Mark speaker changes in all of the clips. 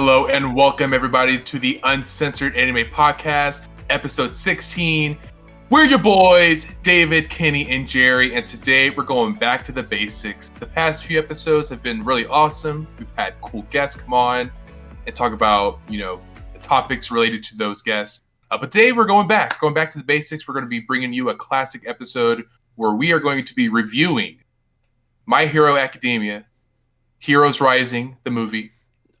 Speaker 1: Hello and welcome everybody to the Uncensored Anime Podcast, episode 16. We're your boys, David, Kenny, and Jerry, and today we're going back to the basics. The past few episodes have been really awesome. We've had cool guests come on and talk about, you know, topics related to those guests. Uh, but today we're going back, going back to the basics. We're going to be bringing you a classic episode where we are going to be reviewing My Hero Academia, Heroes Rising, the movie.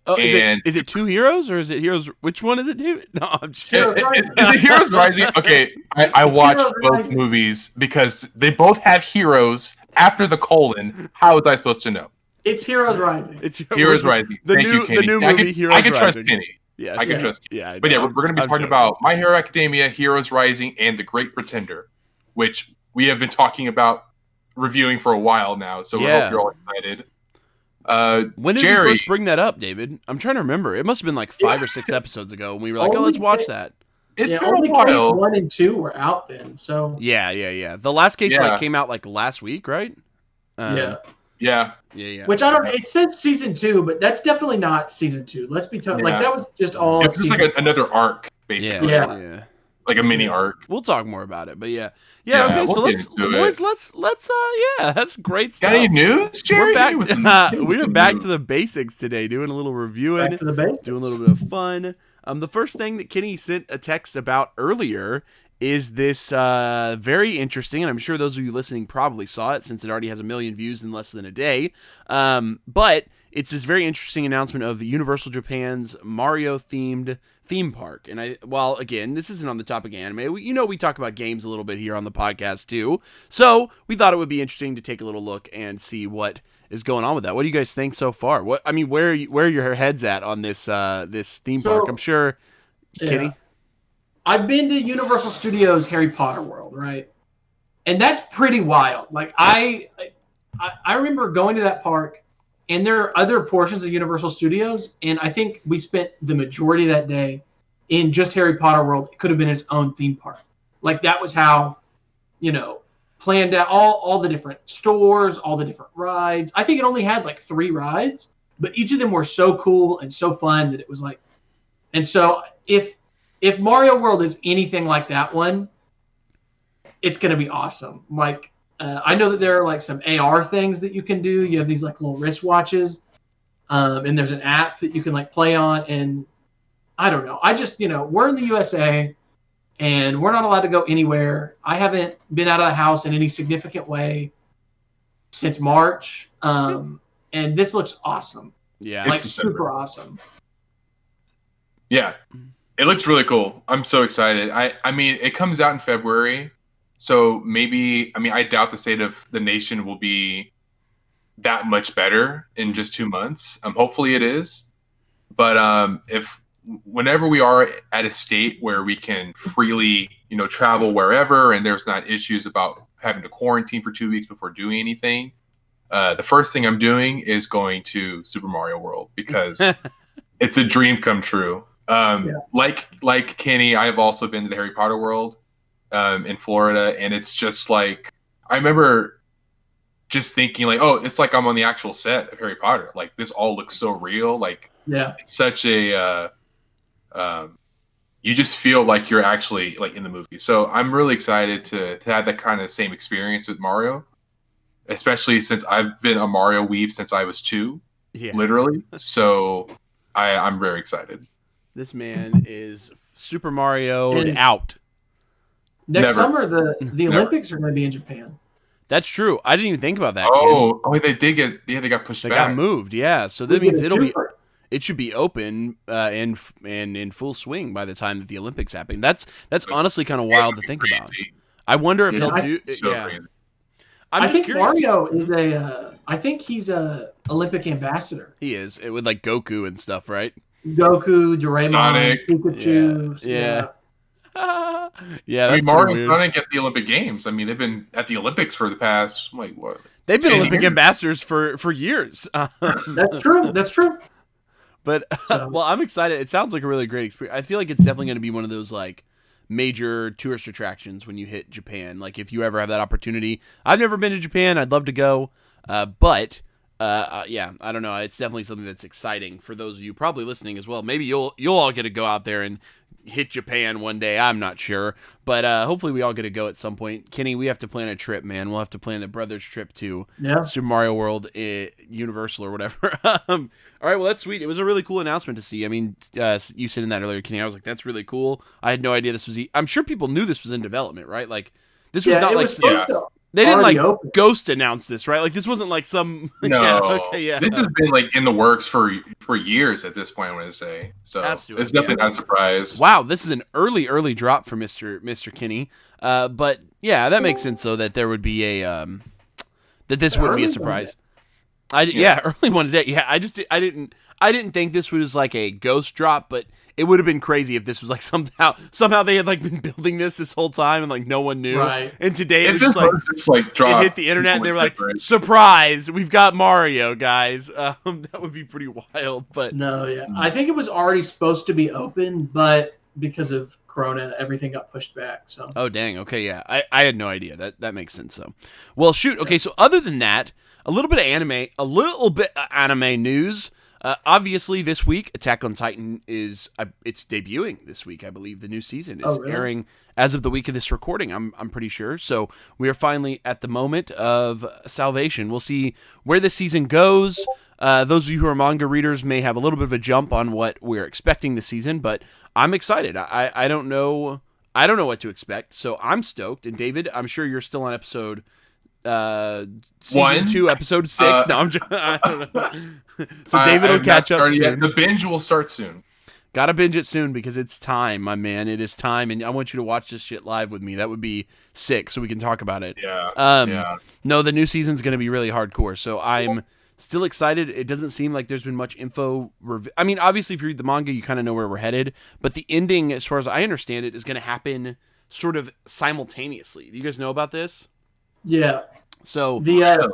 Speaker 2: Oh, is
Speaker 1: And-
Speaker 2: it is it two heroes or is it heroes? Which one is it, David? No, I'm just
Speaker 1: Is,
Speaker 3: Heroes Rising.
Speaker 1: is it Heroes Rising? Okay, I, I watched
Speaker 3: Heroes
Speaker 1: both
Speaker 3: Rising.
Speaker 1: movies because they both have heroes after the colon. How was I supposed to know?
Speaker 3: It's Heroes Rising.
Speaker 2: it's
Speaker 1: Heroes Rising.
Speaker 2: The
Speaker 1: Thank
Speaker 2: new
Speaker 1: you,
Speaker 2: the
Speaker 1: Kenny.
Speaker 2: new
Speaker 1: I
Speaker 2: movie
Speaker 1: can,
Speaker 2: Heroes
Speaker 1: I can trust
Speaker 2: Rising.
Speaker 1: Kenny.
Speaker 2: Yes,
Speaker 1: I can
Speaker 3: Yeah.
Speaker 1: trust.
Speaker 2: Yeah, I
Speaker 1: But yeah, we're, we're going to be
Speaker 2: I'm
Speaker 1: talking
Speaker 2: joking.
Speaker 1: about My Hero Academia, Heroes Rising, and The Great Pretender, which we have been talking about reviewing for a while now. So we
Speaker 2: Yeah.
Speaker 1: hope you're all excited. Uh,
Speaker 2: When did
Speaker 1: Jerry.
Speaker 2: we first bring that up, David? I'm trying to remember. It must have been like five or six episodes ago when we were like, "Oh, let's watch
Speaker 3: case-
Speaker 2: that."
Speaker 1: it's
Speaker 3: yeah,
Speaker 1: been
Speaker 3: only
Speaker 1: a
Speaker 3: case one and two were out then. So
Speaker 2: Yeah, yeah, yeah. The last case
Speaker 1: Yeah.
Speaker 2: like came out like last week, right? Um,
Speaker 3: yeah,
Speaker 1: Yeah,
Speaker 2: yeah, yeah.
Speaker 3: which I don't. It says season two, but that's definitely not season two. Let's be told.
Speaker 1: Yeah.
Speaker 3: Like that was just all.
Speaker 1: it's just like a, another arc,
Speaker 2: yeah,
Speaker 1: basically,
Speaker 2: yeah,
Speaker 3: Yeah.
Speaker 2: Yeah.
Speaker 1: like a mini arc.
Speaker 2: We'll talk more about it, but yeah, yeah.
Speaker 1: Yeah,
Speaker 2: okay,
Speaker 1: we'll
Speaker 2: so let's boys,
Speaker 1: it.
Speaker 2: let's let's uh, yeah, that's great stuff.
Speaker 1: Got any news, Jerry?
Speaker 2: We're back.
Speaker 1: With the-
Speaker 2: we're back to the basics today, doing a little reviewing.
Speaker 3: back to the base.
Speaker 2: doing a little bit of fun. Um, the first thing that Kenny sent a text about earlier is this uh, very interesting, and I'm sure those of you listening probably saw it since it already has a million views in less than a day. Um, but it's this very interesting announcement of Universal Japan's Mario themed theme park. And I, while again, this isn't on the topic of anime, we, you know, we talk about games a little bit here on the podcast too. So we thought it would be interesting to take a little look and see what is going on with that. What do you guys think so far? What I mean, where are you, where are your heads at on this uh, this theme
Speaker 3: So-
Speaker 2: park? I'm sure
Speaker 3: Yeah.
Speaker 2: Kenny.
Speaker 3: I've been to Universal Studios Harry Potter World, right? And that's pretty wild. Like I, I, I remember going to that park, and there are other portions of Universal Studios, and I think we spent the majority of that day in just Harry Potter World. It could have been its own theme park. Like that was how, you know, planned out all all the different stores, all the different rides. I think it only had like three rides, but each of them were so cool and so fun that it was like. And so if if Mario World is anything like that one, it's gonna be awesome. Like uh, I know that there are like some AR things that you can do. You have these like little wristwatches, um, and there's an app that you can like play on. And I don't know. I just you know we're in the USA, and we're not allowed to go anywhere. I haven't been out of the house in any significant way since March, um, and this looks awesome.
Speaker 2: Yeah,
Speaker 1: It's
Speaker 3: like
Speaker 1: December.
Speaker 3: super awesome.
Speaker 1: Yeah, it looks really cool. I'm so excited. I I mean, it comes out in February, so maybe I mean, I doubt the state of the nation will be that much better in just two months. Um, hopefully it is, but um, if whenever we are at a state where we can freely, you know, travel wherever, and there's not issues about having to quarantine for two weeks before doing anything. Uh, the first thing I'm doing is going to Super Mario World because it's a dream come true. Um,
Speaker 3: Yeah.
Speaker 1: Like like Kenny, I've also been to the Harry Potter world um, in Florida, and it's just like I remember just thinking like, oh, it's like I'm on the actual set of Harry Potter. Like this all looks so real. Like
Speaker 3: Yeah.
Speaker 1: it's such a uh, um, you just feel like you're actually like in the movie. So I'm really excited to to have that kind of same experience with Mario, especially since I've been a Mario weeb since I was two,
Speaker 2: yeah.
Speaker 1: literally. So I I'm very excited.
Speaker 2: This man is Super Mario
Speaker 3: And-
Speaker 2: out.
Speaker 3: Next
Speaker 1: Never.
Speaker 3: summer, the the
Speaker 1: Never.
Speaker 3: Olympics are going to be in Japan.
Speaker 2: That's true. I didn't even think about that. kid.
Speaker 1: Oh, oh, they did get yeah, they got pushed
Speaker 2: They
Speaker 1: back.
Speaker 2: got moved, yeah. So
Speaker 3: We
Speaker 2: that means it'll be it should be open uh, and and in full swing by the time that the Olympics happen. That's that's honestly kind of wild to think about. I wonder if
Speaker 3: Yeah,
Speaker 2: he'll
Speaker 3: I-
Speaker 2: do.
Speaker 1: So
Speaker 2: yeah,
Speaker 1: crazy.
Speaker 2: I'm
Speaker 3: I
Speaker 2: just
Speaker 3: think
Speaker 2: curious.
Speaker 3: Mario is a. Uh, I think he's a Olympic ambassador.
Speaker 2: He is it, with like Goku and stuff, right?
Speaker 3: Goku, Doraemon,
Speaker 1: Sonic.
Speaker 3: Pikachu.
Speaker 2: Yeah. yeah,
Speaker 1: I
Speaker 2: that's
Speaker 1: mean, Mario
Speaker 2: pretty
Speaker 1: and
Speaker 2: weird.
Speaker 1: At the Olympic Games. I mean, they've been at the Olympics for the past like what?
Speaker 2: They've been Olympic
Speaker 1: years.
Speaker 2: ambassadors for for years.
Speaker 3: That's true. That's true.
Speaker 2: But
Speaker 3: So-
Speaker 2: well, I'm excited. It sounds like a really great experience. I feel like it's definitely going to be one of those like major tourist attractions when you hit Japan. Like if you ever have that opportunity, I've never been to Japan. I'd love to go, uh, but uh, uh, yeah, I don't know. It's definitely something that's exciting for those of you probably listening as well. Maybe you'll you'll all get to go out there and hit Japan one day. I'm not sure, but uh, hopefully we all get to go at some point. Kenny, we have to plan a trip, man. We'll have to plan the brothers trip to
Speaker 3: Yeah.
Speaker 2: Super Mario World, uh, Universal or whatever. um, all right, well that's sweet. It was a really cool announcement to see. I mean, uh, you said in that earlier, Kenny. I was like, that's really cool. I had no idea this was. E- I'm sure people knew this was in development, right? Like, this was
Speaker 3: Yeah,
Speaker 2: not like
Speaker 3: was supposed to
Speaker 2: they didn't like
Speaker 3: open.
Speaker 2: Ghost announce this, right? Like this wasn't like some.
Speaker 1: No,
Speaker 2: yeah, okay, yeah.
Speaker 1: This has been like in the works for for years at this point. I'm gonna say so.
Speaker 2: Has to,
Speaker 1: it's definitely
Speaker 2: yeah.
Speaker 1: not a surprise.
Speaker 2: Wow, this is an early, early drop for Mister Mister Kinney. Uh, but yeah, that makes sense though that there would be a um, that this wouldn't be a surprise. I yeah. early one today. Yeah, I just I didn't I didn't think this was like a ghost drop, but it would have been crazy if this was like somehow somehow they had like been building this this whole time and like no one knew.
Speaker 3: Right.
Speaker 2: And today it
Speaker 1: If
Speaker 2: was just like
Speaker 1: just like
Speaker 2: it hit the internet and they were like,
Speaker 1: people
Speaker 2: "Surprise! We've got Mario, guys." Um, that would be pretty wild, but
Speaker 3: No, yeah. I think it was already supposed to be open, but because of Corona, everything got pushed back. So
Speaker 2: Oh dang. Okay, yeah. I, I had no idea. That that makes sense though. Well, shoot. Okay, so other than that, a little bit of anime, a little bit of anime news. Uh, obviously, this week, Attack on Titan is uh, it's debuting this week. I believe the new season is
Speaker 3: Oh, really?
Speaker 2: airing as of the week of this recording. I'm I'm pretty sure. So we are finally at the moment of salvation. We'll see where the season goes. Uh, those of you who are manga readers may have a little bit of a jump on what we're expecting this season, but I'm excited. I I don't know. I don't know what to expect, so I'm stoked. And David, I'm sure you're still on episode uh season
Speaker 1: One.
Speaker 2: two, episode six.
Speaker 1: Uh,
Speaker 2: no, I'm just, I don't know. so David will
Speaker 1: I've not
Speaker 2: catch up soon.
Speaker 1: The binge will start soon.
Speaker 2: Gotta binge it soon because it's time, my man. It is time, and I want you to watch this shit live with me. That would be sick, so we can talk about it.
Speaker 1: Yeah.
Speaker 2: Um,
Speaker 1: yeah.
Speaker 2: no, the new season's going to be really hardcore. So I'm still excited. It doesn't seem like there's been much info. Rev- I mean, obviously, if you read the manga, you kind of know where we're headed. But the ending, as far as I understand it, is going to happen sort of simultaneously. Do you guys know about this?
Speaker 3: Yeah,
Speaker 2: So
Speaker 3: the uh,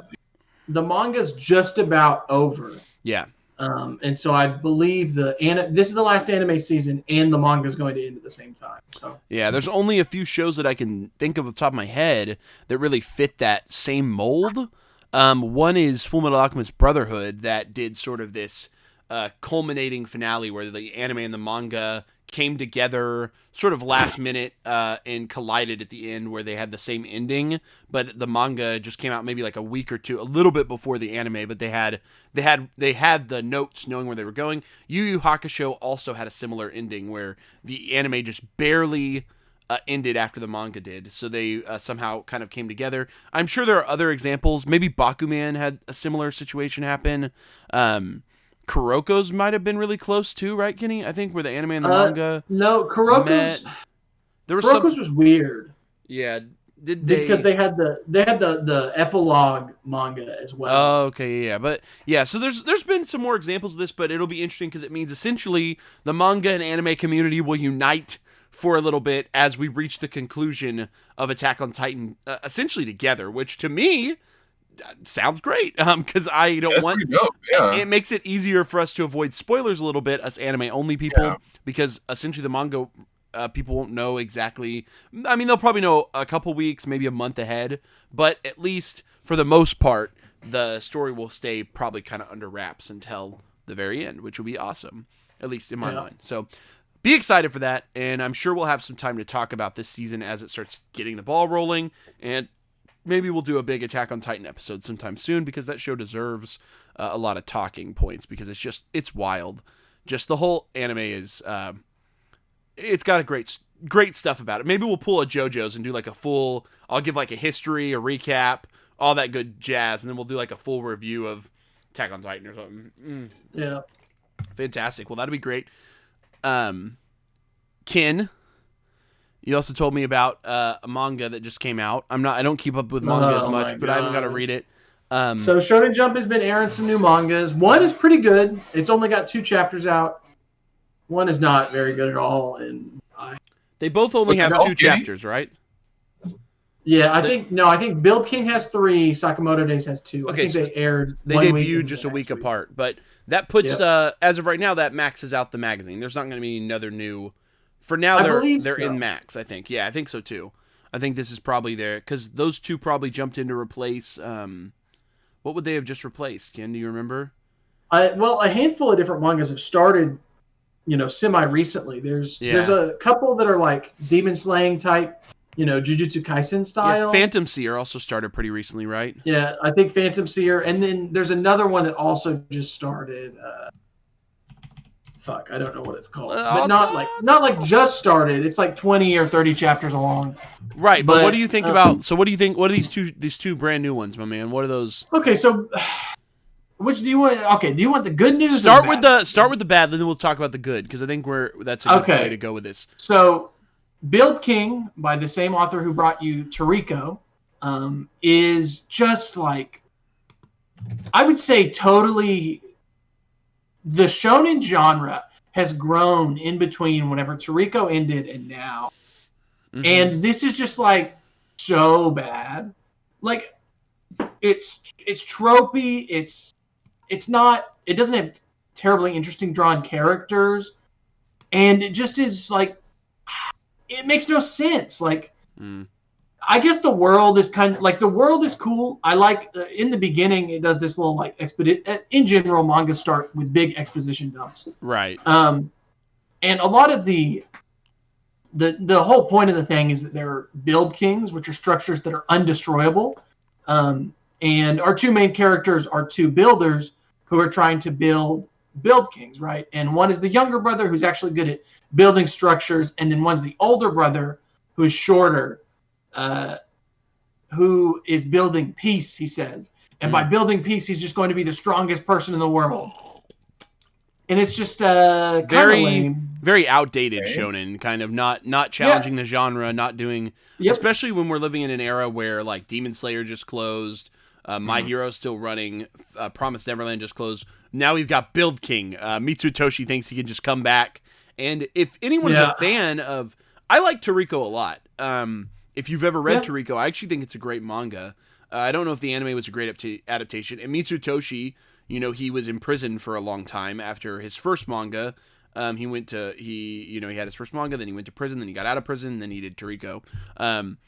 Speaker 3: the manga's just about over.
Speaker 2: yeah,
Speaker 3: Um, and so I believe the and this is the last anime season, and the manga is going to end at the same time. So
Speaker 2: yeah. There's only a few shows that I can think of the top of my head that really fit that same mold. Um, one is Full Metal Alchemist Brotherhood that did sort of this uh, culminating finale where the anime and the manga came together sort of last minute uh, and collided at the end where they had the same ending but the manga just came out maybe like a week or two a little bit before the anime but they had they had they had the notes knowing where they were going yu yu hakusho also had a similar ending where the anime just barely uh, ended after the manga did. So they uh, somehow kind of came together. I'm sure there are other examples. Maybe Bakuman had a similar situation happen. Um, Kuroko's might have been really close too, right, Kenny? I think where the anime and the
Speaker 3: Uh,
Speaker 2: manga.
Speaker 3: no, Kuroko's
Speaker 2: Met- There was
Speaker 3: Kuroko's
Speaker 2: some.
Speaker 3: was weird
Speaker 2: Yeah. Did they?
Speaker 3: because they had the they had the the epilogue manga as well.
Speaker 2: Oh, okay, yeah, but yeah. So there's there's been some more examples of this, but it'll be interesting because it means essentially the manga and anime community will unite for a little bit as we reach the conclusion of Attack on Titan, uh, essentially together. Which to me sounds great, um, because I don't
Speaker 1: That's
Speaker 2: want
Speaker 1: pretty dope. Yeah.
Speaker 2: it makes it easier for us to avoid spoilers a little bit us anime only people
Speaker 1: Yeah.
Speaker 2: because essentially the manga uh, people won't know exactly i mean they'll probably know a couple weeks maybe a month ahead but at least for the most part the story will stay probably kind of under wraps until the very end which will be awesome at least in my
Speaker 3: Yeah.
Speaker 2: mind so be excited for that and i'm sure we'll have some time to talk about this season as it starts getting the ball rolling and maybe we'll do a big Attack on Titan episode sometime soon because that show deserves uh, a lot of talking points because it's just it's wild. Just the whole anime is um, it's got a great great stuff about it. Maybe we'll pull a JoJo's and do like a full. I'll give like a history, a recap, all that good jazz, and then we'll do like a full review of Attack on Titan or something. Mm.
Speaker 3: yeah.
Speaker 2: Fantastic. Well, that'd be great. Um, Ken, you also told me about uh, a manga that just came out. I'm not. I don't keep up with manga as
Speaker 3: Oh
Speaker 2: much,
Speaker 3: my
Speaker 2: but I haven't got to read it. Um,
Speaker 3: So Shonen Jump has been airing some new mangas. One is pretty good. It's only got two chapters out. One is not very good at all, and I,
Speaker 2: they both only have two
Speaker 1: kidding?
Speaker 2: chapters, right?
Speaker 3: yeah, I
Speaker 2: They-
Speaker 3: think no, I think Build King has three. Sakamoto Days has two.
Speaker 2: Okay,
Speaker 3: I think
Speaker 2: so
Speaker 3: they aired.
Speaker 2: They
Speaker 3: one week
Speaker 2: debuted
Speaker 3: and
Speaker 2: just a week
Speaker 3: next
Speaker 2: apart, but that puts
Speaker 3: Yep.
Speaker 2: uh, as of right now that maxes out the magazine. There's not going to be another new. For now, they're they're
Speaker 3: so.
Speaker 2: in max. I think. Yeah, I think so too. I think this is probably there because those two probably jumped in to replace um, What would they have just replaced? Ken, do you remember?
Speaker 3: Uh, well, a handful of different mangas have started, you know, semi recently. There's
Speaker 2: Yeah.
Speaker 3: there's a couple that are like demon slaying type, you know, Jujutsu Kaisen style.
Speaker 2: Yeah, Phantom Seer also started pretty recently, right?
Speaker 3: Yeah, I think Phantom Seer, and then there's another one that also just started. Uh, fuck, I don't know what it's called,
Speaker 2: Uh,
Speaker 3: but not like not like just started. It's like 20 or 30 chapters along.
Speaker 2: Right, but, what do you think
Speaker 3: uh,
Speaker 2: about? So, what do you think? What are these two these two brand new ones, my man? What are those?
Speaker 3: Okay, so which do you want? Okay, do you want the good news?
Speaker 2: Start with the start with the bad, then we'll talk about the good because I think we're that's a good
Speaker 3: Okay.
Speaker 2: way to go with this.
Speaker 3: So, Build King by the same author who brought you Toriko um, is just like, I would say, totally. The shonen genre has grown in between whenever Toriko ended and now,
Speaker 2: Mhm.
Speaker 3: and this is just like so bad. Like, it's it's tropey. It's it's not. It doesn't have terribly interesting drawn characters, and it just is like it makes no sense. Like,
Speaker 2: Mm.
Speaker 3: I guess the world is kind of like the world is cool. I like uh, in the beginning it does this little like expedi- In general, manga start with big exposition dumps.
Speaker 2: right.
Speaker 3: Um, and a lot of the the the whole point of the thing is that they're build kings, which are structures that are undestroyable. Um, and our two main characters are two builders who are trying to build build kings, right? And one is the younger brother who's actually good at building structures, and then one's the older brother who is shorter, uh, who is building peace. He says, and by building peace, he's just going to be the strongest person in the world. And it's just uh,
Speaker 2: Very-
Speaker 3: lame.
Speaker 2: Very outdated
Speaker 1: Okay.
Speaker 2: shonen, kind of not not challenging the genre, not doing
Speaker 3: Yep.
Speaker 2: especially when we're living in an era where like Demon Slayer just closed, uh, My
Speaker 3: Mm-hmm.
Speaker 1: Mhm.
Speaker 2: Hero's still running, uh, Promise Neverland just closed. Now we've got Build King. Uh, Mitsutoshi thinks he can just come back. And if anyone is
Speaker 3: Yeah.
Speaker 2: a fan of, I like Toriko a lot. Um, if you've ever read
Speaker 3: Yeah.
Speaker 2: Toriko, I actually think it's a great manga. Uh, I don't know if the anime was a great adapta- adaptation. And Mitsutoshi, you know, he was in prison for a long time after his first manga. Um, he went to he, you know, he had his first manga, then he went to prison, then he got out of prison, then he did Toriko. Um,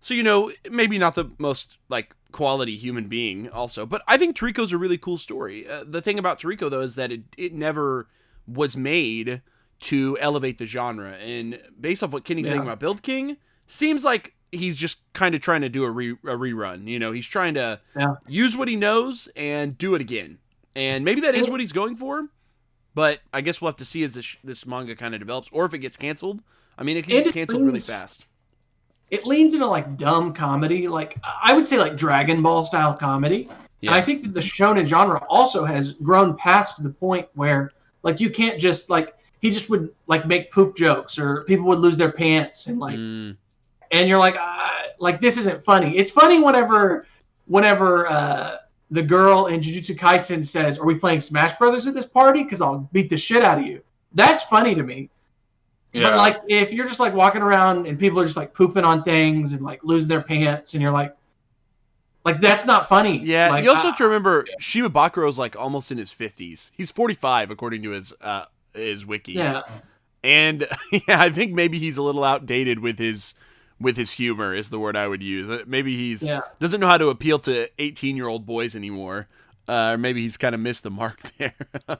Speaker 2: so you know, maybe not the most like quality human being, also, but I think Toriko's a really cool story. Uh, the thing about Toriko though is that it it never was made to elevate the genre, and based off what Kenny's saying about Build King, seems like he's just kind of trying to do a, re- a rerun. You know, he's trying to
Speaker 3: Yeah.
Speaker 2: use what he knows and do it again, and maybe that is what he's going for. But I guess we'll have to see as this this manga kind of develops, or if it gets canceled. I mean, it can get canceled really fast.
Speaker 3: It leans into like dumb comedy, like I would say like Dragon Ball style comedy.
Speaker 2: Yeah.
Speaker 3: And I think that the shonen genre also has grown past the point where like you can't just like he just would like make poop jokes or people would lose their pants and like
Speaker 2: Mm,
Speaker 3: and you're like uh, like this isn't funny. It's funny whenever whenever uh, the girl in Jujutsu Kaisen says, "Are we playing Smash Brothers at this party? Because I'll beat the shit out of you." That's funny to me.
Speaker 1: Yeah.
Speaker 3: But like if you're just like walking around and people are just like pooping on things and like losing their pants and you're like like that's not funny.
Speaker 2: yeah.
Speaker 3: Like,
Speaker 2: you also
Speaker 3: I-
Speaker 2: have to remember Shimabukuro's like almost in his fifties. He's forty five according to his uh his wiki.
Speaker 3: yeah.
Speaker 2: And yeah, I think maybe he's a little outdated with his with his humor is the word I would use. Uh, Maybe he's
Speaker 3: Yeah.
Speaker 2: doesn't know how to appeal to 18-year-old boys anymore. Uh, or maybe he's kind of missed the mark there.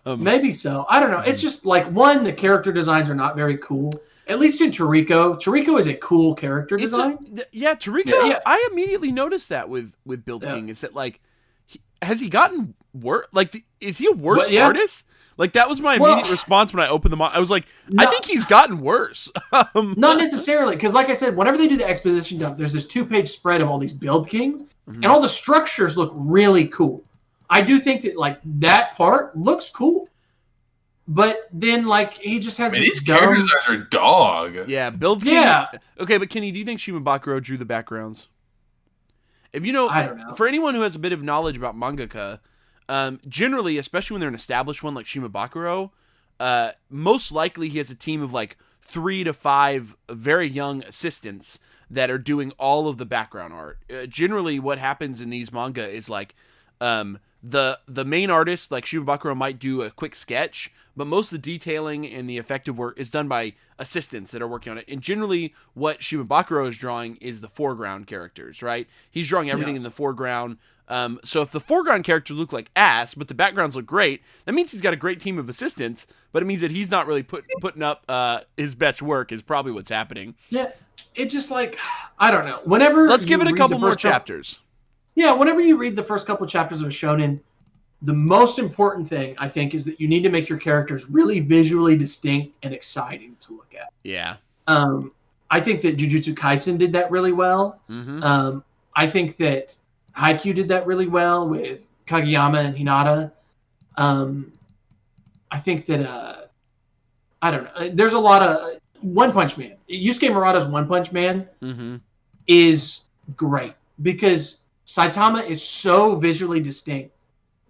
Speaker 2: um,
Speaker 3: Maybe so. I don't know. It's just like one, the character designs are not very cool. At least in Toriko. Toriko is a cool character design.
Speaker 2: a, yeah, Toriko.
Speaker 3: Yeah. Yeah.
Speaker 2: I immediately noticed that with with
Speaker 3: Yeah.
Speaker 2: King is that like he, has he gotten worse? Like is he a worse
Speaker 3: Well,
Speaker 2: artist? Like that was my
Speaker 3: Well-
Speaker 2: immediate response when I opened them. I was like, I think he's gotten worse. um,
Speaker 3: Not necessarily, because like I said, whenever they do the exposition dump, there's this two-page spread of all these build kings,
Speaker 2: Mhm.
Speaker 3: and all the structures look really cool. I do think that like that part looks cool, but then like he just has
Speaker 1: I mean,
Speaker 3: this
Speaker 1: these
Speaker 3: dumb.
Speaker 1: character designs are dog.
Speaker 2: Yeah, Build King.
Speaker 3: Yeah.
Speaker 2: Okay, but Kenny, do you think Shimabukuro drew the backgrounds? If you know,
Speaker 3: I don't know.
Speaker 2: for anyone who has a bit of knowledge about mangaka, um, generally, especially when they're an established one like Shimabukuro, uh, most likely he has a team of like three to five very young assistants that are doing all of the background art. Uh, generally, what happens in these manga is like um, the the main artist like Shimabukuro might do a quick sketch, but most of the detailing and the effective work is done by assistants that are working on it. And generally, what Shimabukuro is drawing is the foreground characters, right? He's drawing everything
Speaker 3: Yeah.
Speaker 2: in the foreground. Um, so if the foreground characters look like ass, but the backgrounds look great, that means he's got a great team of assistants. But it means that he's not really put, putting up uh, his best work. Is probably what's happening.
Speaker 3: Yeah, it just like I don't know. Whenever
Speaker 2: Let's give it a couple more
Speaker 3: first couple-
Speaker 2: chapters.
Speaker 3: Yeah, whenever you read the first couple chapters of a shonen, the most important thing I think is that you need to make your characters really visually distinct and exciting to look at.
Speaker 2: Yeah.
Speaker 3: Um, I think that Jujutsu Kaisen did that really well.
Speaker 2: Mm-hmm.
Speaker 3: Um, I think that Haikyuu did that really well with Kageyama and Hinata. Um, I think that uh, I don't know. There's a lot of One Punch Man. Yusuke Murata's One Punch Man
Speaker 2: Mm-hmm.
Speaker 3: is great because Saitama is so visually distinct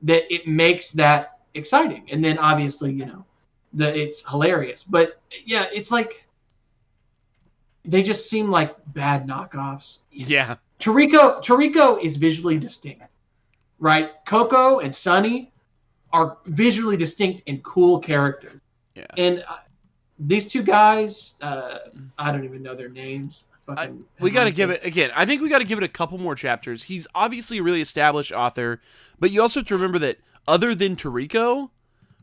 Speaker 3: that it makes that exciting. And then obviously, you know, the it's hilarious. But yeah, it's like they just seem like bad knockoffs.
Speaker 2: Yeah.
Speaker 3: Toriko Toriko is visually distinct, right? Coco and Sunny are visually distinct and cool characters.
Speaker 2: Yeah.
Speaker 3: And uh, these two guys, uh, I don't even know their names. I
Speaker 2: we got to give it again. I think we got to give it a couple more chapters. He's obviously a really established author, but you also have to remember that other than Toriko,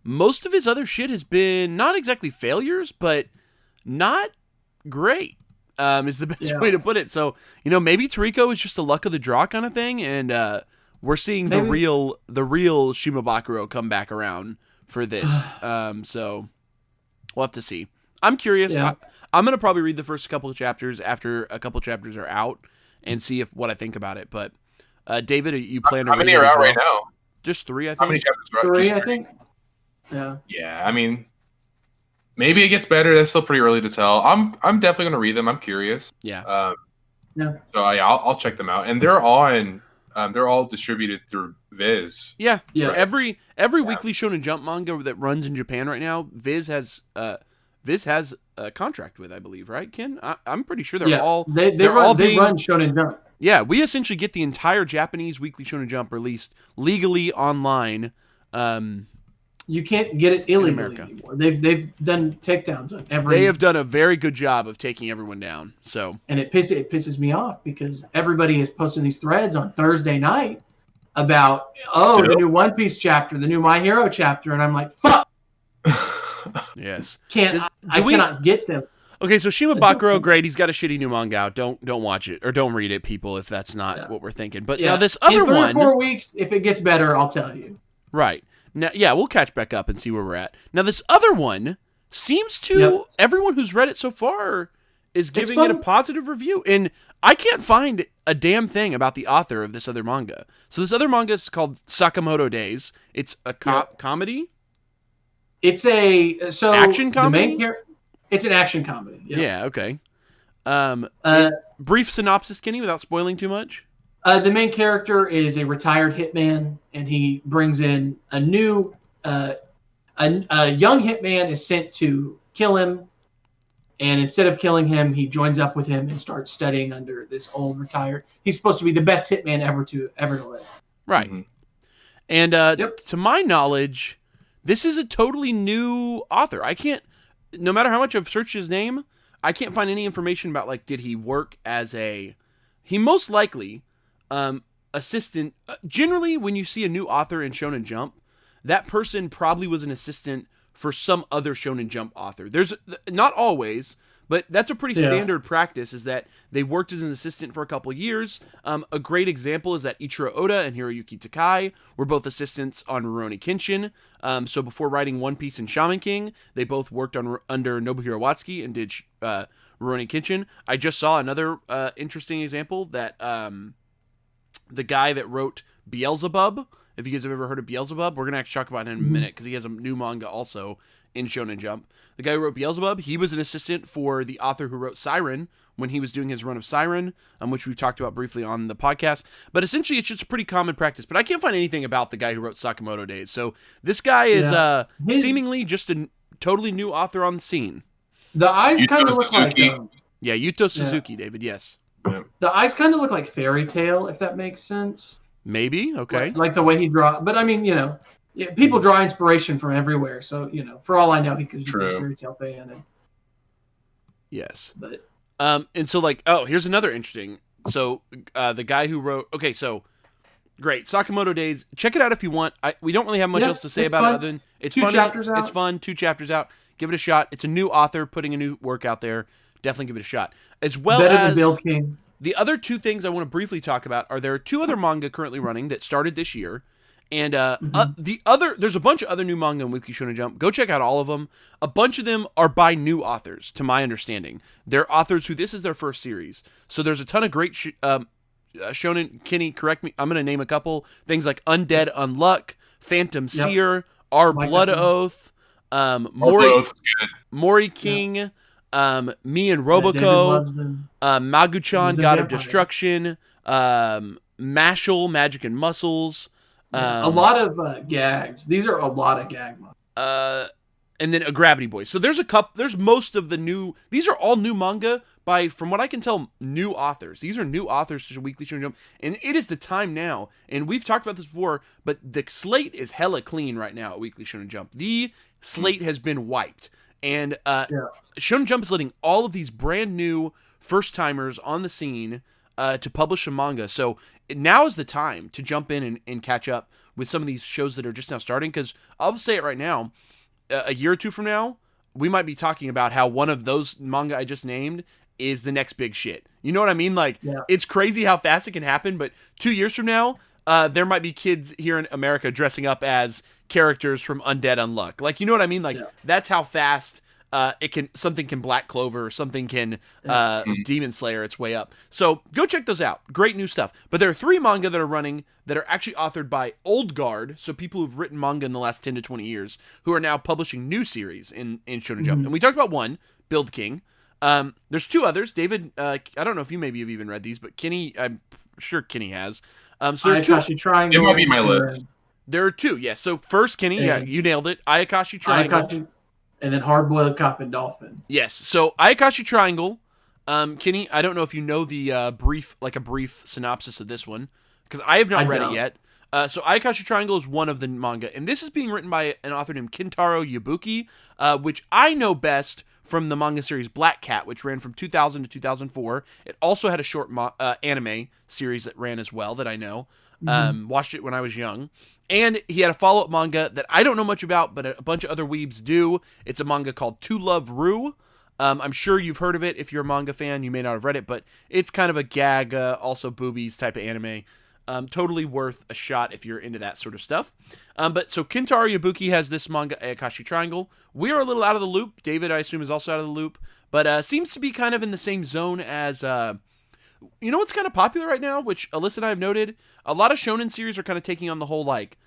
Speaker 2: most of his other shit has been not exactly failures, but not great. Um, is the best
Speaker 3: Yeah.
Speaker 2: way to put it. So you know, maybe Toriko is just a luck of the draw kind of thing, and uh, we're seeing the real the real Shimabukuro come back around for this. um, so we'll have to see. I'm curious.
Speaker 3: Yeah.
Speaker 2: I, I'm gonna probably read the first couple of chapters after a couple chapters are out and see if what I think about it. But uh, David, are you plan to
Speaker 1: How
Speaker 2: read
Speaker 1: many
Speaker 2: it
Speaker 1: are out
Speaker 2: well?
Speaker 1: right now?
Speaker 2: Just three, I
Speaker 1: How many
Speaker 2: think.
Speaker 1: chapters are out?
Speaker 3: Three,
Speaker 1: Just
Speaker 3: I think. Yeah.
Speaker 1: Yeah, I mean, maybe it gets better. That's still pretty early to tell. I'm I'm definitely gonna read them. I'm curious.
Speaker 2: Yeah.
Speaker 1: Um,
Speaker 3: Yeah.
Speaker 1: So yeah, I'll, I'll check them out, and they're on. Um, they're all distributed through Viz.
Speaker 2: Yeah,
Speaker 3: Yeah.
Speaker 2: Every every
Speaker 1: Yeah.
Speaker 2: weekly Shonen Jump manga that runs in Japan right now, Viz has uh, Viz has a contract with, I believe, right, Ken? I, I'm pretty sure they're
Speaker 3: yeah.
Speaker 2: all.
Speaker 3: they they
Speaker 2: they're
Speaker 3: run,
Speaker 2: all
Speaker 3: they
Speaker 2: being-
Speaker 3: run Shonen Jump.
Speaker 2: Yeah, we essentially get the entire Japanese weekly Shonen Jump released legally online. Um,
Speaker 3: You can't get it illegally
Speaker 2: America.
Speaker 3: anymore. They've they've done takedowns on every.
Speaker 2: they have done a very good job of taking everyone down. So
Speaker 3: and it pisses it pisses me off because everybody is posting these threads on Thursday night about oh the new One Piece chapter, the new My Hero chapter, and I'm like fuck,
Speaker 2: yes.
Speaker 3: can't
Speaker 2: Does-
Speaker 3: I, I
Speaker 2: we-
Speaker 3: cannot get them.
Speaker 2: Okay, so Shima
Speaker 3: But
Speaker 2: Bakuro, great. He's got a shitty new manga out. Don't don't watch it or don't read it, people, if that's not
Speaker 3: Yeah.
Speaker 2: what we're thinking. But
Speaker 3: Yeah.
Speaker 2: now this
Speaker 3: In
Speaker 2: other
Speaker 3: three
Speaker 2: one,
Speaker 3: or four weeks, if it gets better, I'll tell you.
Speaker 2: right? Now, yeah, we'll catch back up and see where we're at. Now this other one seems to
Speaker 3: Yep.
Speaker 2: everyone who's read it so far is giving it a positive review, and I can't find a damn thing about the author of this other manga. So this other manga is called Sakamoto Days. It's a co-
Speaker 3: Yep.
Speaker 2: comedy.
Speaker 3: It's a so
Speaker 2: Action
Speaker 3: the
Speaker 2: comedy?
Speaker 3: main char- It's an action comedy. Yeah.
Speaker 2: Yeah. okay. Um,
Speaker 3: Uh,
Speaker 2: brief synopsis, Kenny, without spoiling too much.
Speaker 3: Uh, the main character is a retired hitman, and he brings in a new, uh, a, a young hitman is sent to kill him, and instead of killing him, he joins up with him and starts studying under this old retired. He's supposed to be the best hitman ever to ever to live.
Speaker 2: Right.
Speaker 1: Mhm.
Speaker 2: And uh,
Speaker 3: Yep.
Speaker 2: to my knowledge, this is a totally new author. I can't, no matter how much I've searched his name, I can't find any information about like did he work as a. He most likely, um, assistant. Uh, generally, when you see a new author in Shonen Jump, that person probably was an assistant for some other Shonen Jump author. There's not always, but that's a pretty
Speaker 3: Yeah.
Speaker 2: standard practice. Is that they worked as an assistant for a couple years. Um, a great example is that Eiichiro Oda and Hiroyuki Takai were both assistants on Rurouni Kenshin. Um, so before writing One Piece and Shaman King, they both worked on under Nobuhiro Watsuki and did uh, Rurouni Kenshin. I just saw another uh, interesting example that um, the guy that wrote Beelzebub. If you guys have ever heard of Beelzebub, we're gonna actually talk about him in a
Speaker 3: Mhm.
Speaker 2: minute because he has a new manga also in Shonen Jump. The guy who wrote Beelzebub, he was an assistant for the author who wrote Psyren when he was doing his run of Psyren, um, which we've talked about briefly on the podcast. But essentially, it's just a pretty common practice. But I can't find anything about the guy who wrote Sakamoto Days. So this guy is
Speaker 3: Yeah.
Speaker 2: uh,
Speaker 3: His-
Speaker 2: seemingly just a n- totally new author on the scene.
Speaker 3: The eyes kind of look like
Speaker 1: Suzuki.
Speaker 3: um,
Speaker 2: Yeah, Yuto Suzuki, David. Yes.
Speaker 3: The eyes kind of look like fairy tale, if that makes sense.
Speaker 2: Maybe okay.
Speaker 3: Like, like the way he draw, but I mean, you know, yeah, people draw inspiration from everywhere. So you know, for all I know, he could be a fairy tale fan. And,
Speaker 2: Yes.
Speaker 3: but
Speaker 2: Um, and so like, oh, here's another interesting. So, uh, the guy who wrote, okay, so great Sakamoto Days. Check it out if you want. I we don't really have much
Speaker 3: Yeah,
Speaker 2: else to say about
Speaker 3: fun.
Speaker 2: it other than it's
Speaker 3: Two
Speaker 2: fun.
Speaker 3: chapters
Speaker 2: It's fun. Two chapters out. Give it a shot. It's a new author putting a new work out there. Definitely give it a shot. As well
Speaker 3: better
Speaker 2: as
Speaker 3: than Build King.
Speaker 2: the other two things I want to briefly talk about are there are two other manga currently running that started this year. And uh, uh, the other, there's a bunch of other new manga on Weekly Shonen Jump. Go check out all of them. A bunch of them are by new authors, to my understanding. They're authors who this is their first series. So there's a ton of great sh- um, uh, shonen. Kenny, correct me. I'm going to name a couple things like Undead Unluck, Phantom
Speaker 3: Yep.
Speaker 2: Seer, Our
Speaker 3: Like
Speaker 2: Blood. Oath, um, Mori. Mori King, um, Me and Roboco uh, Maguchan, God of. Destruction, um, Mashle, Magic and Muscles, um,
Speaker 3: a lot of uh, gags. These are a lot of gag months.
Speaker 2: uh, and then a Gravity Boy. So there's a couple. There's most of the new. These are all new manga by, from what I can tell, new authors. These are new authors to Weekly Shonen Jump, and it is the time now. And we've talked about this before, but the slate is hella clean right now at Weekly Shonen Jump. The slate has been wiped, and uh,
Speaker 3: Yeah.
Speaker 2: Shonen Jump is letting all of these brand new first timers on the scene uh, to publish a manga. So now is the time to jump in and, and catch up with some of these shows that are just now starting. Because I'll say it right now, a year or two from now, we might be talking about how one of those manga I just named is the next big shit. You know what I mean? Like
Speaker 3: Yeah.
Speaker 2: it's crazy how fast it can happen. But two years from now, uh, there might be kids here in America dressing up as characters from Undead Unluck. Like you know what I mean? Like
Speaker 3: Yeah.
Speaker 2: that's how fast uh, it can something can Black Clover, something can uh, Demon Slayer its way up. So go check those out. Great new stuff. But there are three manga that are running that are actually authored by old guard, so people who've written manga in the last ten to twenty years, who are now publishing new series in in Shonen Jump.
Speaker 3: Mhm.
Speaker 2: And we talked about one, Build King. Um, there's two others. David, uh, I don't know if you maybe have even read these, but Kenny, I'm sure Kenny has. Um, so there are two.
Speaker 3: Ayakashi Triangle.
Speaker 1: It might be my
Speaker 3: and
Speaker 1: list.
Speaker 2: There are two. Yes. So first, Kenny, yeah, you nailed it. Ayakashi Triangle.
Speaker 3: Ayakashi, and then Hard Boiled Cop and Dolphin.
Speaker 2: Yes. So Ayakashi Triangle. Um, Kenny, I don't know if you know the uh, brief, like a brief synopsis of this one, because I have not
Speaker 3: I
Speaker 2: read
Speaker 3: don't.
Speaker 2: it yet. Uh, so Ayakashi Triangle is one of the manga, and this is being written by an author named Kentaro Yabuki, uh, which I know best from the manga series Black Cat, which ran from 2000 to 2004. It also had a short mo- uh, anime series that ran as well that I know. Um, watched it when I was young. And he had a follow up manga that I don't know much about, but a bunch of other weebs do. It's a manga called To Love Ru. Um, I'm sure you've heard of it. If you're a manga fan, you may not have read it, but it's kind of a gag, uh, also boobies type of anime. Um, totally worth a shot if you're into that sort of stuff. Um, but so Kentaro Yabuki has this manga, Ayakashi Triangle. We're a little out of the loop. David, I assume, is also out of the loop, but uh, seems to be kind of in the same zone as. Uh, you know what's kind of popular right now, which Alyssa and I have noted? A lot of shonen series are kind of taking on the whole like,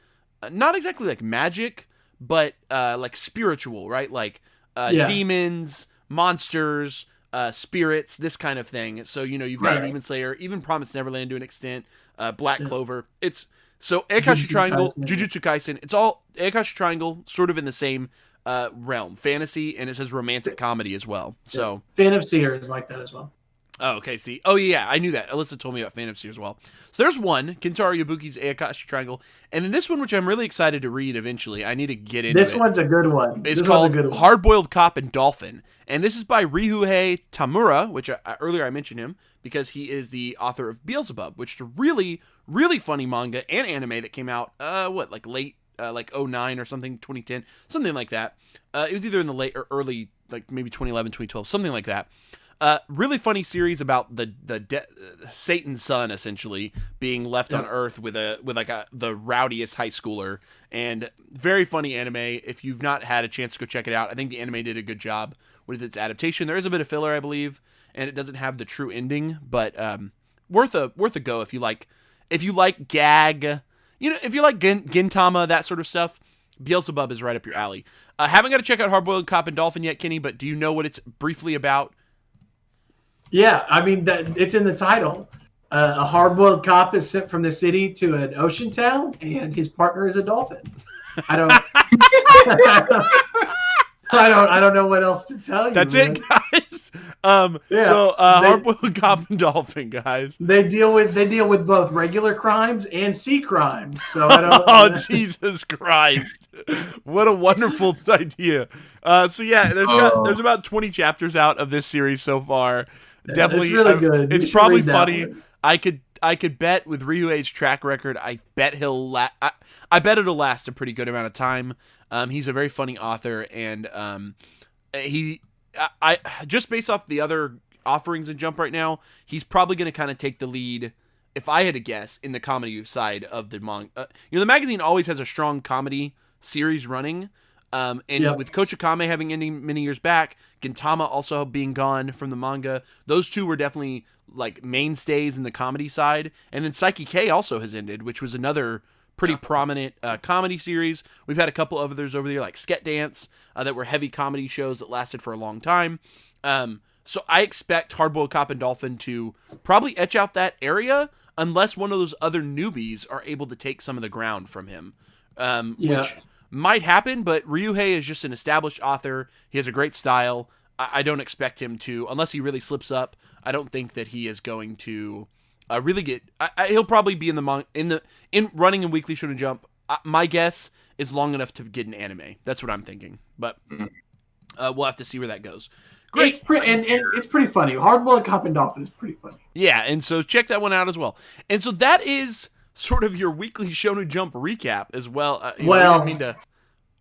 Speaker 2: uh, not exactly like magic, but uh, like spiritual, right? Like uh,
Speaker 3: Yeah.
Speaker 2: demons, monsters, uh, spirits, this kind of thing. So you know you've got
Speaker 3: Right.
Speaker 2: Demon Slayer, even Promised Neverland to an extent, uh, Black
Speaker 3: Yeah.
Speaker 2: Clover. It's so
Speaker 3: Jujutsu
Speaker 2: Triangle,
Speaker 3: Kaisen.
Speaker 2: Jujutsu Kaisen. It's all Ayakashi Triangle, sort of in the same uh, realm, fantasy, and it says romantic comedy as well. So.
Speaker 3: Of Seer is like that as well.
Speaker 2: Oh, okay. See. Oh, yeah, I knew that. Alyssa told me about Phantom Seer as well. So there's one, Kentaro Yabuki's Ayakashi Triangle, and then this one, which I'm really excited to read eventually. I need to get into it.
Speaker 3: This
Speaker 2: it.
Speaker 3: one's a good one.
Speaker 2: It's
Speaker 3: this
Speaker 2: called
Speaker 3: one's a good one.
Speaker 2: Hard Boiled Cop and Dolphin, and this is by Ryuhei Tamura, which I, I- earlier I mentioned him because he is the author of Beelzebub, which is a really, really funny manga and anime that came out, uh, what, like late, uh, like 09 or something, 2010, something like that. Uh, it was either in the late or early, like maybe 2011, 2012, something like that. Uh, really funny series about the the de- uh, Satan's son essentially being left on Earth with a with like a the rowdiest high schooler, and very funny anime. If you've not had a chance to go check it out, I think the anime did a good job with its adaptation. There is a bit of filler, I believe, and it doesn't have the true ending, but um, worth a worth a go if you like if you like gag, you know, if you like Gin- Gintama that sort of stuff. Beelzebub is right up your alley. Uh, haven't got to check out Hardboiled Cop and Dolphin yet, Kenny, but do you know what it's briefly about?
Speaker 3: Yeah, I mean that it's in the title. Uh, a hard-boiled cop is sent from the city to an ocean town, and his partner is a dolphin. I don't. I don't. I don't know what else to tell you.
Speaker 2: That's
Speaker 3: man.
Speaker 2: it, guys. Um,
Speaker 3: Yeah,
Speaker 2: so uh,
Speaker 3: they-
Speaker 2: Hardboiled Cop and Dolphin, guys.
Speaker 3: They deal with they deal with both regular crimes and sea crimes. So I don't.
Speaker 2: oh Jesus Christ! What a wonderful idea. Uh, so yeah, there's got,
Speaker 1: Oh.
Speaker 2: there's about 20 chapters out of this series so far. Definitely,
Speaker 3: it's really good. You
Speaker 2: It's
Speaker 3: should
Speaker 2: probably funny. I could I could bet with Ryuhei's track record, I bet he'll la- I, I bet it'll last a pretty good amount of time. Um, he's a very funny author, and um, he I, I just based off the other offerings in Jump right now, he's probably going to kind of take the lead. If I had to guess, in the comedy side of the manga, uh, you know, the magazine always has a strong comedy series running. Um, and
Speaker 3: Yep.
Speaker 2: with Kochikame having ending many years back, Gintama also being gone from the manga, those two were definitely like mainstays in the comedy side. And then Saiki K also has ended, which was another pretty prominent uh, comedy series. We've had a couple of others over there, like Sket Dance, uh, that were heavy comedy shows that lasted for a long time. Um, so I expect Hardboiled Cop and Dolphin to probably etch out that area, unless one of those other newbies are able to take some of the ground from him. Um,
Speaker 3: Yeah.
Speaker 2: Which might happen, but Ryuhei is just an established author. He has a great style. I, I don't expect him to, unless he really slips up. I don't think that he is going to uh, really get. I, I, he'll probably be in the mon- in the in running in Weekly Shonen Jump. Uh, my guess is long enough to get an anime. That's what I'm thinking, but uh, we'll have to see where that goes. Great.
Speaker 3: It's pretty and, and it's pretty funny. Hardboiled Cop and Dolphin is pretty funny.
Speaker 2: Yeah, and so check that one out as well. And so that is sort of your weekly Shonen Jump recap as well. Uh, you know,
Speaker 3: Well-
Speaker 2: didn't mean to.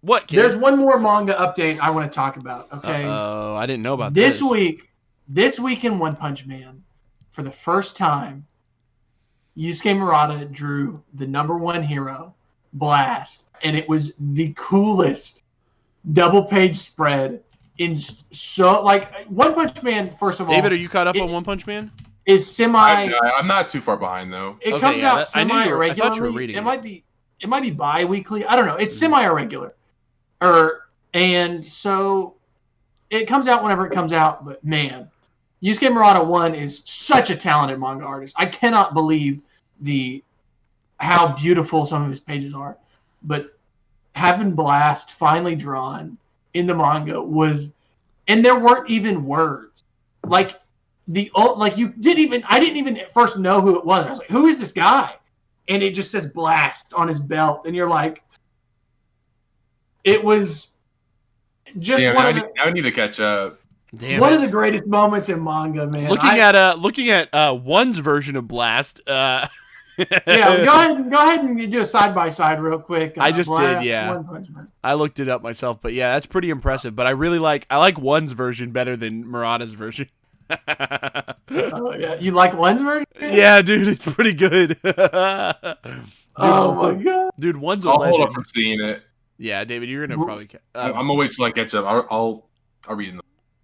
Speaker 2: What? Kid?
Speaker 3: There's one more manga update I want to talk about. Okay.
Speaker 2: Oh, I didn't know about
Speaker 3: this
Speaker 2: this
Speaker 3: week, this week in One Punch Man, for the first time, Yusuke Murata drew the number one hero, Blast, and it was the coolest double page spread in so like One Punch Man. First of all,
Speaker 2: David, are you caught up
Speaker 3: it-
Speaker 2: on One Punch Man?
Speaker 3: Is semi.
Speaker 1: I, I'm not too far behind though.
Speaker 3: it
Speaker 2: Okay,
Speaker 3: comes
Speaker 2: yeah,
Speaker 3: out
Speaker 2: that- I knew
Speaker 3: semi
Speaker 2: you were- I thought you were
Speaker 3: irregularly. It
Speaker 2: it.
Speaker 3: might be it might be bi-weekly. I don't know. It's
Speaker 2: Mhm.
Speaker 3: semi irregular. Or and so it comes out whenever it comes out, but man, Yusuke Murata one is such a talented manga artist. I cannot believe the how beautiful some of his pages are. But having Blast finally drawn in the manga was and there weren't even words. Like the old like you didn't even I didn't even at first know who it was. I was like, who is this guy? And it just says blast on his belt, and you're like, it was just
Speaker 1: Damn,
Speaker 3: one,
Speaker 1: now I
Speaker 3: of
Speaker 1: need,
Speaker 3: the,
Speaker 1: now I need to catch up.
Speaker 2: Damn
Speaker 3: one
Speaker 2: it.
Speaker 3: of the greatest moments in manga, man.
Speaker 2: looking
Speaker 3: I-
Speaker 2: at uh looking at uh one's version of Blast. Uh,
Speaker 3: yeah, go ahead and go ahead and do a side by side real quick.
Speaker 2: I
Speaker 3: Uh,
Speaker 2: just did,
Speaker 3: Blast,
Speaker 2: yeah.
Speaker 3: One Punch
Speaker 2: I looked it up myself, but yeah, that's pretty impressive. But I really like I like one's version better than Murata's version.
Speaker 3: Oh, yeah. You like one's version?
Speaker 2: yeah, dude, it's pretty good. dude,
Speaker 3: Oh my god.
Speaker 2: dude, one's a
Speaker 1: I'll hold up
Speaker 2: legend.
Speaker 1: from seeing it.
Speaker 2: Yeah, David, you're gonna probably. Ca-
Speaker 1: I'm
Speaker 2: uh,
Speaker 1: gonna wait till I catch up. I'll I'll, I'll read it.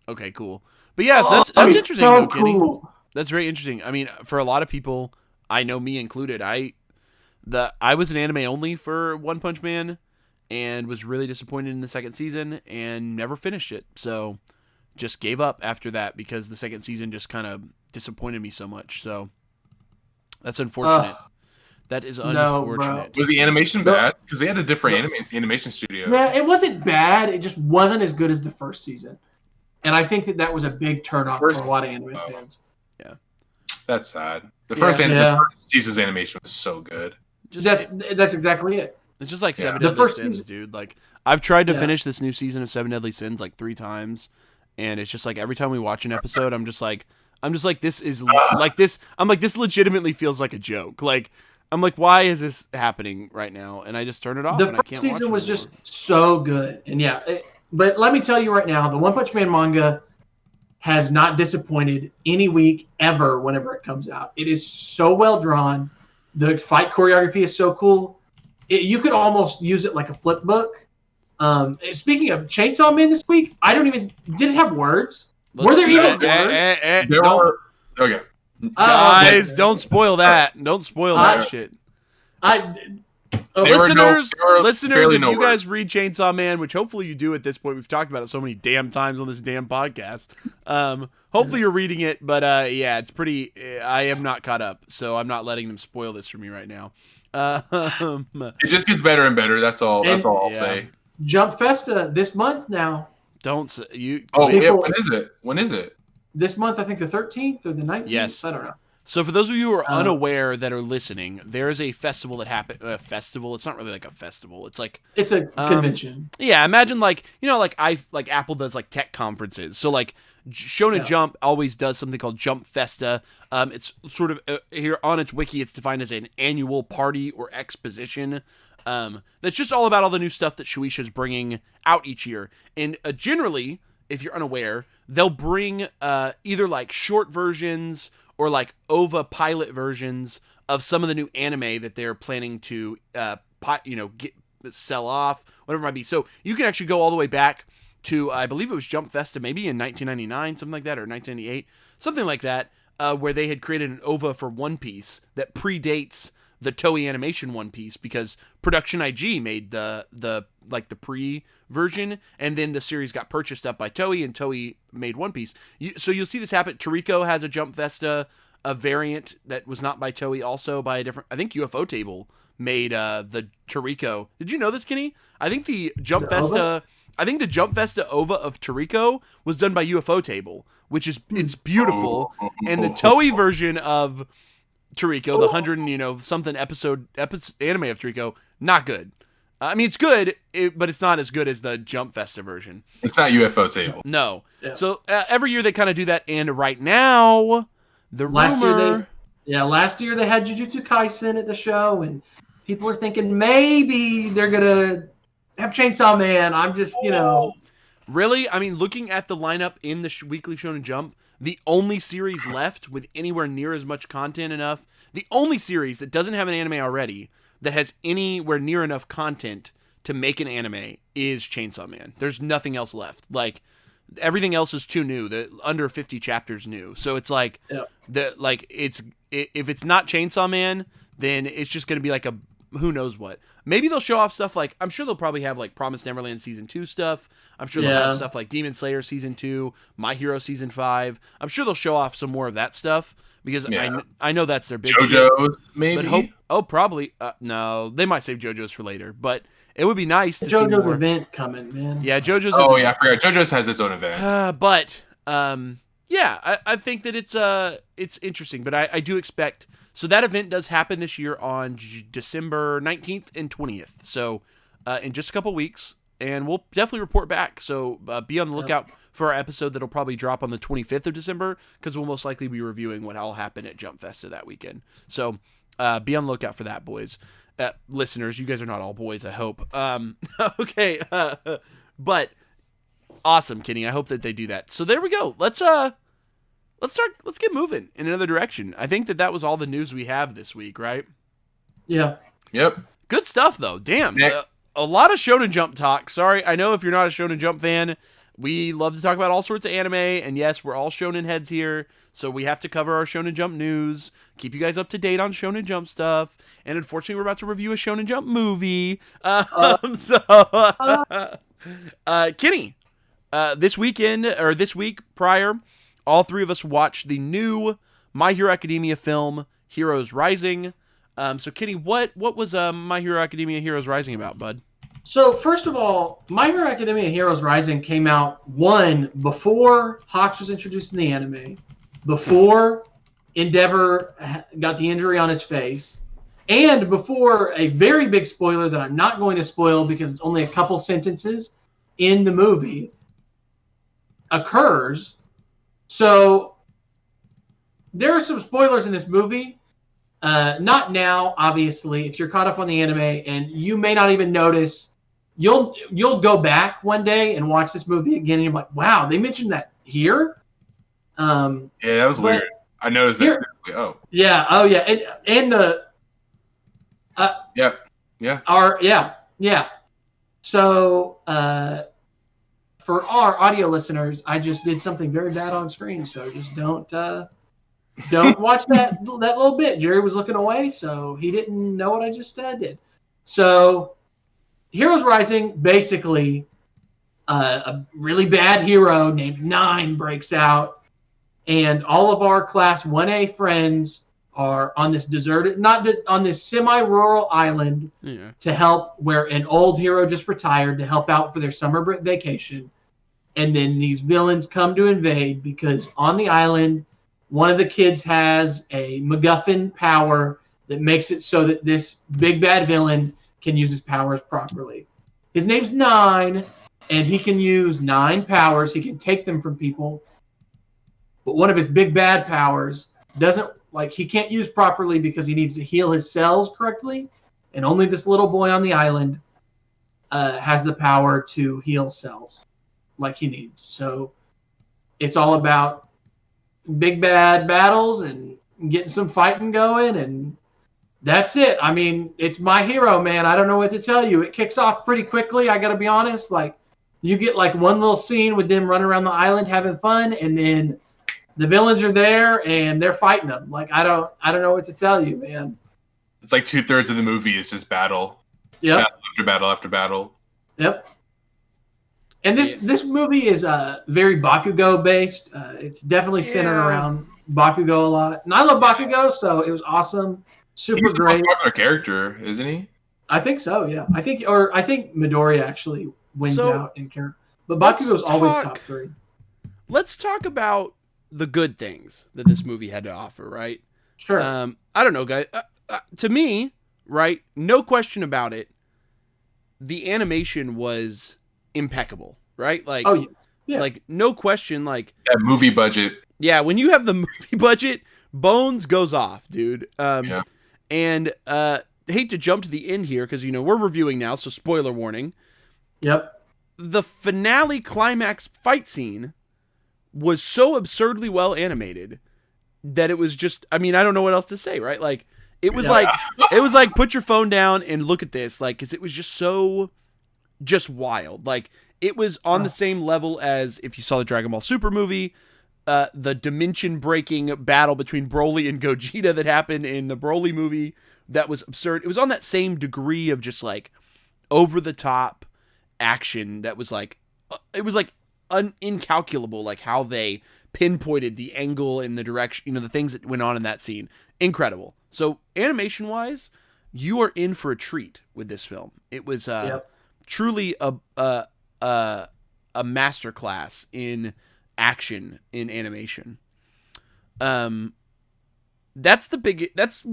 Speaker 2: okay, cool. But yeah, so that's
Speaker 3: Oh,
Speaker 2: that's
Speaker 3: it's
Speaker 2: interesting,
Speaker 3: so
Speaker 2: though, Kenny.
Speaker 3: cool.
Speaker 2: That's very interesting. I mean, for a lot of people, I know me included, I the I was an anime only for One Punch Man and was really disappointed in the second season and never finished it. So just gave up after that because the second season just kind of disappointed me so much. So that's unfortunate.
Speaker 3: Ugh.
Speaker 2: that is
Speaker 3: No,
Speaker 2: unfortunate.
Speaker 1: Was the animation bad? Because they had a different
Speaker 3: No.
Speaker 1: anima- animation studio.
Speaker 3: Yeah, it wasn't bad. It just wasn't as good as the first season, and I think that that was a big turnoff
Speaker 1: First-
Speaker 3: for a lot of anime
Speaker 1: Oh.
Speaker 3: fans.
Speaker 1: Yeah, that's sad. The first,
Speaker 2: Yeah.
Speaker 1: anim-
Speaker 3: Yeah.
Speaker 1: the first season's animation was so good.
Speaker 2: Just
Speaker 3: That's
Speaker 2: it-
Speaker 3: that's exactly it.
Speaker 2: it's just like
Speaker 1: Yeah.
Speaker 2: Seven
Speaker 3: The
Speaker 2: Deadly
Speaker 3: first
Speaker 2: Sins,
Speaker 3: season-
Speaker 2: dude. Like I've tried to
Speaker 3: Yeah.
Speaker 2: finish this new season of Seven Deadly Sins like three times, and it's just like every time we watch an episode, I'm just like, I'm just like, this is like this. I'm like, this legitimately feels like a joke. Like I'm like, why is this happening right now? And I just turn it off.
Speaker 3: the
Speaker 2: and I
Speaker 3: first
Speaker 2: can't
Speaker 3: season
Speaker 2: it
Speaker 3: was just so good, and yeah. it- but let me tell you right now, the One Punch Man manga has not disappointed any week ever. Whenever it comes out, it is so well drawn. The fight choreography is so cool. It, you could almost use it like a flip book. Um, speaking of Chainsaw Man this week, I don't even did it have words? were there
Speaker 2: Let's-
Speaker 3: even
Speaker 2: eh,
Speaker 3: words?
Speaker 2: eh, eh,
Speaker 1: There
Speaker 2: don't-
Speaker 1: were okay.
Speaker 3: Uh,
Speaker 2: guys, don't spoil that. Don't spoil
Speaker 3: Uh,
Speaker 2: that shit.
Speaker 3: I.
Speaker 1: There were no-
Speaker 2: listeners, listeners, if
Speaker 1: no
Speaker 2: you guys read Chainsaw Man, which hopefully you do at this point, we've talked about it so many damn times on this damn podcast. Um, hopefully you're reading it, but uh, yeah, it's pretty. I am not caught up, so I'm not letting them spoil this for me right now. Um,
Speaker 1: It just gets better and better. That's all. That's all I'll
Speaker 2: Yeah.
Speaker 1: say.
Speaker 3: Jump Festa this month now.
Speaker 2: don't s- you.
Speaker 1: Oh
Speaker 3: People-
Speaker 1: yeah. When is it? When is it?
Speaker 3: this month. I think the 13th or the 19th.
Speaker 2: Yes.
Speaker 3: I don't know.
Speaker 2: So for those of you who are
Speaker 3: Uh,
Speaker 2: unaware that are listening, there is a festival that happened. A festival. It's not really like a festival. It's like
Speaker 3: It's a
Speaker 2: Um,
Speaker 3: convention.
Speaker 2: yeah. Imagine like you know like I like Apple does like tech conferences. So like J- Shonen
Speaker 3: Yeah.
Speaker 2: Jump always does something called Jump Festa. Um, it's sort of uh, here on its wiki. It's defined as an annual party or exposition. Um, that's just all about all the new stuff that Shueisha's bringing out each year. And uh, generally, if you're unaware, they'll bring uh, either like short versions or like OVA pilot versions of some of the new anime that they're planning to, uh, pi- you know, get sell off, whatever it might be. So you can actually go all the way back to, I believe it was Jump Festa, maybe in 1999, something like that, or 1998, something like that, uh, where they had created an OVA for One Piece that predates the Toei Animation One Piece because Production IG made the the like the pre version, and then the series got purchased up by Toei, and Toei made One Piece. You, so you'll see this happen. Toriko has a Jump Festa a variant that was not by Toei, also by a different. I think Ufotable made uh the Toriko. Did you know this, Kenny? I think the Jump
Speaker 3: The OVA?
Speaker 2: Festa. I think the Jump Festa OVA of Toriko was done by Ufotable, which is it's beautiful
Speaker 1: Oh.
Speaker 2: and the Toei version of Toriko, the hundred and you know something episode episode anime of Toriko, not good. Uh, I mean, it's good, it, but it's not as good as the Jump Festa version.
Speaker 1: It's not Ufotable.
Speaker 2: No.
Speaker 3: Yeah.
Speaker 2: So uh, every year they kind of do that, and right now the
Speaker 3: Last year
Speaker 2: rumor.
Speaker 3: they- Yeah, last year they had Jujutsu Kaisen at the show, and people are thinking maybe they're gonna have Chainsaw Man. I'm just, you know,
Speaker 2: Really? I mean, looking at the lineup in the sh- Weekly Shonen Jump, the only series left with anywhere near as much content enough, the only series that doesn't have an anime already that has anywhere near enough content to make an anime is Chainsaw Man. There's nothing else left. Like everything else is too new. The under 50 chapters new. So it's like
Speaker 3: Yeah.
Speaker 2: the like it's i- if it's not Chainsaw Man, then it's just going to be like a who knows what. Maybe they'll show off stuff like I'm sure they'll probably have like Promised Neverland season 2 stuff. I'm sure they'll
Speaker 3: Yeah.
Speaker 2: have stuff like Demon Slayer season 2, My Hero season 5. I'm sure they'll show off some more of that stuff because I
Speaker 1: Yeah.
Speaker 2: kn- I know that's their big shit.
Speaker 1: JoJo's maybe.
Speaker 2: But hope oh probably uh, no, they might save JoJo's for later, but it would be nice to see
Speaker 3: JoJo's event coming, man.
Speaker 2: Yeah, JoJo's
Speaker 1: oh
Speaker 2: is-
Speaker 1: yeah, I forgot. JoJo's has its own event.
Speaker 2: uh, but um, yeah, I, I think that it's uh it's interesting, but I, I do expect so that event does happen this year on J- December nineteenth and twentieth. So uh, in just a couple weeks, and we'll definitely report back. So uh, be on the lookout for our episode that'll probably drop on the twenty fifth of December because we'll most likely be reviewing what all happened at Jump Festa that weekend. So uh, be on the lookout for that, boys. Uh, listeners, you guys are not all boys, I hope. Um, okay, uh, but awesome kenny. I hope that they do that. So there we go. Let's uh let's start let's get moving in another direction. I think that that was all the news we have this week right?
Speaker 3: Yeah.
Speaker 1: Yep.
Speaker 2: good stuff though. Damn. Uh, a lot of shonen jump talk. Sorry i know if you're not a shonen jump fan we love to talk about all sorts of anime and yes we're all shonen heads here so we have to cover our shonen jump news keep you guys up to date on shonen jump stuff and unfortunately we're about to review a shonen jump movie. Um, so uh, kenny uh, this weekend or this week prior, all three of us watched the new My Hero Academia film, Heroes Rising. Um, so Kenny, what what was um, My Hero Academia Heroes Rising about, bud?
Speaker 3: So first of all, My Hero Academia Heroes Rising came out one before Hawks was introduced in the anime, before Endeavor got the injury on his face, and before a very big spoiler that I'm not going to spoil because it's only a couple sentences in the movie occurs. So there are some spoilers in this movie. Uh, not now, obviously. If you're caught up on the anime and you may not even notice, you'll you'll go back one day and watch this movie again, and you're like, "Wow, they mentioned that here." Um,
Speaker 1: Yeah, that was weird. I noticed that.
Speaker 3: Here-.
Speaker 1: Oh,
Speaker 3: yeah. Oh, yeah. And and the
Speaker 1: yeah, yeah.
Speaker 3: our yeah yeah. So uh, for our audio listeners, I just did something very bad on screen, so just don't uh, don't watch that that little bit. Jerry was looking away, so he didn't know what I just uh, did. So, Heroes Rising basically uh, a really bad hero named Nine breaks out, and all of our class 1A friends are on this deserted, not de- on this semi-rural island
Speaker 2: Yeah.
Speaker 3: to help where an old hero just retired to help out for their summer vacation. And then these villains come to invade because on the island, one of the kids has a MacGuffin power that makes it so that this big bad villain can use his powers properly. His name's Nine, and he can use nine powers. He can take them from people. But one of his big bad powers doesn't like he can't use properly because he needs to heal his cells correctly, and only this little boy on the island uh, has the power to heal cells like he needs. So it's all about big bad battles and getting some fighting going and that's it. I mean, it's my hero, man. I don't know what to tell you. It kicks off pretty quickly. I got to be honest. Like, you get like one little scene with them running around the island having fun, and then the villains are there and they're fighting them. Like, I don't, I don't know what to tell you, man.
Speaker 1: It's like two thirds of the movie is just battle.
Speaker 3: Yep.
Speaker 1: Battle after battle after battle.
Speaker 3: Yep. And this this movie is uh very Bakugo based. Uh, it's definitely centered
Speaker 2: Yeah.
Speaker 3: around Bakugo a lot, and I love Bakugo, so it was awesome, super
Speaker 1: He's the most
Speaker 3: great.
Speaker 1: popular character, isn't he?
Speaker 3: I think so. Yeah, I think or I think Midoriya actually wins
Speaker 2: So,
Speaker 3: out in character, but
Speaker 2: let's
Speaker 3: Bakugo's always
Speaker 2: talk-
Speaker 3: top three.
Speaker 2: Let's talk about the good things that this movie had to offer, right?
Speaker 3: Sure.
Speaker 2: Um, I don't know, guys. Uh, uh, to me, right, no question about it. The animation was impeccable, right? Like,
Speaker 3: oh yeah. yeah.
Speaker 2: like no question. Like,
Speaker 1: That movie budget.
Speaker 2: yeah, when you have the movie budget, Bones goes off, dude. Um,
Speaker 1: Yeah.
Speaker 2: And uh, hate to jump to the end here because you know we're reviewing now, so spoiler warning.
Speaker 3: Yep.
Speaker 2: The finale climax fight scene was so absurdly well animated that it was just. I mean, I don't know what else to say, right? Like, it was
Speaker 3: Yeah.
Speaker 2: like it was like put your phone down and look at this, like, because it was just so, just wild. Like, it was on the
Speaker 3: Oh.
Speaker 2: same level as if you saw the Dragon Ball Super movie. Uh, the dimension breaking battle between Broly and Gogeta that happened in the Broly movie that was absurd. It was on that same degree of just like over the top action that was like uh, it was like un- incalculable like how they pinpointed the angle and the direction you know the things that went on in that scene incredible so animation wise you are in for a treat with this film it was uh
Speaker 3: Yep.
Speaker 2: Truly a a a, a masterclass in action in animation. Um that's the big that's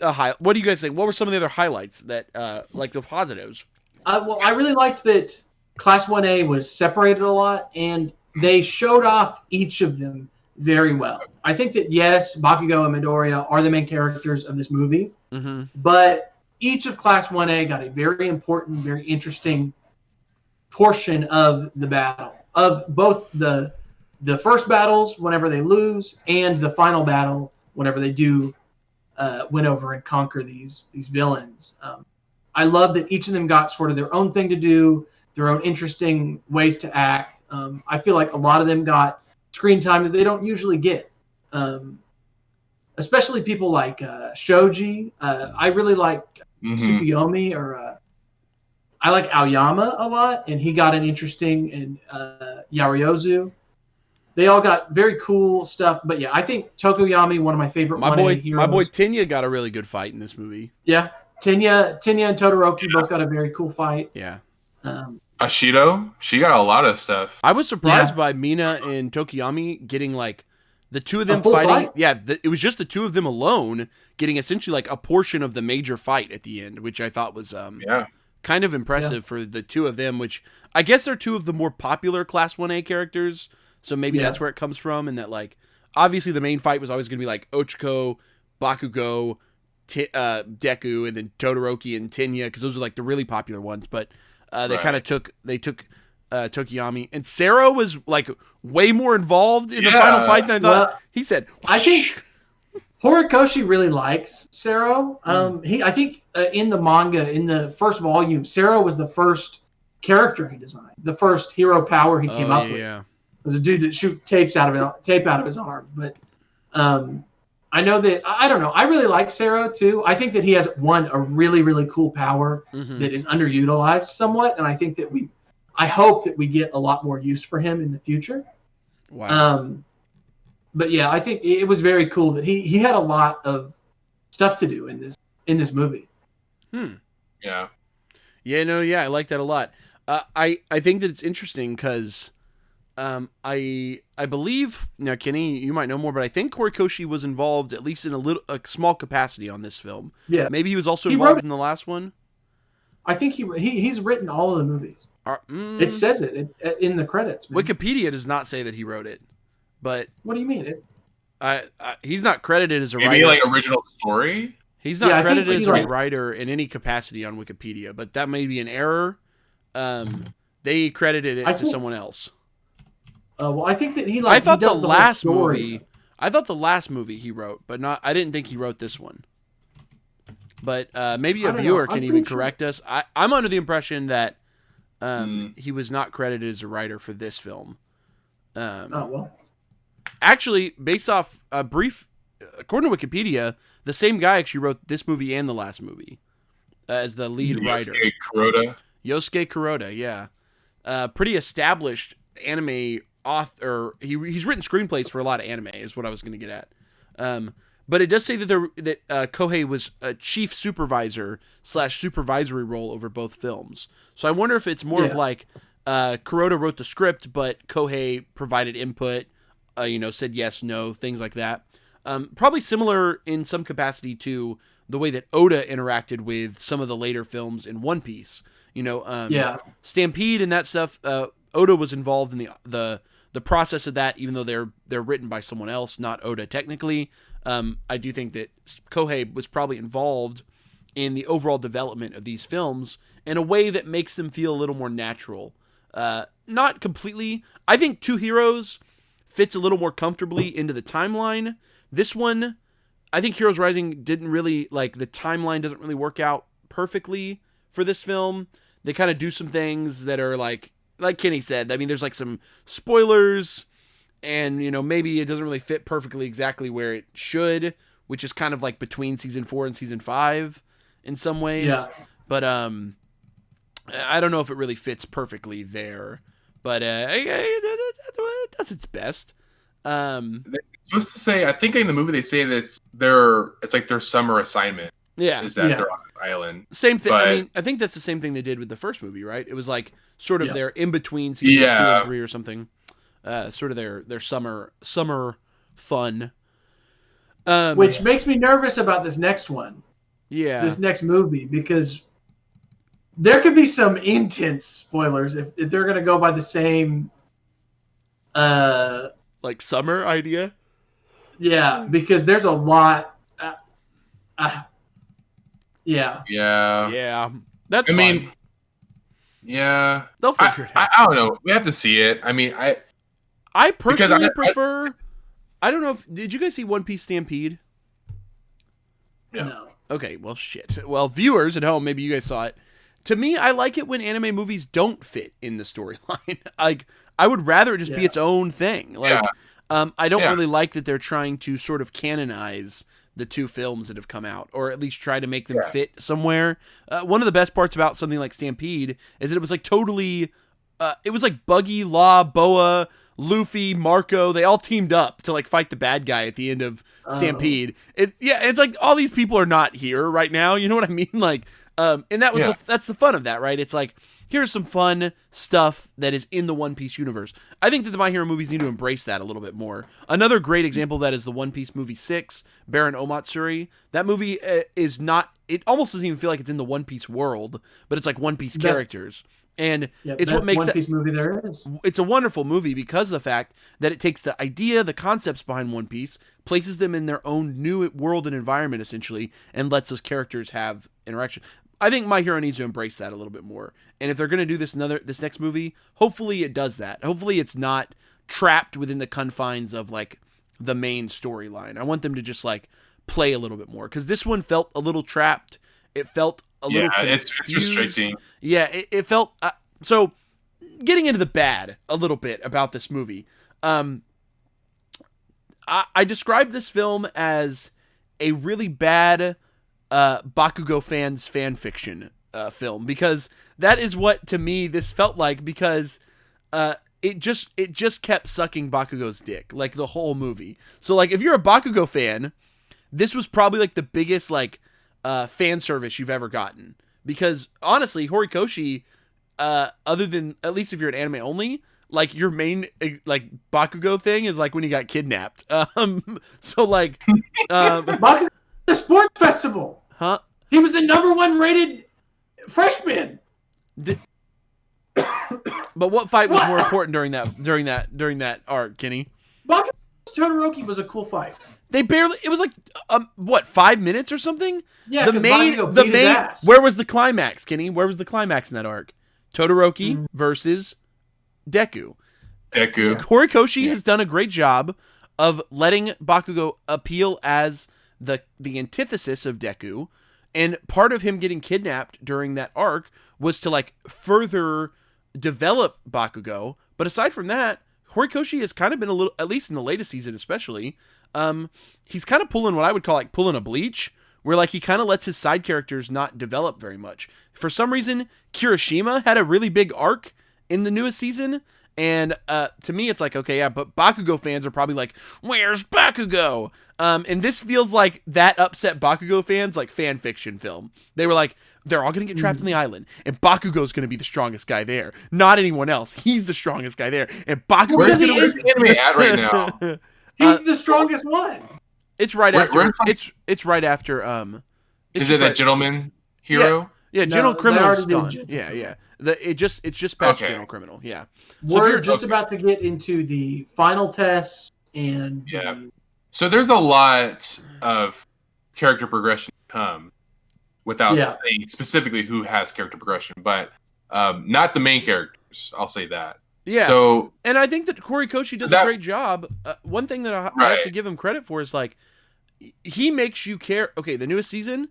Speaker 2: a high what do you guys think? What were some of the other highlights that uh like the positives?
Speaker 3: Uh, well, I really liked that Class 1A was separated a lot and they showed off each of them very well. I think that, yes, Bakugo and Midoriya are the main characters of this movie,
Speaker 2: mm-hmm.
Speaker 3: but each of Class 1A got a very important, very interesting portion of the battle, of both the the first battles whenever they lose and the final battle whenever they do uh, win over and conquer these these villains. Um, I love that each of them got sort of their own thing to do, their own interesting ways to act. Um, I feel like a lot of them got screen time that they don't usually get. Um, especially people like uh, Shoji. Uh, I really like
Speaker 1: Mhm.
Speaker 3: Tsukuyomi or uh, I like Aoyama a lot, and he got an interesting and uh, Yaoyorozu. They all got very cool stuff, but yeah, I think Tokoyami one of my favorite.
Speaker 2: my boy
Speaker 3: heroes.
Speaker 2: my boy Tenya got a really good fight in this movie
Speaker 3: yeah, Tenya, Tenya and Todoroki both got a very cool fight.
Speaker 2: yeah
Speaker 3: Um,
Speaker 1: Ashido, she got a lot of stuff.
Speaker 2: I was surprised
Speaker 3: Yeah.
Speaker 2: by Mina and Tokoyami getting like the two of them fighting.
Speaker 3: fight?
Speaker 2: Yeah, the, it was just the two of them alone getting essentially like a portion of the major fight at the end, which I thought was um
Speaker 1: Yeah.
Speaker 2: kind of impressive for the two of them. Which I guess they're two of the more popular Class One A characters, so maybe
Speaker 3: Yeah.
Speaker 2: that's where it comes from. And that like obviously the main fight was always going to be like Ochaco, Bakugo, Ti uh, Deku, and then Todoroki and Tenya because those are like the really popular ones. But uh, they
Speaker 1: Right.
Speaker 2: kind of took they took uh, Tokoyami and Sero was like way more involved in the final fight than I thought.
Speaker 3: Well,
Speaker 2: he said,
Speaker 3: I think- Horikoshi really likes Sero.
Speaker 2: Hmm.
Speaker 3: Um, he, I think, uh, in the manga, in the first volume, Sero was the first character he designed, the first hero power he came
Speaker 2: oh,
Speaker 3: up
Speaker 2: yeah,
Speaker 3: with.
Speaker 2: yeah.
Speaker 3: was a dude that shoot tapes out of it, tape out of his arm. But um, I know that I I don't know. I really like Sero too. I think that he has one a really really cool power
Speaker 2: Mhm.
Speaker 3: that is underutilized somewhat, and I think that we, I hope that we get a lot more use for him in the future.
Speaker 2: Wow.
Speaker 3: Um, but yeah, I think it was very cool that he he had a lot of stuff to do in this in this movie. Hmm.
Speaker 1: Yeah.
Speaker 2: Yeah, no, yeah, I like that a lot. Uh, I I think that it's interesting because Um, I I believe now, Kenny, you might know more, but I think Horikoshi was involved at least in a little a small capacity on this film.
Speaker 3: Yeah,
Speaker 2: Maybe he was also
Speaker 3: He
Speaker 2: involved
Speaker 3: wrote-
Speaker 2: in the last one.
Speaker 3: I think he, he he's written all of the movies.
Speaker 2: Are- mm,
Speaker 3: It says it, it in the credits. Man.
Speaker 2: Wikipedia does not say that he wrote it, but
Speaker 3: What do you mean? It,
Speaker 2: I, I he's not credited as a
Speaker 1: Maybe
Speaker 2: writer.
Speaker 1: like original story.
Speaker 2: He's not
Speaker 3: Yeah, I think
Speaker 2: credited as
Speaker 3: he's
Speaker 2: a
Speaker 3: like-
Speaker 2: writer in any capacity on Wikipedia, but that may be an error. Um, they credited it
Speaker 3: I
Speaker 2: to
Speaker 3: think-
Speaker 2: someone else.
Speaker 3: uh, well, I think that he like
Speaker 2: I thought
Speaker 3: he
Speaker 2: the
Speaker 3: does
Speaker 2: last
Speaker 3: story.
Speaker 2: movie. I thought the last movie he wrote, but not. I didn't think he wrote this one. But uh, maybe a viewer
Speaker 3: know.
Speaker 2: can even
Speaker 3: pretty sure-
Speaker 2: correct us. I, I'm under the impression that um,
Speaker 1: Hmm.
Speaker 2: he was not credited as a writer for this film. Um,
Speaker 3: Oh well,
Speaker 2: Actually, based off a brief, according to Wikipedia, the same guy actually wrote this movie and the last movie uh, as the lead writer.
Speaker 1: Yosuke Kuroda.
Speaker 2: Yosuke Kuroda, yeah, uh, pretty established anime author. He he's written screenplays for a lot of anime, is what I was going to get at. Um, but it does say that there that uh, Kohei was a chief supervisor slash supervisory role over both films. So I wonder if it's more of like uh, Kuroda wrote the script, but Kohei provided input. Uh, you know, said yes, no, things like that. Um, probably similar in some capacity to the way that Oda interacted with some of the later films in One Piece. You know, um,
Speaker 3: yeah,
Speaker 2: Stampede and that stuff. Uh, Oda was involved in the the the process of that, even though they're they're written by someone else, not Oda technically. Um, I do think that Kohei was probably involved in the overall development of these films in a way that makes them feel a little more natural. Uh, not completely. I think Two Heroes fits a little more comfortably into the timeline. This one, I think Heroes Rising didn't really like the timeline doesn't really work out perfectly for this film. They kind of do some things that are like like Kenny said. I mean, there's like some spoilers and you know maybe it doesn't really fit perfectly exactly where it should, which is kind of like between season 4 and season 5 in some ways.
Speaker 3: yeah.
Speaker 2: But um I don't know if it really fits perfectly there. But uh it does its best. Um
Speaker 1: Supposed to say, I think in the movie they say that it's their it's like their summer assignment
Speaker 2: yeah.
Speaker 1: is that
Speaker 3: Yeah.
Speaker 1: they're on this island.
Speaker 2: Same thing. I mean, I think that's the same thing they did with the first movie, right? It was like sort of
Speaker 3: Yeah.
Speaker 2: their in between season two and three or something. Uh, sort of their their summer summer fun. Um,
Speaker 3: Which makes me nervous about this next one,
Speaker 2: yeah,
Speaker 3: this next movie, because there could be some intense spoilers if, if they're going to go by the same. Uh,
Speaker 2: like summer idea.
Speaker 3: yeah, because there's a lot. Uh, uh, yeah,
Speaker 1: Yeah.
Speaker 2: yeah, that's.
Speaker 1: I
Speaker 2: fine.
Speaker 1: mean, yeah.
Speaker 2: they'll figure
Speaker 1: I,
Speaker 2: it out.
Speaker 1: I don't know. We have to see it. I mean, I
Speaker 2: I, personally
Speaker 1: I- I-
Speaker 2: prefer. I don't know if did you guys see One Piece Stampede?
Speaker 1: Yeah.
Speaker 3: no.
Speaker 2: Okay, well, shit. Well, viewers at home, maybe you guys saw it. To me, I like it when anime movies don't fit in the storyline. like, I would rather it just be its own thing. Like,
Speaker 1: Yeah.
Speaker 2: um, I don't
Speaker 1: Yeah.
Speaker 2: really like that they're trying to sort of canonize the two films that have come out, or at least try to make them
Speaker 1: Yeah.
Speaker 2: fit somewhere. Uh, one of the best parts about something like Stampede is that it was like totally. Uh, it was like Buggy, Law, Boa, Luffy, Marco. They all teamed up to like fight the bad guy at the end of
Speaker 3: Oh.
Speaker 2: Stampede. It yeah, it's like all these people are not here right now. You know what I mean? Like, um, and that was
Speaker 1: Yeah.
Speaker 2: the, that's the fun of that, right? It's like here's some fun stuff that is in the One Piece universe. I think that the My Hero movies need to embrace that a little bit more. Another great example of that is the One Piece movie six, Baron Omatsuri. That movie uh, is not. It almost doesn't even feel like it's in the One Piece world, but it's like One Piece characters. And
Speaker 3: Yeah,
Speaker 2: it's what makes
Speaker 3: One
Speaker 2: that
Speaker 3: Piece movie there is.
Speaker 2: it's a wonderful movie because of the fact that it takes the idea, the concepts behind One Piece, places them in their own new world and environment essentially, and lets those characters have interaction. I think My Hero needs to embrace that a little bit more. And if they're going to do this another this next movie, hopefully it does that. Hopefully it's not trapped within the confines of like the main storyline. I want them to just like play a little bit more cuz this one felt a little trapped. It felt a
Speaker 1: yeah,
Speaker 2: little
Speaker 1: it's it's restricting.
Speaker 2: Yeah, it, it felt uh, so. Getting into the bad a little bit about this movie, um, I, I described this film as a really bad uh, Bakugo fans fan fiction uh, film because that is what to me this felt like because uh, it just it just kept sucking Bakugo's dick like the whole movie. So like if you're a Bakugo fan, this was probably like the biggest like uh, fan service you've ever gotten because honestly, Horikoshi, uh, other than at least if you're an anime only, like your main eh, like Bakugo thing is like when he got kidnapped. Um, so like, um,
Speaker 3: Bakugo, the sports festival.
Speaker 2: huh?
Speaker 3: He was the number one rated freshman.
Speaker 2: But what fight was
Speaker 3: What?
Speaker 2: more important during that during that during that arc, Kenny?
Speaker 3: Bakugo Todoroki was a cool fight.
Speaker 2: They barely. It was like um, what five minutes or something.
Speaker 3: Yeah,
Speaker 2: the
Speaker 3: 'cause
Speaker 2: main,
Speaker 3: Bakugo
Speaker 2: the
Speaker 3: beat his
Speaker 2: main.
Speaker 3: ass.
Speaker 2: Where was the climax, Kenny? Where was the climax in that arc? Todoroki
Speaker 3: Mhm.
Speaker 2: versus Deku.
Speaker 1: Deku.
Speaker 2: Horikoshi
Speaker 1: Yeah.
Speaker 2: has done a great job of letting Bakugo appeal as the the antithesis of Deku, and part of him getting kidnapped during that arc was to like further develop Bakugo. But aside from that, Horikoshi has kind of been a little, at least in the latest season, especially, um, he's kind of pulling what I would call like pulling a bleach, where like he kind of lets his side characters not develop very much. For some reason, Kirishima had a really big arc in the newest season. And uh, to me, it's like, okay, yeah, but Bakugo fans are probably like, where's Bakugo? Um, and this feels like that upset Bakugo fans, like fan fiction film. They were like, they're all going to get trapped on the island, and Bakugo's going to be the strongest guy there, not anyone else. He's the strongest guy there, and Bakugo's
Speaker 1: Where's,
Speaker 3: Because he
Speaker 1: the,
Speaker 2: going
Speaker 1: where's the anime at right now?
Speaker 3: He's
Speaker 2: uh,
Speaker 3: the strongest one.
Speaker 2: It's right
Speaker 1: Where-
Speaker 2: after.
Speaker 1: where's the-
Speaker 2: it's it's right after. Um,
Speaker 1: Is
Speaker 2: just
Speaker 1: it that gentleman hero?
Speaker 2: Yeah,
Speaker 3: No,
Speaker 2: Gentle
Speaker 3: Criminal
Speaker 2: Criminal's
Speaker 3: already did
Speaker 2: done.
Speaker 3: General
Speaker 2: Yeah, yeah. The, it just it's just past
Speaker 1: Okay.
Speaker 2: Gentle Criminal. Yeah. So
Speaker 3: We're
Speaker 2: you're-
Speaker 3: just
Speaker 1: okay.
Speaker 3: about to get into the final tests and
Speaker 1: Yeah.
Speaker 3: the-
Speaker 1: So there's a lot of character progression to come without
Speaker 3: Yeah.
Speaker 1: saying specifically who has character progression, but um, not the main characters. I'll say that.
Speaker 2: Yeah.
Speaker 1: So
Speaker 2: And I think that Horikoshi does
Speaker 1: that-
Speaker 2: a great job. Uh, one thing that I, I have to give him credit for is like he makes you care. Okay, the newest season,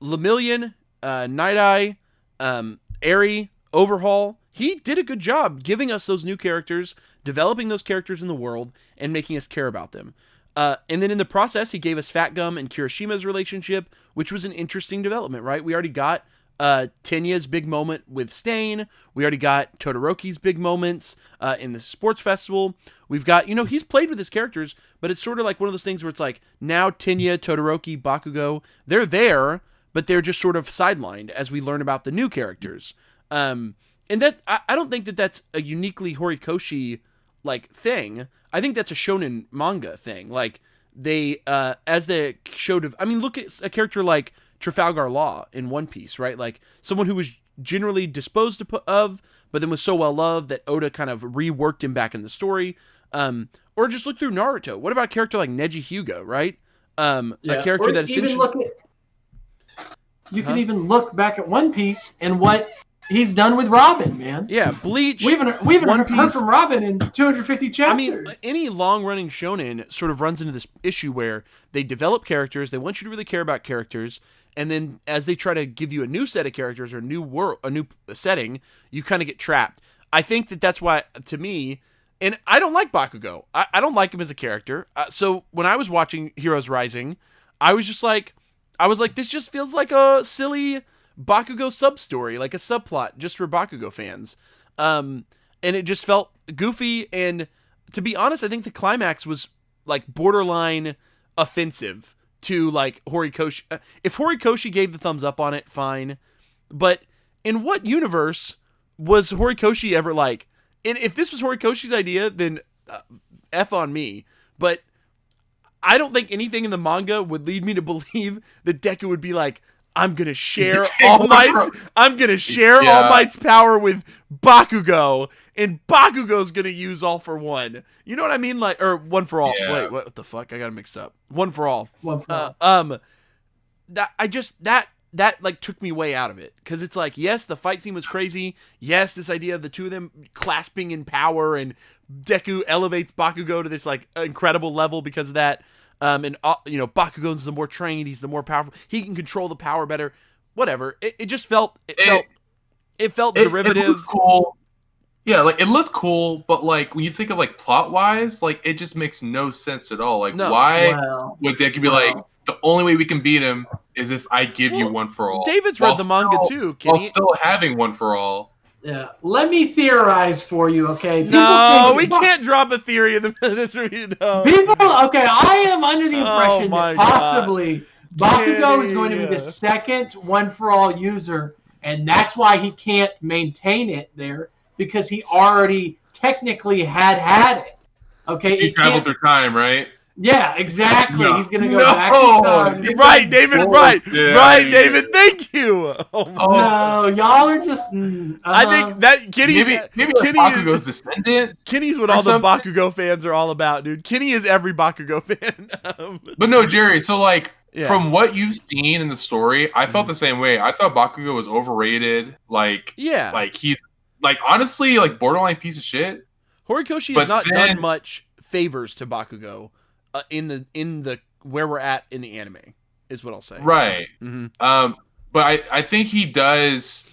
Speaker 2: Lemillion, uh, Night Eye, um, Eri, Overhaul. He did a good job giving us those new characters, developing those characters in the world, and making us care about them. Uh, and then in the process, he gave us Fat Gum and Kirishima's relationship, which was an interesting development, right? We already got uh, Tenya's big moment with Stain. We already got Todoroki's big moments uh, in the sports festival. We've got, you know, he's played with his characters, but it's sort of like one of those things where it's like now Tenya, Todoroki, Bakugo, they're there, but they're just sort of sidelined as we learn about the new characters. Um, and that I, I don't think that that's a uniquely Horikoshi like thing. I think that's a shonen manga thing. Like they uh as the show dev- I mean look at a character like Trafalgar Law in One Piece, right? Like someone who was generally disposed of, of but then was so well loved that Oda kind of reworked him back in the story. Um or just look through Naruto. What about a character like Neji Hyuga, right? Um
Speaker 3: Yeah,
Speaker 2: a character
Speaker 3: or
Speaker 2: that
Speaker 3: even look at you
Speaker 2: Huh?
Speaker 3: can even look back at One Piece and what he's done with Robin, man.
Speaker 2: Yeah, Bleach
Speaker 3: We haven't we haven't
Speaker 2: One
Speaker 3: heard
Speaker 2: Piece-
Speaker 3: from Robin in 250 chapters.
Speaker 2: I mean, any long running shonen sort of runs into this issue where they develop characters, they want you to really care about characters, and then as they try to give you a new set of characters or a new world, a new setting, you kind of get trapped. I think that that's why, to me, and I don't like Bakugo. I, I don't like him as a character. Uh, so when I was watching Heroes Rising, I was just like, I was like, this just feels like a silly Bakugo sub story, like a subplot just for Bakugo fans. Um, and it just felt goofy. And to be honest, I think the climax was like borderline offensive to like Horikoshi. uh, If Horikoshi gave the thumbs up on it, fine. But in what universe was Horikoshi ever like? And if this was Horikoshi's idea, then uh, f on me. But I don't think anything in the manga would lead me to believe that Deku would be like, I'm gonna share All Might's, I'm gonna share All
Speaker 1: Yeah.
Speaker 2: Might's power with Bakugo, and Bakugo's gonna use All for One. You know what I mean? Like, or One for All.
Speaker 1: Yeah.
Speaker 2: Wait, what the fuck? I got it mixed up. One for All.
Speaker 3: One for
Speaker 2: Uh,
Speaker 3: all.
Speaker 2: um, that I just that that like took me way out of it because it's like yes, the fight scene was crazy. Yes, this idea of the two of them clasping in power and Deku elevates Bakugo to this like incredible level because of that. Um, and uh, you know Bakugo's the more trained, he's the more powerful. He can control the power better. Whatever. It, it just felt it,
Speaker 1: It-
Speaker 2: felt it felt
Speaker 1: it, it
Speaker 2: derivative.
Speaker 1: cool. Yeah, like it looked cool, but like when you think of like plot wise, like it just makes no sense at all. Like
Speaker 2: No.
Speaker 1: why
Speaker 3: well,
Speaker 1: would Deku be
Speaker 3: well.
Speaker 1: like the only way we can beat him is if I give you one for all.
Speaker 2: David's read the manga
Speaker 1: still-
Speaker 2: too.
Speaker 1: While
Speaker 2: Kenny.
Speaker 1: still having one for all.
Speaker 3: yeah. Let me theorize for you, okay? People
Speaker 2: No,
Speaker 3: think-
Speaker 2: we can't drop a theory in the middle of this review. No.
Speaker 3: People, okay, I am under the
Speaker 2: Oh
Speaker 3: impression
Speaker 2: my
Speaker 3: that possibly Bakugo is going to be the second one for all user, and that's why he can't maintain it there because he already technically had had it. Okay,
Speaker 1: He traveled through time, right?
Speaker 3: yeah, exactly.
Speaker 1: No.
Speaker 3: He's gonna go
Speaker 1: No.
Speaker 3: back in time.
Speaker 2: right, David.
Speaker 1: Oh,
Speaker 2: Right,
Speaker 1: yeah,
Speaker 2: right,
Speaker 1: yeah.
Speaker 2: David. Thank you. Oh,
Speaker 3: No, y'all are just. mm,
Speaker 2: I
Speaker 3: uh-huh.
Speaker 2: think that Kenny.
Speaker 1: Maybe maybe
Speaker 2: Kenny
Speaker 1: Bakugo's
Speaker 2: is,
Speaker 1: descendant.
Speaker 2: Kenny's what
Speaker 1: or
Speaker 2: all the
Speaker 1: something.
Speaker 2: Bakugo fans are all about, dude. Kenny is every Bakugo fan. Um,
Speaker 1: But no, Jerry. So like
Speaker 2: Yeah.
Speaker 1: from what you've seen in the story, I felt
Speaker 2: Mhm.
Speaker 1: the same way. I thought Bakugo was overrated. Like
Speaker 2: yeah,
Speaker 1: like he's like honestly like borderline piece of shit.
Speaker 2: Horikoshi has not
Speaker 1: then-
Speaker 2: done much favors to Bakugo uh, in the in the where we're at in the anime is what I'll say.
Speaker 1: Right.
Speaker 2: hmm
Speaker 1: Um, but I, I think he does.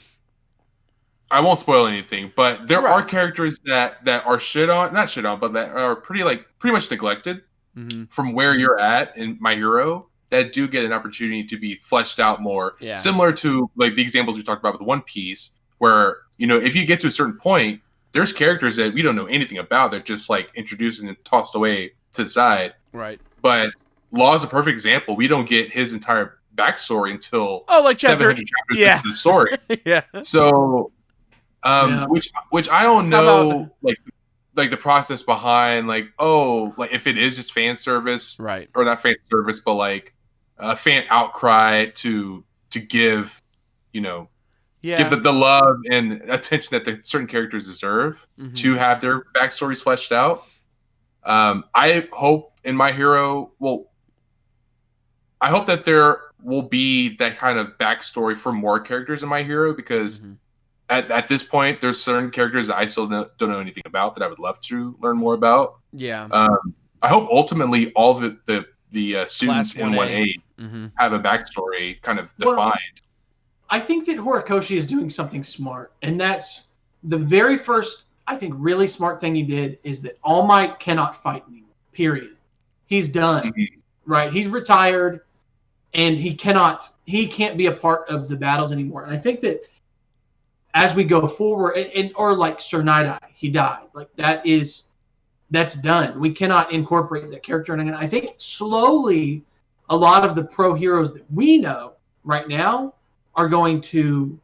Speaker 1: I won't spoil anything, but there are characters that that are shit on, not shit on, but that are pretty like pretty much neglected
Speaker 2: hmm
Speaker 1: from where you're at in My Hero that do get an opportunity to be fleshed out more.
Speaker 2: Yeah.
Speaker 1: Similar to like the examples we talked about with One Piece, where you know if you get to a certain point, there's characters that we don't know anything about. They're just like introduced and tossed away to the side.
Speaker 2: Right.
Speaker 1: But Law is a perfect example. We don't get his entire backstory until
Speaker 2: Oh, like chapter.
Speaker 1: hundred chapters
Speaker 2: yeah.
Speaker 1: into the story.
Speaker 2: yeah.
Speaker 1: So, um,
Speaker 3: Yeah.
Speaker 1: which which I don't know,
Speaker 2: about-
Speaker 1: like like the process behind, like oh, like if it is just fan service
Speaker 2: Right.
Speaker 1: or not fan service, but like a fan outcry to to give, you know,
Speaker 2: Yeah.
Speaker 1: give the, the love and attention that the certain characters deserve
Speaker 2: Mhm.
Speaker 1: to have their backstories fleshed out. Um, I hope in my hero, well, I hope that there will be that kind of backstory for more characters in my hero because
Speaker 2: Mhm.
Speaker 1: at, at this point, there's certain characters that I still know, don't know anything about that I would love to learn more about.
Speaker 2: Yeah.
Speaker 1: Um, I hope ultimately all the the, the uh, students
Speaker 2: Class
Speaker 1: in
Speaker 2: 1A.
Speaker 1: one A
Speaker 2: hmm
Speaker 1: have a backstory kind of
Speaker 3: Well,
Speaker 1: defined.
Speaker 3: I think that Horikoshi is doing something smart, and that's the very first, I think, really smart thing he did is that All Might cannot fight anymore. Period. He's done.
Speaker 1: Mhm.
Speaker 3: Right? He's retired, and he cannot. He can't be a part of the battles anymore. And I think that as we go forward, and, and or like Sir Night he died. Like that is that's done. We cannot incorporate that character. And I think slowly, a lot of the pro heroes that we know right now are going to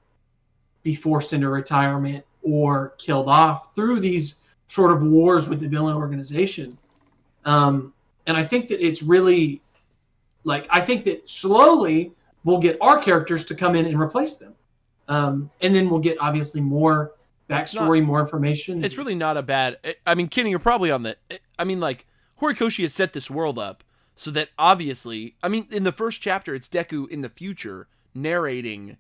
Speaker 3: be forced into retirement or killed off through these sort of wars with the villain organization. Um, and I think that it's really like I think that slowly we'll get our characters to come in and replace them, um, and then we'll get obviously more backstory, more information.
Speaker 2: It's really not a bad. I mean, Kenny, you're probably on the. I mean, like Horikoshi has set this world up so that obviously, I mean, in the first chapter, it's Deku in the future narrating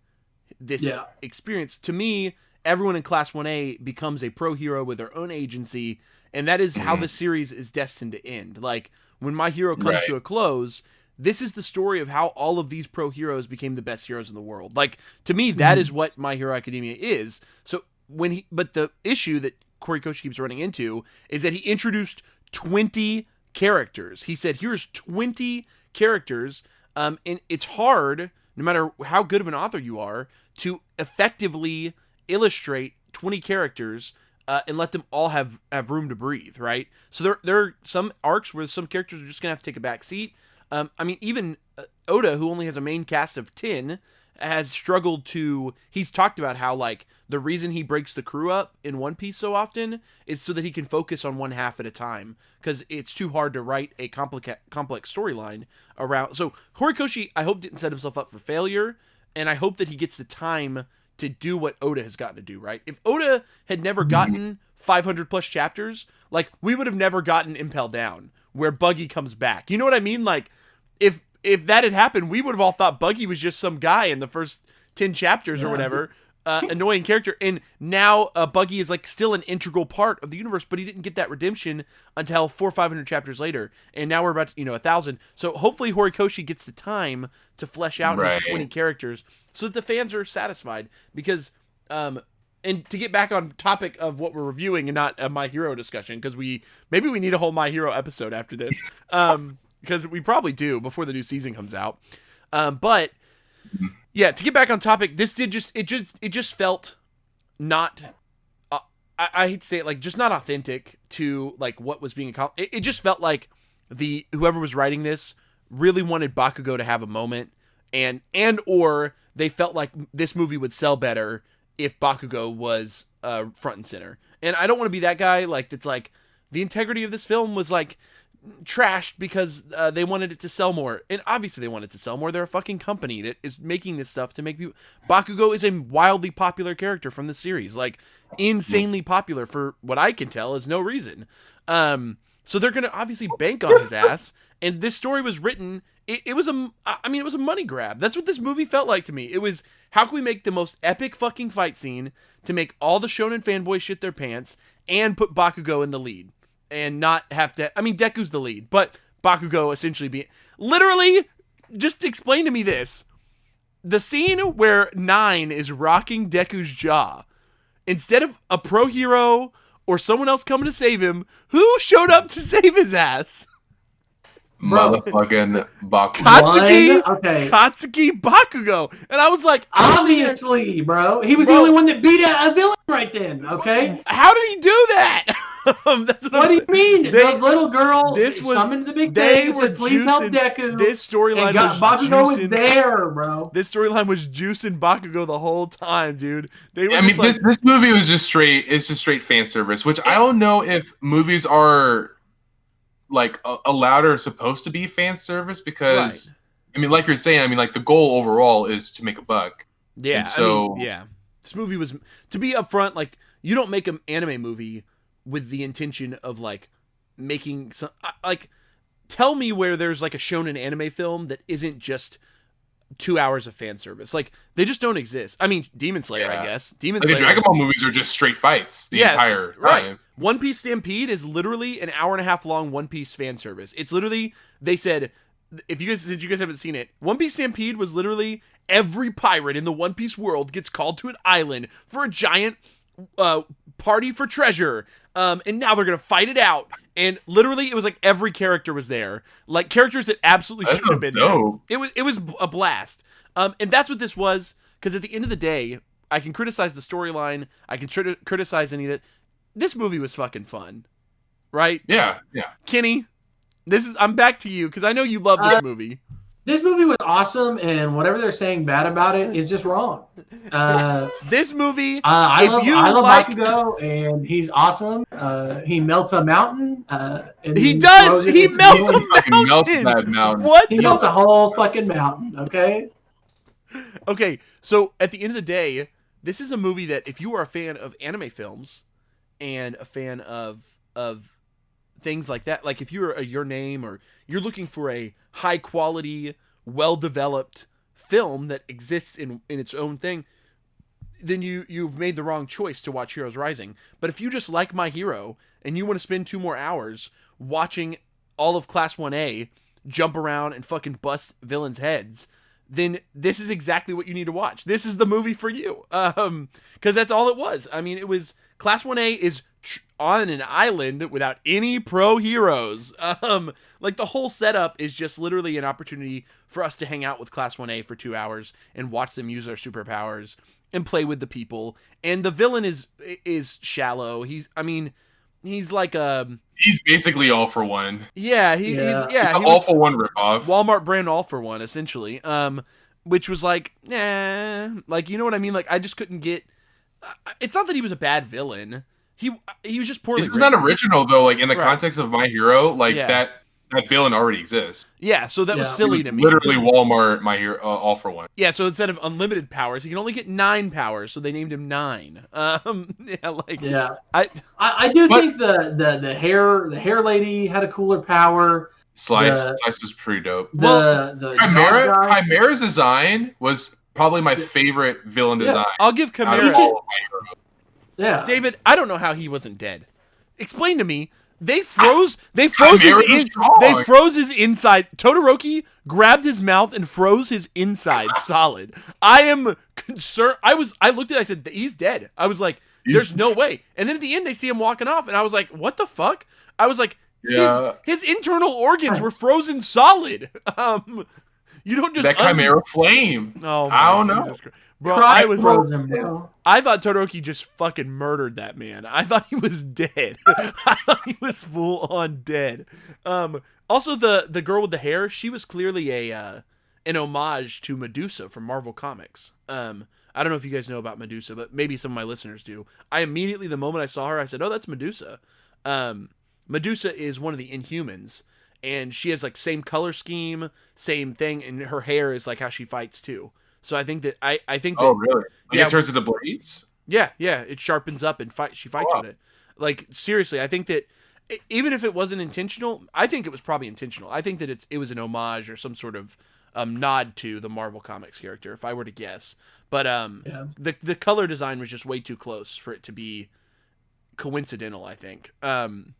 Speaker 2: this
Speaker 3: yeah,
Speaker 2: experience. To me, everyone in Class 1A becomes a pro hero with their own agency, and that is how
Speaker 1: Mhm.
Speaker 2: the series is destined to end. Like, when My Hero comes
Speaker 1: Right.
Speaker 2: to a close, this is the story of how all of these pro heroes became the best heroes in the world. Like, to me, that
Speaker 3: Mhm.
Speaker 2: is what My Hero Academia is. So, when he, but the issue that Horikoshi keeps running into is that he introduced 20 characters. He said, here's 20 characters, um, and it's hard, no matter how good of an author you are, to effectively illustrate 20 characters uh, and let them all have, have room to breathe, right? So there, there are some arcs where some characters are just to have to take a back seat. Um, I mean, even uh, Oda, who only has a main cast of 10, has struggled to. He's talked about how, like, the reason he breaks the crew up in One Piece so often is so that he can focus on one half at a time because it's too hard to write a complica- complex storyline around. So Horikoshi, I hope didn't set himself up for failure, and I hope that he gets the time to do what Oda has gotten to do. Right? If Oda had never mm-hmm. gotten 500 plus chapters, like we would have never gotten Impel Down, where Buggy comes back. You know what I mean? Like if if that had happened, we would have all thought Buggy was just some guy in the first 10 chapters or whatever. Uh, annoying character, and now uh, Buggy is like still an integral part of the universe, but he didn't get that redemption until four, or five hundred chapters later, and now we're about to, you know a thousand. So hopefully Horikoshi gets the time to flesh out
Speaker 1: Right.
Speaker 2: his twenty characters, so that the fans are satisfied. Because, um, and to get back on topic of what we're reviewing and not a My Hero discussion, because we maybe we need a whole My Hero episode after this, um, because we probably do before the new season comes out. Um, but yeah, to get back on topic, this did just it just it just felt not. Uh, I, I hate to say it, like just not authentic to like what was being accomplished. It, it just felt like the whoever was writing this really wanted Bakugo to have a moment, and and or they felt like this movie would sell better if Bakugo was uh, front and center. And I don't want to be that guy like that's like the integrity of this film was like trashed because uh, they wanted it to sell more. And obviously they wanted to sell more. They're a fucking company that is making this stuff to make people Bakugo is a wildly popular character from the series. Like insanely popular for what I can tell is no reason. Um so they're going to obviously bank on his ass and this story was written it, it was a I mean it was a money grab. That's what this movie felt like to me. It was how can we make the most epic fucking fight scene to make all the shonen fanboys shit their pants and put Bakugo in the lead and not have to I mean Deku's the lead, but Bakugo essentially being literally just explain to me this. The scene where 9 is rocking Deku's jaw instead of a pro hero or someone else coming to save him, who showed up to save his ass?
Speaker 3: Bro.
Speaker 1: Motherfucking Bakugo.
Speaker 2: Katsuki,
Speaker 3: One, okay.
Speaker 2: Katsuki Bakugo, and I was like, I was sitting there,
Speaker 3: Obviously, bro. He was
Speaker 2: Bro.
Speaker 3: the only one that beat a, a villain right then. Okay.
Speaker 2: how did he do that? That's what,
Speaker 3: What do you mean?
Speaker 2: They-
Speaker 3: the little girl
Speaker 2: this was-
Speaker 3: summoned the big
Speaker 2: they
Speaker 3: thing and
Speaker 2: were
Speaker 3: said, "Please help
Speaker 2: juicing
Speaker 3: Deku."
Speaker 2: This storyline was
Speaker 3: Bakugo was there, bro.
Speaker 2: This storyline was juicing Bakugo the whole time, dude. They were
Speaker 1: I mean,
Speaker 2: like,
Speaker 1: this, this movie was just straight. It's just straight fan service, which I don't know if movies are like a- allowed or supposed to be fan service because I mean, like you're saying, I mean, like the goal overall is to make a buck.
Speaker 2: yeah,
Speaker 1: and
Speaker 2: I
Speaker 1: so-
Speaker 2: mean, yeah. This movie was to be upfront. Like, you don't make an anime movie with the intention of like making some like. Tell me where there's like a shonen anime film that isn't just two hours of fan service. Like they just don't exist. I mean, Demon Slayer, I guess. Demon
Speaker 1: Like the
Speaker 2: Slayer.
Speaker 1: Dragon Ball movies are just straight fights the
Speaker 2: Yeah,
Speaker 1: entire
Speaker 2: right.
Speaker 1: time.
Speaker 2: One Piece Stampede is literally an hour and a half long One Piece fan service. It's literally they said if you guys did you guys haven't seen it, One Piece Stampede was literally every pirate in the One Piece world gets called to an island for a giant uh, party for treasure. Um, and now they're gonna fight it out. And literally, it was like every character was there, like characters that absolutely
Speaker 1: That
Speaker 2: shouldn't have
Speaker 1: sounds
Speaker 2: been there.
Speaker 1: dope.
Speaker 2: It was it was a blast. Um, and that's what this was. Because at the end of the day, I can criticize the storyline. I can tr- criticize any of it. This movie was fucking fun, right?
Speaker 1: Yeah, yeah.
Speaker 2: Kenny, this is I'm back to you because I know you love this
Speaker 3: Uh,
Speaker 2: movie.
Speaker 3: This movie was awesome, and whatever they're saying bad about it is just wrong. Uh,
Speaker 2: This movie,
Speaker 3: Uh, I
Speaker 2: If
Speaker 3: love
Speaker 2: you
Speaker 3: I love
Speaker 2: like-
Speaker 3: Bakugo, and he's awesome. Uh, he melts a mountain. Uh, and
Speaker 2: He
Speaker 3: then
Speaker 2: does!
Speaker 3: throws
Speaker 2: He melts
Speaker 3: the-
Speaker 2: a
Speaker 1: Fucking melts
Speaker 2: mountain.
Speaker 1: that mountain.
Speaker 2: what?
Speaker 3: He
Speaker 2: the-
Speaker 3: melts a whole fucking mountain. Okay.
Speaker 2: Okay, so at the end of the day, this is a movie that if you are a fan of anime films and a fan of of things like that, like if you're a Your Name or you're looking for a high quality, well developed film that exists in in its own thing, then you you've made the wrong choice to watch Heroes Rising. But if you just like My Hero and you want to spend two more hours watching all of Class 1A jump around and fucking bust villains' heads, then this is exactly what you need to watch. This is the movie for you. Um, because that's all it was. I mean, it was Class 1A is on an island without any pro heroes. Um, like the whole setup is just literally an opportunity for us to hang out with Class 1A for two hours and watch them use their superpowers and play with the people. And the villain is is shallow. He's, I mean, he's like um,
Speaker 1: He's basically all for one.
Speaker 2: yeah, he,
Speaker 3: Yeah.
Speaker 2: he's yeah, he
Speaker 1: all for one ripoff.
Speaker 2: Walmart brand all for one essentially um which was like eh, like you know what i mean like i just couldn't get uh, it's not that he was a bad villain he he was just poorly
Speaker 1: This is not original though. Like in the
Speaker 2: Right.
Speaker 1: context of My Hero, like
Speaker 2: Yeah.
Speaker 1: that that villain already exists.
Speaker 2: yeah so that was
Speaker 3: Yeah.
Speaker 1: It
Speaker 2: silly
Speaker 1: was
Speaker 2: to me
Speaker 1: Literally Walmart, My Hero, uh, all for one.
Speaker 2: yeah so instead of unlimited powers he can only get nine powers so they named him nine um yeah like
Speaker 3: Yeah.
Speaker 2: i
Speaker 3: I, I do
Speaker 1: But-
Speaker 3: think the, the the hair the hair lady had a cooler power.
Speaker 1: Slice,
Speaker 3: The-
Speaker 1: Slice was pretty dope.
Speaker 3: The
Speaker 2: Well,
Speaker 3: the
Speaker 1: Chimera, Chimera's design was probably my
Speaker 3: Yeah.
Speaker 1: favorite villain
Speaker 3: Yeah.
Speaker 1: design.
Speaker 2: i'll give
Speaker 1: out
Speaker 2: chimera
Speaker 3: yeah.
Speaker 2: david i don't know how he wasn't dead explain to me they froze they froze his
Speaker 1: Chimera's
Speaker 2: in,
Speaker 1: strong.
Speaker 2: they froze his inside todoroki grabbed his mouth and froze his inside solid i am concerned i was i looked at it i said he's dead i was like there's
Speaker 1: He's-
Speaker 2: no way and then at the end they see him walking off and i was like what the fuck i was like
Speaker 1: Yeah.
Speaker 2: his, his internal organs were frozen solid um you don't just
Speaker 1: that
Speaker 2: un-
Speaker 1: Chimera flame.
Speaker 2: oh
Speaker 1: I don't
Speaker 2: my
Speaker 1: know.
Speaker 2: Bro
Speaker 3: Cry
Speaker 2: i was
Speaker 3: frozen.
Speaker 2: I thought Todoroki just fucking murdered that man. I thought he was dead. I thought he was full on dead. Um, also the the girl with the hair, she was clearly a uh, an homage to Medusa from Marvel Comics. Um, I don't know if you guys know about Medusa, but maybe some of my listeners do. I immediately, the moment I saw her, I said, "Oh, that's Medusa." Um, Medusa is one of the Inhumans, and she has like same color scheme, same thing, and her hair is like how she fights too. So I think that I I think that
Speaker 1: Oh, really? Like
Speaker 2: Yeah.
Speaker 1: it turns into blades.
Speaker 2: yeah, yeah, it sharpens up and fight. She fights
Speaker 1: Wow.
Speaker 2: with it. Like seriously, I think that even if it wasn't intentional, I think it was probably intentional. I think that it's it was an homage or some sort of um, nod to the Marvel Comics character, if I were to guess. But um,
Speaker 3: Yeah.
Speaker 2: the the color design was just way too close for it to be coincidental. I think. Um,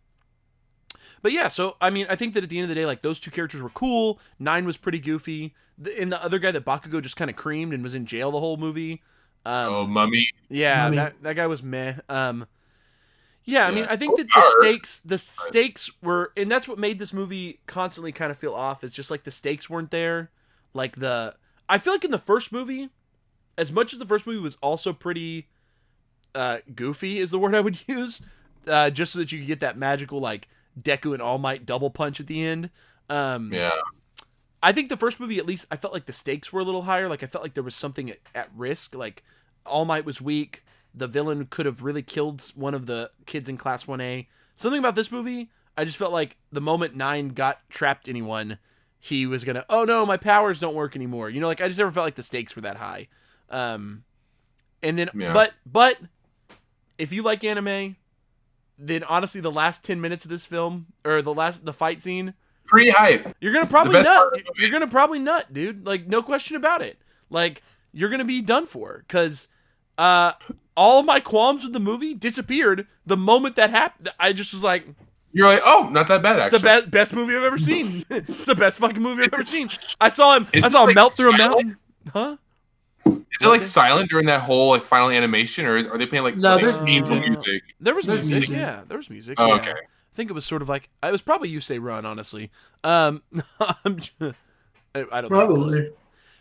Speaker 2: but yeah, so I mean, I think that at the end of the day, like those two characters were cool. Nine was pretty goofy, the, and the other guy that Bakugo just kind of creamed and was in jail the whole movie. Um,
Speaker 1: oh, mummy.
Speaker 2: yeah,
Speaker 3: Mummy.
Speaker 2: that that guy was meh. Um, yeah, I mean, I think that the stakes, the stakes were, and that's what made this movie constantly kind of feel off. Is just like the stakes weren't there. Like the, I feel like in the first movie, as much as the first movie was also pretty, uh, goofy is the word I would use, uh, just so that you could get that magical like Deku and All Might double punch at the end. Um,
Speaker 1: Yeah.
Speaker 2: I think the first movie, at least, I felt like the stakes were a little higher. Like I felt like there was something at, at risk. Like All Might was weak. The villain could have really killed one of the kids in Class One A. Something about this movie, I just felt like the moment Nine got trapped anyone, he was gonna. Oh no, my powers don't work anymore. You know, like I just never felt like the stakes were that high. Um, and then,
Speaker 1: Yeah.
Speaker 2: but but if you like anime, then honestly, the last ten minutes of this film or the last the fight scene
Speaker 1: Pretty hype.
Speaker 2: you're gonna probably nut.
Speaker 1: part of the
Speaker 2: You're gonna probably nut, dude. Like no question about it. Like you're gonna be done for because uh, all of my qualms with the movie disappeared the moment that happened. I just was like,
Speaker 1: You're like, oh, not that bad
Speaker 2: it's the best best movie I've ever seen. it's the best fucking movie I've ever seen. I saw him.
Speaker 1: Is
Speaker 2: I saw him
Speaker 1: like,
Speaker 2: melt through a mountain. Huh?
Speaker 1: Is it like silent during that whole like final animation, or is, are they playing like
Speaker 3: No, there's
Speaker 1: angel
Speaker 2: music.
Speaker 1: music?
Speaker 2: There was
Speaker 3: There's
Speaker 2: music.
Speaker 3: music.
Speaker 2: Yeah, there was music.
Speaker 1: Oh,
Speaker 2: yeah.
Speaker 1: okay.
Speaker 2: I think it was sort of like it was probably you say run honestly. Um, I'm j- I, I don't know.
Speaker 3: Probably.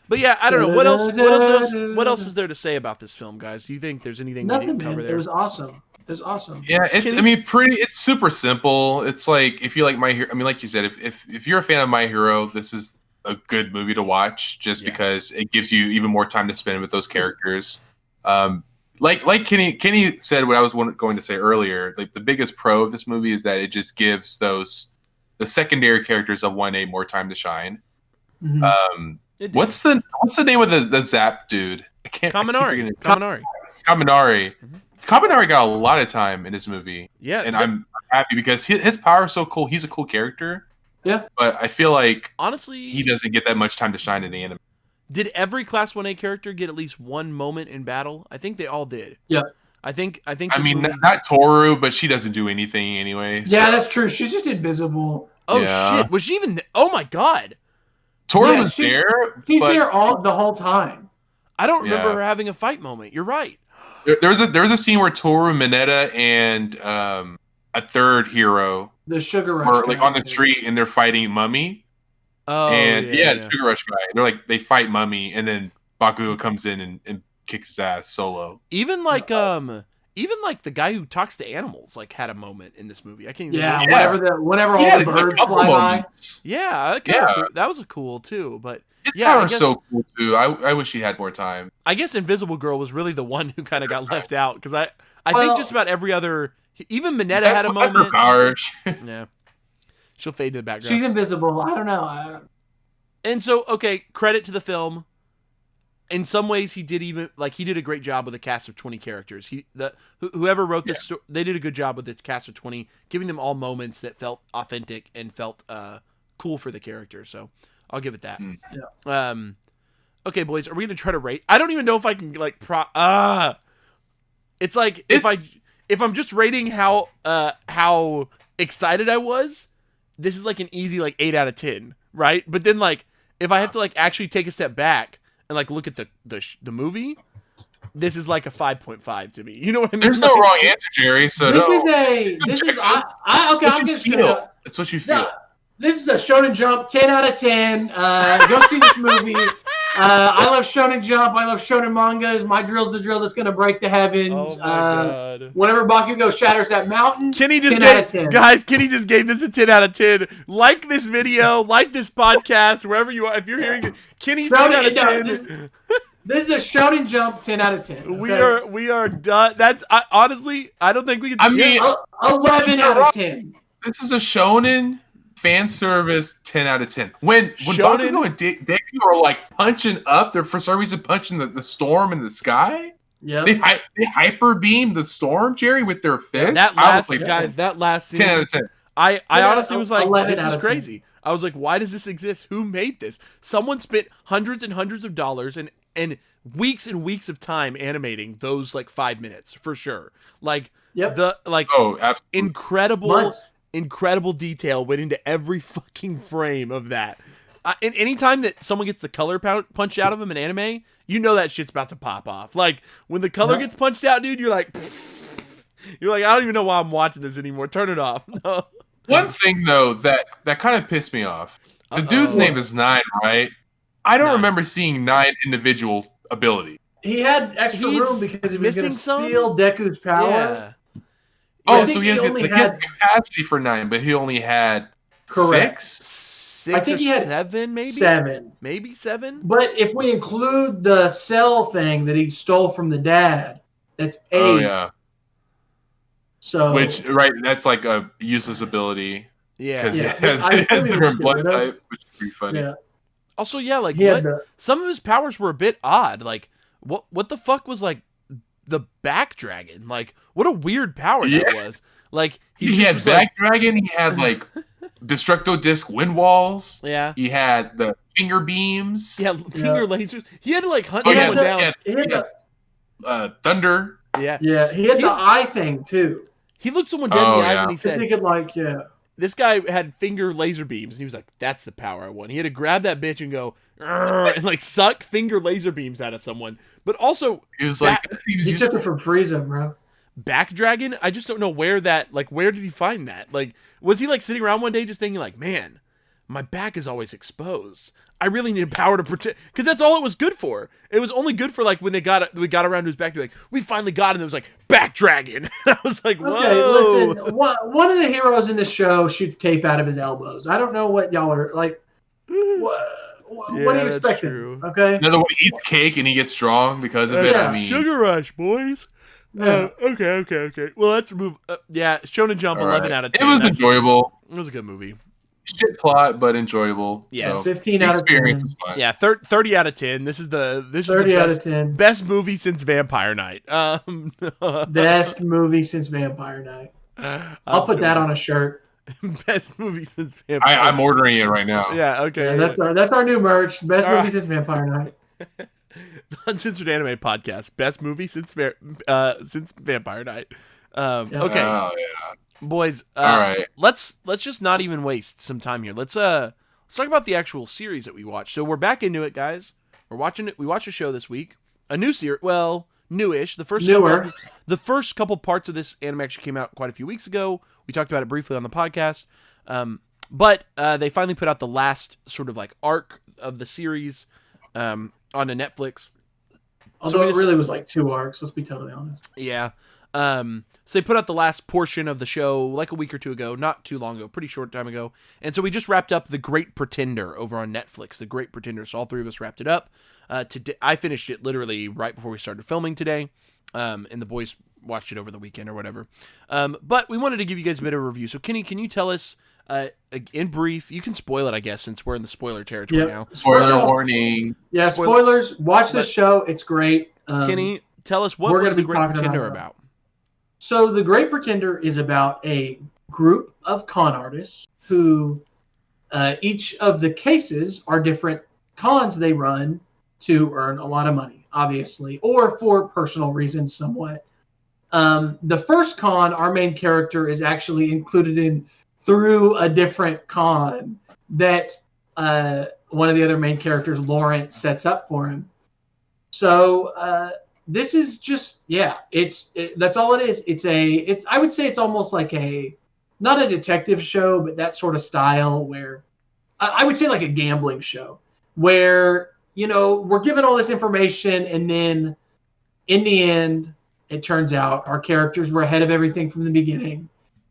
Speaker 2: But yeah, I don't know what else. What else? What else is there to say about this film, guys? Do you think there's anything we
Speaker 3: Nothing,
Speaker 2: didn't
Speaker 3: man.
Speaker 2: cover
Speaker 3: It
Speaker 2: there?
Speaker 3: was awesome. It was awesome.
Speaker 1: Yeah, it's.
Speaker 2: Kenny?
Speaker 1: I mean, pretty. It's super simple. It's like if you like my hero. I mean, like you said, if if if you're a fan of my hero, this is a good movie to watch just
Speaker 2: Yeah.
Speaker 1: because it gives you even more time to spend with those characters. Um, like like Kenny Kenny said, what I was one- going to say earlier. Like the biggest pro of this movie is that it just gives those the secondary characters of one A more time to shine.
Speaker 3: Mhm.
Speaker 1: Um, what's the what's the name of the, the Zap dude? I can't. I keep
Speaker 2: Kaminari? Kaminari.
Speaker 1: Kaminari.
Speaker 2: Mhm.
Speaker 1: Kaminari got a lot of time in this movie
Speaker 2: Yeah,
Speaker 1: and
Speaker 2: th-
Speaker 1: I'm happy because his, his power is so cool. He's a cool character.
Speaker 3: Yeah.
Speaker 1: But I feel like
Speaker 2: honestly,
Speaker 1: he doesn't get that much time to shine in the anime.
Speaker 2: did every Class One A character get at least one moment in battle? I think they all did.
Speaker 3: Yeah.
Speaker 2: I think. I think.
Speaker 1: I mean,
Speaker 2: movie-
Speaker 1: not, not Toru, but she doesn't do anything anyway. so-
Speaker 3: Yeah, that's true. She's just invisible.
Speaker 2: oh
Speaker 1: yeah.
Speaker 2: shit! Was she even? th- oh my god!
Speaker 1: Toru
Speaker 3: Yeah,
Speaker 1: was
Speaker 3: she's-
Speaker 1: there.
Speaker 3: She's
Speaker 1: but
Speaker 3: there all the whole time.
Speaker 2: I don't remember
Speaker 1: Yeah.
Speaker 2: her having a fight moment. You're right.
Speaker 1: There, there was a there was a scene where Toru, Mineta, and um, a third hero
Speaker 3: The sugar rush.
Speaker 1: were like
Speaker 3: guy.
Speaker 1: on the street and they're fighting Mummy.
Speaker 2: Oh
Speaker 1: and
Speaker 2: yeah,
Speaker 1: yeah,
Speaker 2: yeah.
Speaker 1: the Sugar Rush guy. They're like they fight Mummy, and then Bakugo comes in and, and kicks his ass solo.
Speaker 2: Even like um, even like the guy who talks to animals like had a moment in this movie. I can't even.
Speaker 3: Yeah,
Speaker 2: remember.
Speaker 1: Yeah.
Speaker 3: whenever the whenever all
Speaker 1: Yeah,
Speaker 3: the birds
Speaker 1: couple
Speaker 3: fly by.
Speaker 2: Yeah, that, kinda
Speaker 1: Yeah.
Speaker 2: that was cool too. But
Speaker 1: His
Speaker 2: Yeah, I guess-
Speaker 1: so cool too. I, I wish he had more time.
Speaker 2: I guess Invisible Girl was really the one who kind of got left out because I I
Speaker 3: Well-
Speaker 2: think just about every other even Mineta
Speaker 1: That's
Speaker 2: had a
Speaker 1: what- that's her
Speaker 2: moment.
Speaker 1: power.
Speaker 2: Yeah, she'll fade to the background.
Speaker 3: She's invisible. I don't know. I,
Speaker 2: and so okay, credit to the film. In some ways, he did even like he did a great job with a cast of twenty characters. He the who- whoever wrote this, sto- they did a good job with the cast of twenty, giving them all moments that felt authentic and felt uh cool for the characters. So I'll give it that.
Speaker 1: Mm.
Speaker 2: Um, okay, boys, are we gonna try to rate? I don't even know if I can like pro. Ah, it's like if I
Speaker 1: It's-
Speaker 2: if I'm just rating how uh how excited I was, this is like an easy like eight out of ten, right? But then like if I have to like actually take a step back and like look at the the sh- the movie, this is like a five point five to me. You know what I mean?
Speaker 1: There's no
Speaker 2: Like-
Speaker 1: wrong answer, Jerry. So
Speaker 3: this
Speaker 1: no.
Speaker 3: is a
Speaker 1: It's
Speaker 3: this is. I, I okay.
Speaker 1: What
Speaker 3: I'm just gonna.
Speaker 1: feel. It's what you feel.
Speaker 3: No, this is a Shonen Jump, ten out of ten. Uh, go see this movie. Uh, I love Shonen Jump. I love Shonen mangas. My drill's the drill that's going to break the heavens.
Speaker 2: Oh my
Speaker 3: uh,
Speaker 2: god.
Speaker 3: Whenever Bakugo shatters that mountain,
Speaker 2: Kenny just
Speaker 3: 10 out of
Speaker 2: gave
Speaker 3: 10.
Speaker 2: guys. Kenny just gave this a ten out of ten. Like this video, like this podcast, wherever you are. If you're hearing it, Kenny's ten
Speaker 3: Shonen-
Speaker 2: out of
Speaker 3: no,
Speaker 2: ten.
Speaker 3: this is a Shonen Jump 10 out of 10.
Speaker 2: We are we are done. That's I, honestly, I don't think we can.
Speaker 1: I mean,
Speaker 3: 11 out of 10.
Speaker 1: This is a shonen fan service 10 out of 10. When when
Speaker 2: Shonen-
Speaker 1: Bakugo and De- Deku are like punching up, they're for some reason punching the, the storm in the sky.
Speaker 3: yeah
Speaker 1: They, hy- they hyper beam the storm, Jerry, with their fist
Speaker 2: that last
Speaker 1: was like,
Speaker 2: guys, that last scene.
Speaker 1: 10 out of 10.
Speaker 2: I, I
Speaker 3: Yeah,
Speaker 2: honestly was like, this is
Speaker 3: of 10.
Speaker 2: crazy. I was like, why does this exist? Who made this? Someone spent hundreds and hundreds of dollars and and weeks and weeks of time animating those like five minutes for sure. Like
Speaker 3: Yep.
Speaker 2: the like
Speaker 1: Oh, absolutely.
Speaker 2: incredible
Speaker 3: Months.
Speaker 2: Incredible detail went into every fucking frame of that. Uh, and anytime that someone gets the color pou- punched out of them in anime, you know that shit's about to pop off. Like when the color gets punched out, dude, you're like, you're like, I don't even know why I'm watching this anymore. Turn it off. No.
Speaker 1: One thing though that that kind of pissed me off. The dude's
Speaker 2: Uh-oh.
Speaker 1: name is Nine, right? I don't
Speaker 2: Nine.
Speaker 1: remember seeing nine individual ability.
Speaker 3: He had extra
Speaker 2: He's
Speaker 3: room because he was going to steal Deku's power.
Speaker 2: Yeah.
Speaker 1: Oh, so he
Speaker 3: he
Speaker 1: has,
Speaker 3: only
Speaker 1: like,
Speaker 3: had-
Speaker 1: capacity for nine, but he only had
Speaker 3: Correct.
Speaker 1: six.
Speaker 2: Six
Speaker 3: I think
Speaker 2: or
Speaker 3: he had
Speaker 2: seven, maybe.
Speaker 3: Seven.
Speaker 2: Maybe seven.
Speaker 3: But if we include the cell thing that he stole from the dad, that's eight.
Speaker 1: Oh yeah,
Speaker 3: So
Speaker 1: which right? That's like a useless ability
Speaker 2: Yeah.
Speaker 1: because
Speaker 3: Yeah,
Speaker 1: he has,
Speaker 3: I
Speaker 1: he has different blood type, which is pretty funny.
Speaker 3: yeah,
Speaker 2: Also, yeah, like what?
Speaker 3: the
Speaker 2: some of his powers were a bit odd. Like what? What the fuck was like the back dragon? Like what a weird power that was. Like
Speaker 1: He,
Speaker 2: just
Speaker 1: had
Speaker 2: back
Speaker 1: Black Dragon. He had like Destructo Disc wind walls.
Speaker 2: Yeah.
Speaker 1: He had the finger beams.
Speaker 2: Yeah, finger lasers. He had to like hunt
Speaker 1: Oh, yeah,
Speaker 2: someone
Speaker 3: the-
Speaker 2: down.
Speaker 3: he had
Speaker 1: yeah.
Speaker 3: the
Speaker 1: Uh, thunder.
Speaker 2: Yeah,
Speaker 3: yeah he had
Speaker 2: He-
Speaker 3: the eye thing too.
Speaker 2: he looked someone dead in
Speaker 1: Oh,
Speaker 2: the eyes
Speaker 1: yeah.
Speaker 2: and he said,
Speaker 3: he could like yeah.
Speaker 2: "This guy had finger laser beams," and he was like, "That's the power I want." He had to grab that bitch and go "Arr," and like suck finger laser beams out of someone. But also
Speaker 1: He was like,
Speaker 2: That-
Speaker 1: that
Speaker 3: He
Speaker 1: useful.
Speaker 3: took it from Frieza, bro.
Speaker 2: back dragon. I just don't know where that like where did he find that? Like was he like sitting around one day just thinking like, man, my back is always exposed. I really needed power to protect because that's all it was good for. It was only good for like when they got we got around to his back. to Like we finally got him. It was like back dragon. I was like, whoa.
Speaker 3: Okay, listen. One, one of the heroes in the show shoots tape out of his elbows. I don't know what y'all are like. What, what,
Speaker 2: Yeah,
Speaker 3: what are you
Speaker 2: that's
Speaker 3: expecting?
Speaker 2: true.
Speaker 3: Okay.
Speaker 1: Another one eats cake and he gets strong because of
Speaker 2: Uh,
Speaker 1: it.
Speaker 3: yeah,
Speaker 1: I mean,
Speaker 2: Sugar Rush, boys.
Speaker 3: Yeah.
Speaker 2: Uh, okay, okay, okay. Well, let's move. Uh, yeah, Shonen Jump,
Speaker 1: all
Speaker 2: eleven
Speaker 1: right.
Speaker 2: out of ten.
Speaker 1: It was
Speaker 2: That's-
Speaker 1: enjoyable.
Speaker 2: It was a good movie.
Speaker 1: Shit plot, but enjoyable.
Speaker 2: Yeah,
Speaker 1: so,
Speaker 3: 15 out of
Speaker 1: experience
Speaker 3: 10.
Speaker 1: fun.
Speaker 2: Yeah, thir- thirty out of ten. This is the this is
Speaker 3: 30
Speaker 2: the
Speaker 3: out
Speaker 2: best,
Speaker 3: of 10.
Speaker 2: best movie since Vampire Knight. Um,
Speaker 3: Best movie since Vampire Knight. I'll put that on a shirt.
Speaker 2: best movie since Vampire.
Speaker 1: I, I'm ordering it right now.
Speaker 2: Yeah, okay.
Speaker 3: Yeah, that's our that's our new merch. Best
Speaker 2: All
Speaker 3: movie
Speaker 2: right.
Speaker 3: since Vampire Knight.
Speaker 2: Uncensored Anime Podcast. Best movie since Va- uh since Vampire Knight. Um,
Speaker 3: Yeah.
Speaker 2: okay,
Speaker 1: Oh, yeah.
Speaker 2: Boys. Uh,
Speaker 1: All right.
Speaker 2: Let's let's just not even waste some time here. Let's uh let's talk about the actual series that we watched. So we're back into it, guys. We're watching it. We watched a show this week. A new series. Well, newish. The first
Speaker 3: Newer.
Speaker 2: Couple, the first couple parts of this anime actually came out quite a few weeks ago. We talked about it briefly on the podcast. Um, but uh, they finally put out the last sort of like arc of the series um, onto Netflix.
Speaker 3: Although
Speaker 2: we
Speaker 3: it
Speaker 2: just-
Speaker 3: really was like two arcs. Let's be totally honest.
Speaker 2: Yeah. Um, so they put out the last portion of the show like a week or two ago, not too long ago, pretty short time ago. And so we just wrapped up The Great Pretender over on Netflix. The Great Pretender. So all three of us wrapped it up. Uh, today, I finished it literally right before we started filming today. Um, and the boys watched it over the weekend or whatever. Um, but we wanted to give you guys a bit of a review. So Kenny, can you tell us uh, in brief? You can spoil it, I guess, since we're in the spoiler territory
Speaker 3: Yep.
Speaker 2: now.
Speaker 1: Spoiler
Speaker 3: First
Speaker 1: warning.
Speaker 3: Yeah, spoilers. Watch this show. It's great. Um,
Speaker 2: Kenny, tell us what
Speaker 3: we're
Speaker 2: was
Speaker 3: gonna
Speaker 2: The
Speaker 3: be
Speaker 2: Great
Speaker 3: talking
Speaker 2: Pretender
Speaker 3: about-
Speaker 2: about?
Speaker 3: So the Great Pretender is about a group of con artists who uh, each of the cases are different cons they run to earn a lot of money, obviously, or for personal reasons somewhat. Um, the first con, our main character is actually included in through a different con that uh, one of the other main characters, Lawrence, sets up for him. So uh, this is just yeah it's it, that's all it is it's a it's i would say it's almost like a not a detective show but that sort of style where i, I would say like a gambling show where you know, we're given all this information, and then in the end, it turns out our characters were ahead of everything from the beginning.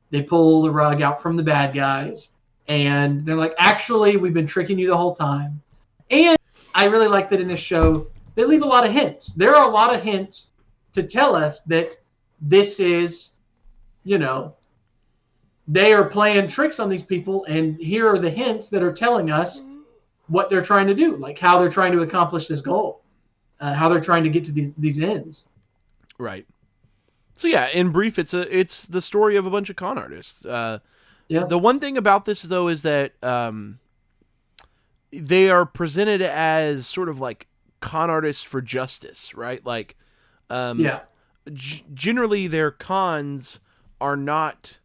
Speaker 3: They pull the rug out from the bad guys, and they're like, actually, we've been tricking you the whole time. And I really like that in this show, they leave a lot of hints. There are a lot of hints to tell us that this is, you know, they are playing tricks on these people, and here are the hints that are telling us what they're trying to do, like how they're trying to accomplish this goal, uh, how they're trying to get to these these ends.
Speaker 2: Right. So yeah, in brief, it's a it's the story of a bunch of con artists. Uh,
Speaker 3: Yeah.
Speaker 2: The one thing about this though is that um, they are presented as sort of like con artists for justice, right? Like, um,
Speaker 3: yeah.
Speaker 2: g- generally their cons are not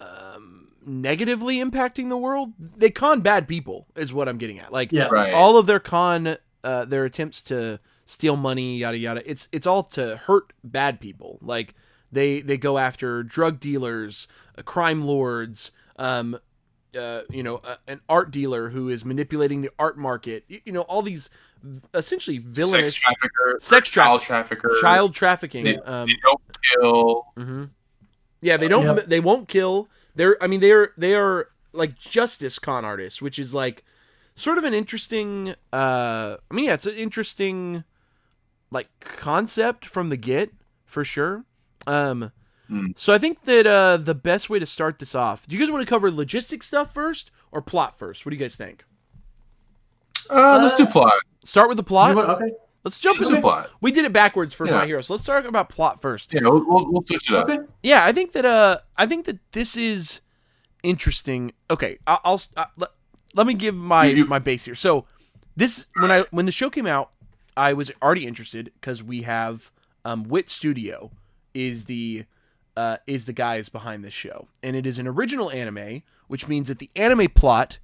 Speaker 2: um, negatively impacting the world. They con bad people, is what I'm getting at. Like,
Speaker 3: Yeah.
Speaker 1: Right.
Speaker 2: all of their con uh, their attempts to steal money yada yada it's it's all to hurt bad people like they they go after drug dealers uh, crime lords um uh, you know uh, an art dealer who is manipulating the art market you, you know all these v- essentially villainous
Speaker 1: sex trafficker,
Speaker 2: Sex tra-
Speaker 1: child trafficker,
Speaker 2: child trafficking
Speaker 1: They-
Speaker 2: um
Speaker 1: They don't kill.
Speaker 2: hmm Yeah, they don't.
Speaker 3: Yep.
Speaker 2: They won't kill. They're. I mean, they're they are like justice con artists, which is like sort of an interesting. uh I mean, yeah, it's an interesting like concept from the get for sure. Um.
Speaker 1: Hmm.
Speaker 2: So I think that uh the best way to start this off. Do you guys want to cover logistic stuff first or plot first? What do you guys think?
Speaker 1: Uh, let's do
Speaker 3: Uh,
Speaker 1: plot.
Speaker 2: Start with the plot.
Speaker 3: want- okay.
Speaker 2: Let's jump
Speaker 1: Let's
Speaker 2: into
Speaker 1: do plot.
Speaker 2: We did it backwards for
Speaker 1: Yeah.
Speaker 2: my hero. So let's talk about plot first.
Speaker 1: Yeah, we'll, we'll, we'll switch it up.
Speaker 3: Okay.
Speaker 2: yeah i think that uh i think that this is interesting okay i'll, I'll uh, let, let me give my
Speaker 1: You- you-
Speaker 2: my base here so this when i when the show came out i was already interested because we have um wit studio is the uh is the guys behind this show and it is an original anime which means that the anime plot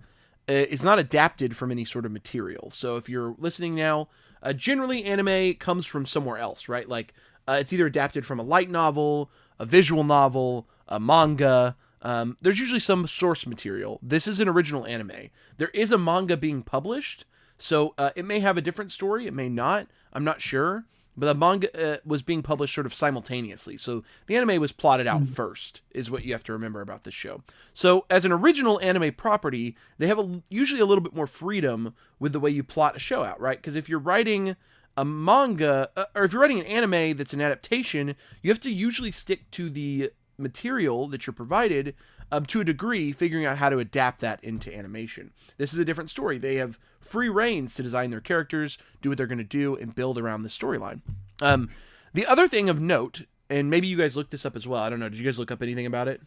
Speaker 2: uh, is not adapted from any sort of material so if you're listening now uh, generally anime comes from somewhere else right like uh, it's either adapted from a light novel, a visual novel, a manga. Um, there's usually some source material. This is an original anime. There is a manga being published, so uh, it may have a different story. It may not. I'm not sure. But the manga uh, was being published sort of simultaneously. So the anime was plotted out first, is what you have to remember about this show. So as an original anime property, they have a, usually a little bit more freedom with the way you plot a show out, right? Because if you're writing a manga uh, or if you're writing an anime that's an adaptation you have to usually stick to the material that you're provided um, to a degree figuring out how to adapt that into animation this is a different story they have free reigns to design their characters do what they're going to do and build around the storyline um, the other thing of note and maybe you guys looked this up as well i don't know did you guys look up anything about it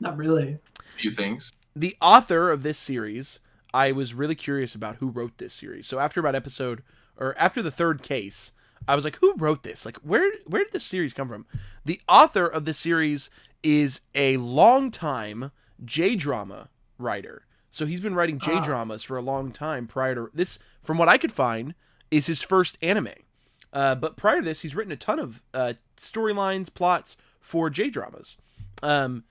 Speaker 3: Not really.
Speaker 1: A few things.
Speaker 2: the author of this series, I was really curious about who wrote this series. So after about episode or after the third case, I was like, who wrote this? Like where where did this series come from? The author of this series is a longtime J drama writer. So he's been writing J dramas for a long time prior to this from what I could find is his first anime. Uh, but prior to this, he's written a ton of uh, storylines, plots for J dramas. Um,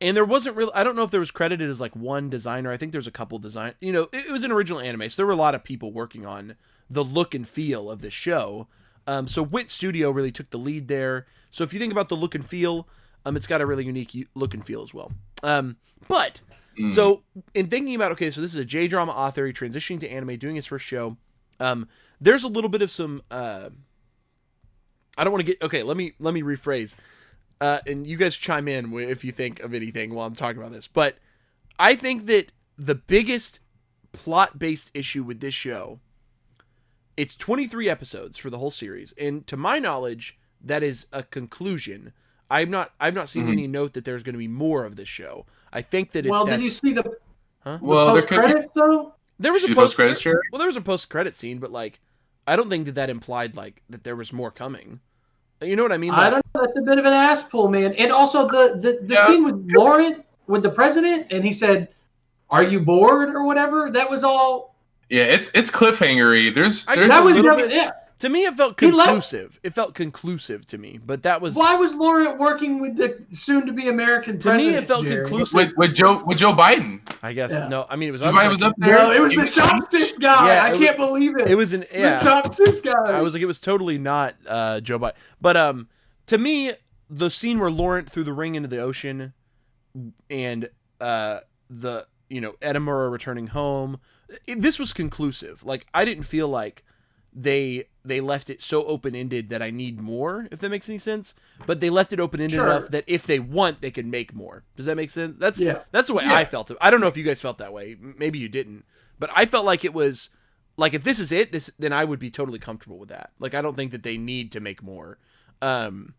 Speaker 2: and there wasn't really i don't know if there was credited as like one designer. I think there's a couple design you know it, it was an original anime so there were a lot of people working on the look and feel of the show. Um, so wit studio really took the lead there. So if you think about the look and feel um, it's got a really unique look and feel as well. Um, but
Speaker 1: Mm.
Speaker 2: so in thinking about okay so this is a j drama author transitioning to anime doing his first show um, there's a little bit of some uh, i don't want to get okay let me let me rephrase uh, and you guys chime in if you think of anything while I'm talking about this. But I think that the biggest plot-based issue with this show, it's 23 episodes for the whole series, and to my knowledge, that is a conclusion. I'm not. I've not seen
Speaker 1: Mhm.
Speaker 2: any note that there's going to be more of this show. I think that it.
Speaker 3: well, did you see the,
Speaker 2: Huh?
Speaker 3: the
Speaker 1: Well, there
Speaker 3: post
Speaker 1: could be.
Speaker 3: credits though?
Speaker 2: There was a post
Speaker 1: post-credits, Jerry?
Speaker 2: Well, there was a post-credit scene, but like, I don't think that that implied like that there was more coming. You know what I mean?
Speaker 3: I don't know. That's a bit of an ass pull, man. And also the the, the
Speaker 1: Yeah.
Speaker 3: scene with Lauren with the president, and he said, "Are you bored or whatever?" That was all.
Speaker 1: Yeah, it's it's cliffhangery. There's
Speaker 2: I-
Speaker 1: there's
Speaker 3: that
Speaker 1: a
Speaker 3: was
Speaker 1: little
Speaker 3: never.
Speaker 1: bit.
Speaker 3: Yeah,
Speaker 2: To me, it felt
Speaker 3: He left-
Speaker 2: conclusive. It felt conclusive to me, but that was
Speaker 3: Why was Laurent working with the soon-to-be American president?
Speaker 2: to me. It felt
Speaker 3: Jerry?
Speaker 2: conclusive.
Speaker 1: with with Joe with Joe Biden.
Speaker 2: I guess
Speaker 3: Yeah.
Speaker 2: no. I mean, it was.
Speaker 1: Joe Biden was up there.
Speaker 3: No, it was the chopsticks guy.
Speaker 2: Yeah,
Speaker 3: I
Speaker 2: was-
Speaker 3: can't believe it.
Speaker 2: It was an
Speaker 3: the
Speaker 2: yeah.
Speaker 3: chopsticks guy.
Speaker 2: I was like, it was totally not uh, Joe Biden. But um, to me, the scene where Laurent threw the ring into the ocean, and uh, the you know Edamura returning home, it, this was conclusive. Like I didn't feel like they they left it so open ended that I need more. If that makes any sense, but they left it open ended
Speaker 3: Sure.
Speaker 2: enough that if they want, they can make more. Does that make sense? That's
Speaker 3: Yeah.
Speaker 2: that's the way
Speaker 1: Yeah.
Speaker 2: I felt. I don't know if you guys felt that way. Maybe you didn't, but I felt like it was like if this is it, this then I would be totally comfortable with that. Like I don't think that they need to make more. Um,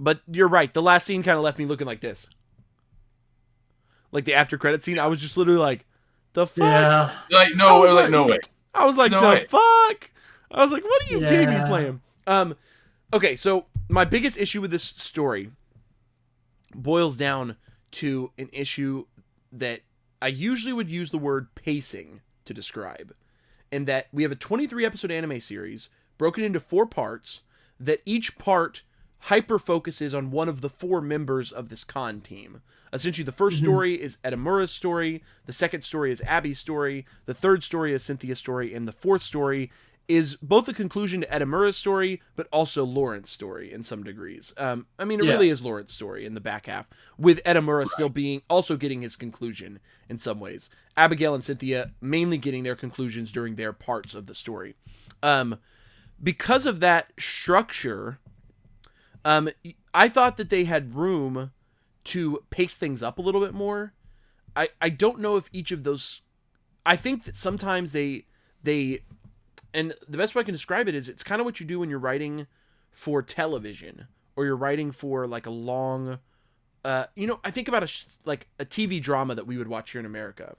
Speaker 2: but you're right. The last scene kind of left me looking like this, like the after credit scene. I was just literally like, the fuck.
Speaker 3: yeah.
Speaker 1: Like no,
Speaker 2: was
Speaker 1: like,
Speaker 2: like-
Speaker 1: no way.
Speaker 2: I was like,
Speaker 1: No
Speaker 2: the
Speaker 1: way.
Speaker 2: fuck. I was like, what are you game you
Speaker 3: Yeah.
Speaker 2: playing? Um, okay, so my biggest issue with this story boils down to an issue that I usually would use the word pacing to describe, and that we have a 23 episode anime series broken into four parts that each part hyper focuses on one of the four members of this con team. Essentially, the 1st
Speaker 3: Mhm.
Speaker 2: story is Edamura's story, the second story is Abby's story, the third story is Cynthia's story, and the fourth story is both a conclusion to Edamura's story, but also Lawrence' story in some degrees. Um, I mean, it
Speaker 3: Yeah.
Speaker 2: really is Lawrence' story in the back half, with Edamura still being also getting his conclusion in some ways. Abigail and Cynthia mainly getting their conclusions during their parts of the story. Um, because of that structure, um, I thought that they had room to pace things up a little bit more. I, I don't know if each of those I think that sometimes they they and the best way I can describe it is it's kind of what you do when you're writing for television or you're writing for like a long uh you know I think about a sh- like a TV drama that we would watch here in America.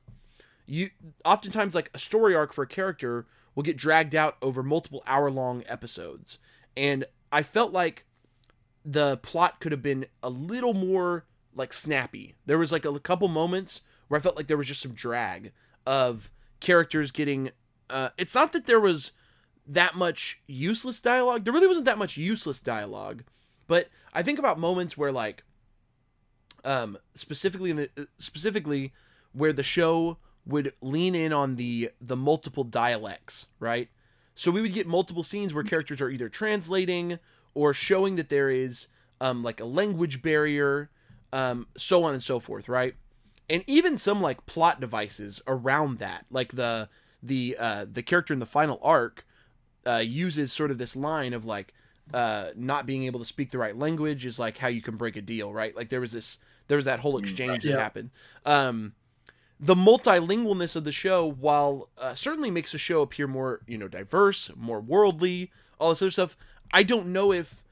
Speaker 2: You oftentimes like a story arc for a character will get dragged out over multiple hour long episodes. And I felt like the plot could have been a little more like snappy. There was like a couple moments where I felt like there was just some drag of characters getting uh it's not that there was that much useless dialogue. There really wasn't that much useless dialogue, but I think about moments where like um specifically in the uh, specifically where the show would lean in on the the multiple dialects, right? So we would get multiple scenes where characters are either translating or showing that there is um like a language barrier, um so on and so forth, right? And even some like plot devices around that, like the the uh the character in the final arc uh uses sort of this line of like uh not being able to speak the right language is like how you can break a deal, right? Like there was this there was that whole exchange that
Speaker 3: Yeah.
Speaker 2: happened. Um the multilingualness of the show, while uh, certainly makes the show appear more, you know, diverse, more worldly, all this other stuff, I don't know if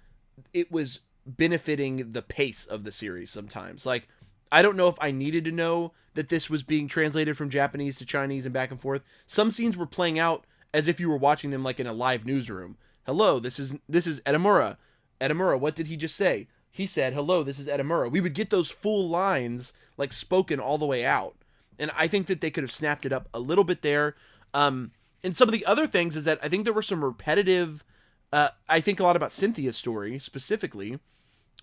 Speaker 2: it was benefiting the pace of the series sometimes. Like, I don't know if I needed to know that this was being translated from Japanese to Chinese and back and forth. Some scenes were playing out as if you were watching them like in a live newsroom. Hello, this is this is Edamura. Edamura, what did he just say? He said, "Hello, this is Edamura." We would get those full lines like spoken all the way out. And I think that they could have snapped it up a little bit there. Um, and some of the other things is that I think there were some repetitive. Uh, I think a lot about Cynthia's story specifically,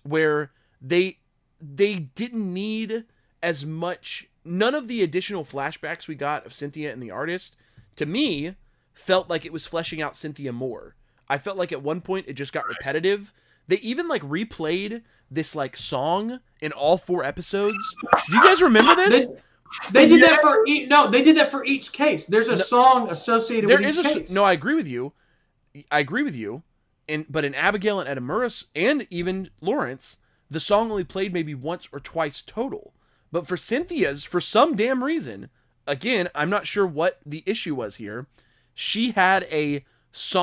Speaker 2: where they they didn't need as much. None of the additional flashbacks we got of Cynthia and the artist, to me, felt like it was fleshing out Cynthia more. I felt like at one point it just got repetitive. They even like replayed this like song in all four episodes. Do you guys remember this?
Speaker 3: They, they did that for each, no, they did that for each case. There's a
Speaker 2: No.
Speaker 3: song associated
Speaker 2: There
Speaker 3: with
Speaker 2: is
Speaker 3: each
Speaker 2: a
Speaker 3: case.
Speaker 2: no. I agree with you. I agree with you. And but in Abigail and Edamura's and even Lawrence, the song only played maybe once or twice total. But for Cynthia's, for some damn reason, again, I'm not sure what the issue was here. She had a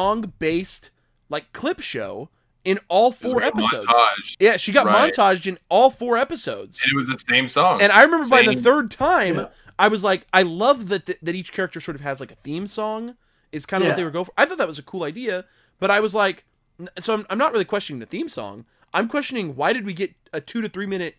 Speaker 2: song-based like clip show in all four
Speaker 1: like
Speaker 2: episodes.
Speaker 1: montage,
Speaker 2: Yeah, she got
Speaker 1: Right.
Speaker 2: montaged in all four episodes.
Speaker 1: and it was the same song.
Speaker 2: And I remember by the third time,
Speaker 3: Yeah.
Speaker 2: I was like, I love that th- that each character sort of has like a theme song. Is kind of what they were going for. I thought that was a cool idea, but I was like, so I'm, I'm not really questioning the theme song. I'm questioning why did we get a two to three minute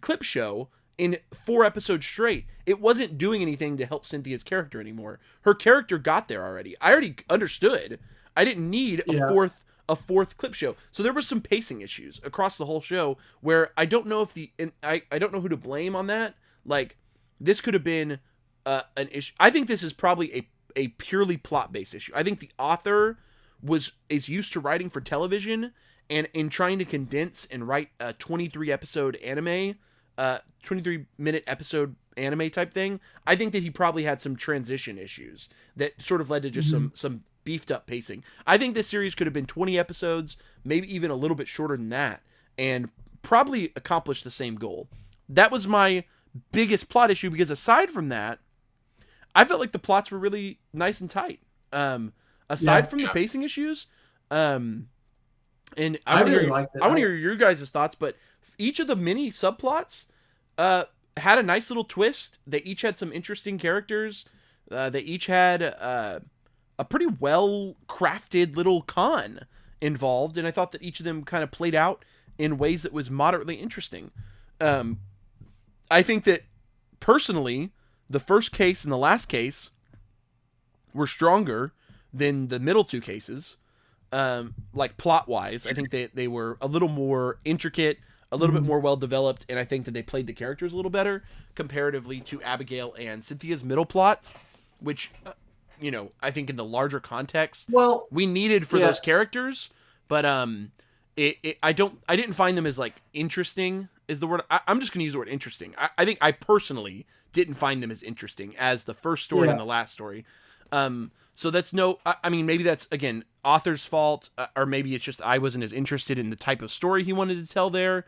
Speaker 2: clip show in four episodes straight? It wasn't doing anything to help Cynthia's character anymore. Her character got there already. I already understood. I didn't need a
Speaker 3: Yeah.
Speaker 2: fourth a fourth clip show. So there were some pacing issues across the whole show where I don't know if the and I I don't know who to blame on that. Like this could have been uh, an issue. I think this is probably a a purely plot based issue. I think the author was is used to writing for television and in trying to condense and write a 23 episode anime uh 23 minute episode anime type thing i think that he probably had some transition issues that sort of led to just some some beefed up pacing. I think this series could have been 20 episodes maybe even a little bit shorter than that and probably accomplished the same goal. That was my biggest plot issue because aside from that i felt like the plots were really nice and tight. Um aside
Speaker 3: Yeah.
Speaker 2: from the pacing issues um and i,
Speaker 3: I
Speaker 2: want to
Speaker 3: really
Speaker 2: hear. I want to hear your guys' thoughts, but each of the mini subplots uh, had a nice little twist. They each had some interesting characters. Uh, they each had uh, a pretty well crafted little con involved, and I thought that each of them kind of played out in ways that was moderately interesting. Um, I think that personally, the first case and the last case were stronger than the middle two cases um, like plot wise. I think they, they were a little more intricate, a little bit
Speaker 3: Mhm.
Speaker 2: more well developed, and I think that they played the characters a little better comparatively to Abigail and Cynthia's middle plots, which, uh, you know, I think in the larger context
Speaker 3: Well,
Speaker 2: we needed for
Speaker 3: Yeah.
Speaker 2: those characters, but um, it, it I don't I didn't find them as like interesting is the word I, I'm just gonna use the word interesting. I, I think I personally didn't find them as interesting as the first story and the last story. Um, so that's no I, I mean maybe that's again author's fault uh, or maybe it's just I wasn't as interested in the type of story he wanted to tell there.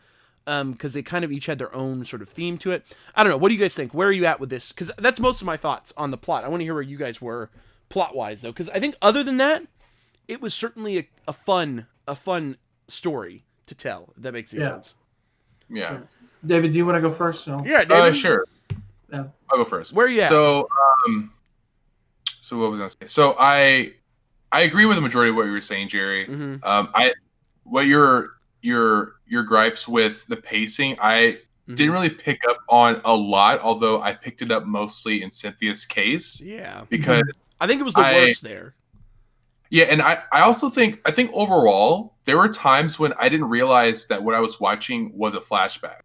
Speaker 2: Um, because they kind of each had their own sort of theme to it. I don't know. What do you guys think? Where are you at with this? Because that's most of my thoughts on the plot. I want to hear where you guys were plot wise though, because I think other than that, it was certainly a, a fun a fun story to tell. If that makes any
Speaker 3: Yeah.
Speaker 2: sense.
Speaker 1: Yeah.
Speaker 3: David, do you want to go first? No.
Speaker 2: Yeah,
Speaker 1: Uh,
Speaker 2: David.
Speaker 1: sure.
Speaker 3: Yeah.
Speaker 1: I'll go first.
Speaker 2: Where are you at?
Speaker 1: So, um, so what was I gonna say? So I, I agree with the majority of what you were saying, Jerry.
Speaker 2: hmm
Speaker 1: Um, I, what your your your gripes with the pacing, I
Speaker 2: Mm-hmm.
Speaker 1: didn't really pick up on a lot. Although I picked it up mostly in Cynthia's case
Speaker 2: Yeah,
Speaker 1: because
Speaker 2: I think it was the
Speaker 1: I-
Speaker 2: worst there.
Speaker 1: yeah, and I I also think I think overall there were times when I didn't realize that what I was watching was a flashback.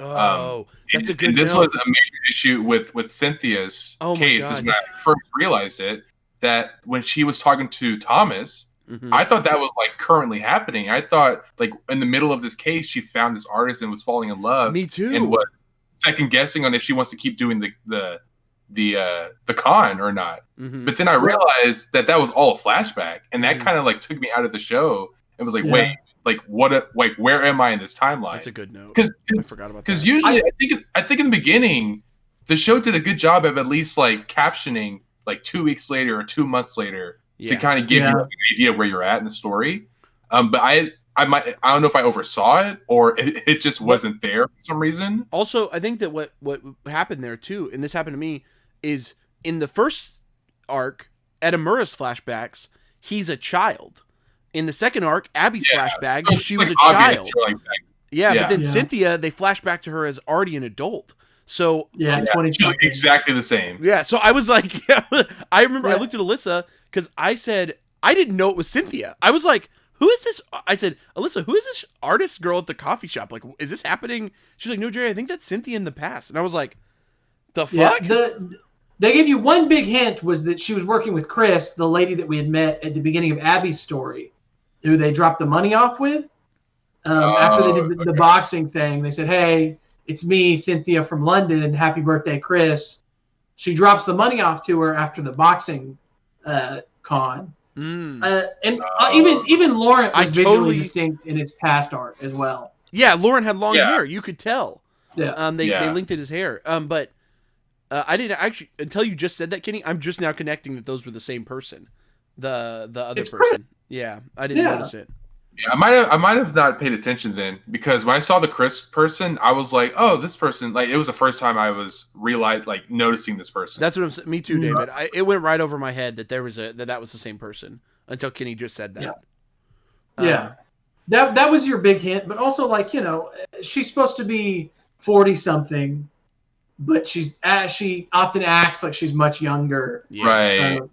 Speaker 2: Oh, that's a good.
Speaker 1: And this
Speaker 2: note.
Speaker 1: was a major issue with with Cynthia's
Speaker 2: Oh my
Speaker 1: case. Is when I first realized it that when she was talking to Thomas,
Speaker 2: Mhm.
Speaker 1: I thought that was like currently happening. I thought like in the middle of this case, she found this artist and was falling in love
Speaker 2: Me too.
Speaker 1: and was second guessing on if she wants to keep doing the the the uh the con or not.
Speaker 2: Mhm.
Speaker 1: But then I realized that that was all a flashback, and that
Speaker 2: Mhm.
Speaker 1: kind of like took me out of the show. It was like,
Speaker 3: Yeah.
Speaker 1: wait, like what? A, like where am I in this timeline?
Speaker 2: That's a good note.
Speaker 1: Because
Speaker 2: I forgot about
Speaker 1: because
Speaker 2: that.
Speaker 1: usually I, think I think in the beginning the show did a good job of at least like captioning like two weeks later or two months later
Speaker 2: yeah.
Speaker 1: to kind of give
Speaker 3: Yeah.
Speaker 1: you like, an idea of where you're at in the story. Um, but I I might I don't know if I oversaw it or it, it just wasn't there for some reason.
Speaker 2: also i think that what what happened there too and this happened to me is in the first arc edamura's flashbacks he's a child in the second arc abby's
Speaker 1: Yeah.
Speaker 2: flashback
Speaker 1: So
Speaker 2: she was a
Speaker 1: like, obvious
Speaker 2: child. yeah,
Speaker 1: Yeah.
Speaker 2: but then
Speaker 3: Yeah.
Speaker 2: cynthia they flash back to her as already an adult. So
Speaker 3: Yeah,
Speaker 1: yeah,
Speaker 3: 20
Speaker 1: she's like exactly the same.
Speaker 2: yeah so i was like i remember i looked at alyssa because i said i didn't know it was cynthia. I was like who is this i said alyssa who is this artist girl at the coffee shop? Like is this happening? She's like no jerry i think that's cynthia in the past. And i was like the
Speaker 3: Yeah,
Speaker 2: fuck?
Speaker 3: the, they gave you one big hint was that she was working with Chris, the lady that we had met at the beginning of Abby's story, who they dropped the money off with. Um, after they did the, the boxing thing, they said, "Hey, it's me, Cynthia from London. Happy birthday, Chris." She drops the money off to her after the boxing uh, con,
Speaker 2: Mm.
Speaker 3: uh, and uh,
Speaker 1: Oh.
Speaker 3: even even Laurent
Speaker 2: I
Speaker 3: was visually
Speaker 2: totally-
Speaker 3: distinct in his past art as well.
Speaker 2: Yeah, Lauren had long
Speaker 1: Yeah.
Speaker 2: hair. You could tell.
Speaker 3: Yeah.
Speaker 2: Um, they, they linked it his hair. Um, but uh, I didn't actually until you just said that, Kenny. I'm just now connecting that those were the same person. The the other
Speaker 3: It's Chris.
Speaker 2: person. Yeah, I didn't
Speaker 3: Yeah.
Speaker 2: notice it.
Speaker 1: Yeah, I might have I might have not paid attention then because when I saw the Chris person, I was like, oh, this person like it was the first time I was realized like noticing this person.
Speaker 2: That's what I'm saying. Me too, David. I, it went right over my head that there was a that that was the same person until Kenny just said that.
Speaker 3: Yeah.
Speaker 2: Um,
Speaker 3: Yeah. That that was your big hint, but also like you know, she's supposed to be forty something, but she's uh, she often acts like she's much younger.
Speaker 2: yeah.
Speaker 1: right.
Speaker 3: Uh,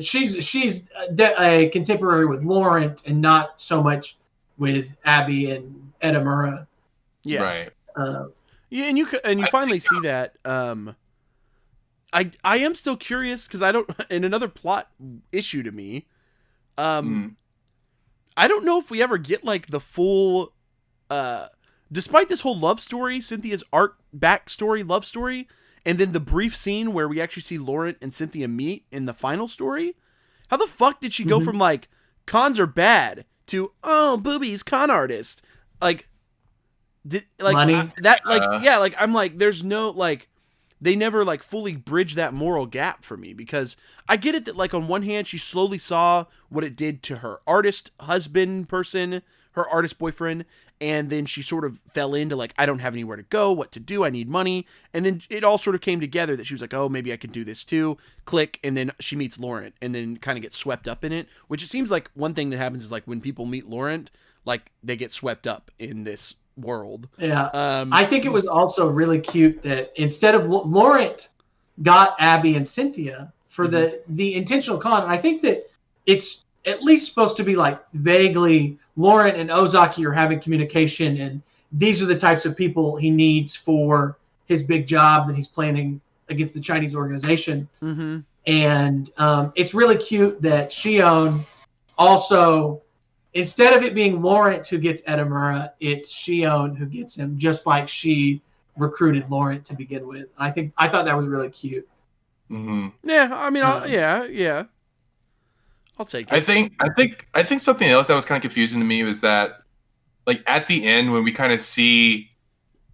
Speaker 3: she's she's a, a contemporary with Laurent and not so much with Abby and Edamura.
Speaker 2: Yeah.
Speaker 1: Right.
Speaker 3: Uh,
Speaker 2: Yeah, and you c- and you finally see that. Um, I I am still curious because I don't. And another plot issue to me. Um,
Speaker 1: Mm.
Speaker 2: I don't know if we ever get like the full. Uh, despite this whole love story, Cynthia's art backstory love story, and then the brief scene where we actually see Laurent and Cynthia meet in the final story. How the fuck did she go
Speaker 3: Mhm.
Speaker 2: from like cons are bad to oh boobies con artist like did like
Speaker 3: Money?
Speaker 2: I- that like
Speaker 1: Uh.
Speaker 2: yeah like I'm like there's no like they never like fully bridge that moral gap for me because I get it that like on one hand she slowly saw what it did to her artist husband person, her artist boyfriend, and then she sort of fell into like I don't have anywhere to go, what to do, I need money, and then it all sort of came together that she was like, oh maybe I can do this too, click, and then she meets Laurent, and then kind of gets swept up in it, which it seems like one thing that happens is like when people meet Laurent, like they get swept up in this world.
Speaker 3: yeah.
Speaker 2: Um,
Speaker 3: I think it was also really cute that instead of L- Laurent got Abby and Cynthia for the the intentional con, and I think that it's at least supposed to be like vaguely Laurent and Ozaki are having communication, and these are the types of people he needs for his big job that he's planning against the Chinese organization.
Speaker 2: mhm.
Speaker 3: And um, it's really cute that Shion also, instead of it being Laurent who gets Edamura, it's Shion who gets him, just like she recruited Laurent to begin with. I think I thought that was really cute.
Speaker 1: hmm
Speaker 2: Yeah, I mean, I'll,
Speaker 3: Um,
Speaker 2: yeah, yeah. I'll take it.
Speaker 1: I think I think I think something else that was kind of confusing to me was that like at the end when we kind of see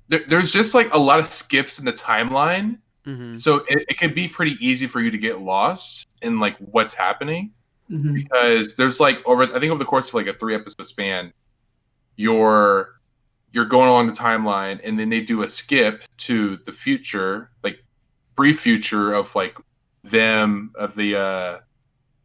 Speaker 1: there, there's just like a lot of skips in the timeline
Speaker 2: Mhm.
Speaker 1: so it, it can be pretty easy for you to get lost in like what's happening
Speaker 3: Mhm.
Speaker 1: because there's like over I think over the course of like a three episode span you're you're going along the timeline and then they do a skip to the future like brief future of like them of the uh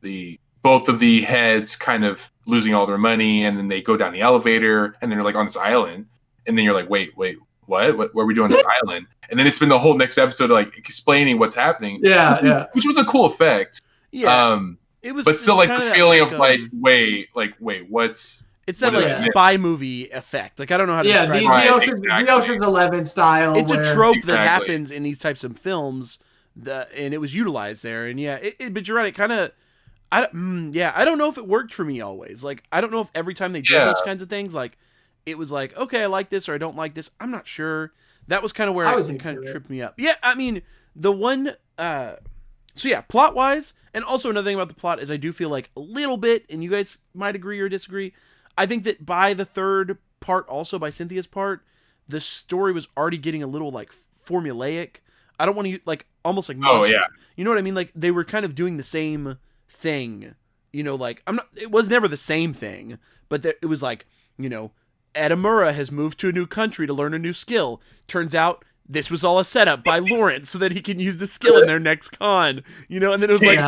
Speaker 1: the both of the heads kind of losing all their money and then they go down the elevator and then they're like on this island and then you're like wait wait what what, what are we doing on this island and then it's been the whole next episode like explaining what's happening
Speaker 3: Yeah, yeah.
Speaker 1: which was a cool effect
Speaker 2: yeah,
Speaker 1: um
Speaker 2: it was,
Speaker 1: but still
Speaker 2: it's
Speaker 1: like the feeling
Speaker 2: like,
Speaker 1: of like
Speaker 2: um,
Speaker 1: wait like wait what's
Speaker 2: it's that
Speaker 1: what
Speaker 2: like
Speaker 3: is
Speaker 1: it?
Speaker 2: spy movie effect. Like I don't know how to
Speaker 3: Yeah, the,
Speaker 2: describe
Speaker 3: the,
Speaker 2: it.
Speaker 1: Right,
Speaker 3: Ocean's, the. Ocean's Eleven style.
Speaker 2: It's a
Speaker 3: where-
Speaker 2: trope that happens in these types of films, the, and it was utilized there. And yeah, it, it, but you're right. It kind of, I don't- mm, yeah, I don't know if it worked for me always. Like I don't know if every time they did
Speaker 1: Yeah.
Speaker 2: those kinds of things, like it was like okay, I like this or I don't like this. I'm not sure. That was kind of where
Speaker 3: I
Speaker 2: it,
Speaker 3: was
Speaker 2: it kind of
Speaker 3: it.
Speaker 2: tripped me up. Yeah, I mean the one. uh So yeah, plot wise, and also another thing about the plot is I do feel like a little bit, and you guys might agree or disagree. I think that by the third part, also by Cynthia's part, the story was already getting a little like formulaic. I don't want to like almost like
Speaker 1: Oh, yeah.
Speaker 2: you know what I mean? Like they were kind of doing the same thing. You know, like I'm not. It was never the same thing, but it was like you know, Edamura has moved to a new country to learn a new skill. Turns out. This was all a setup by Lawrence so that he can use the skill in their next con, you know. And then it was like,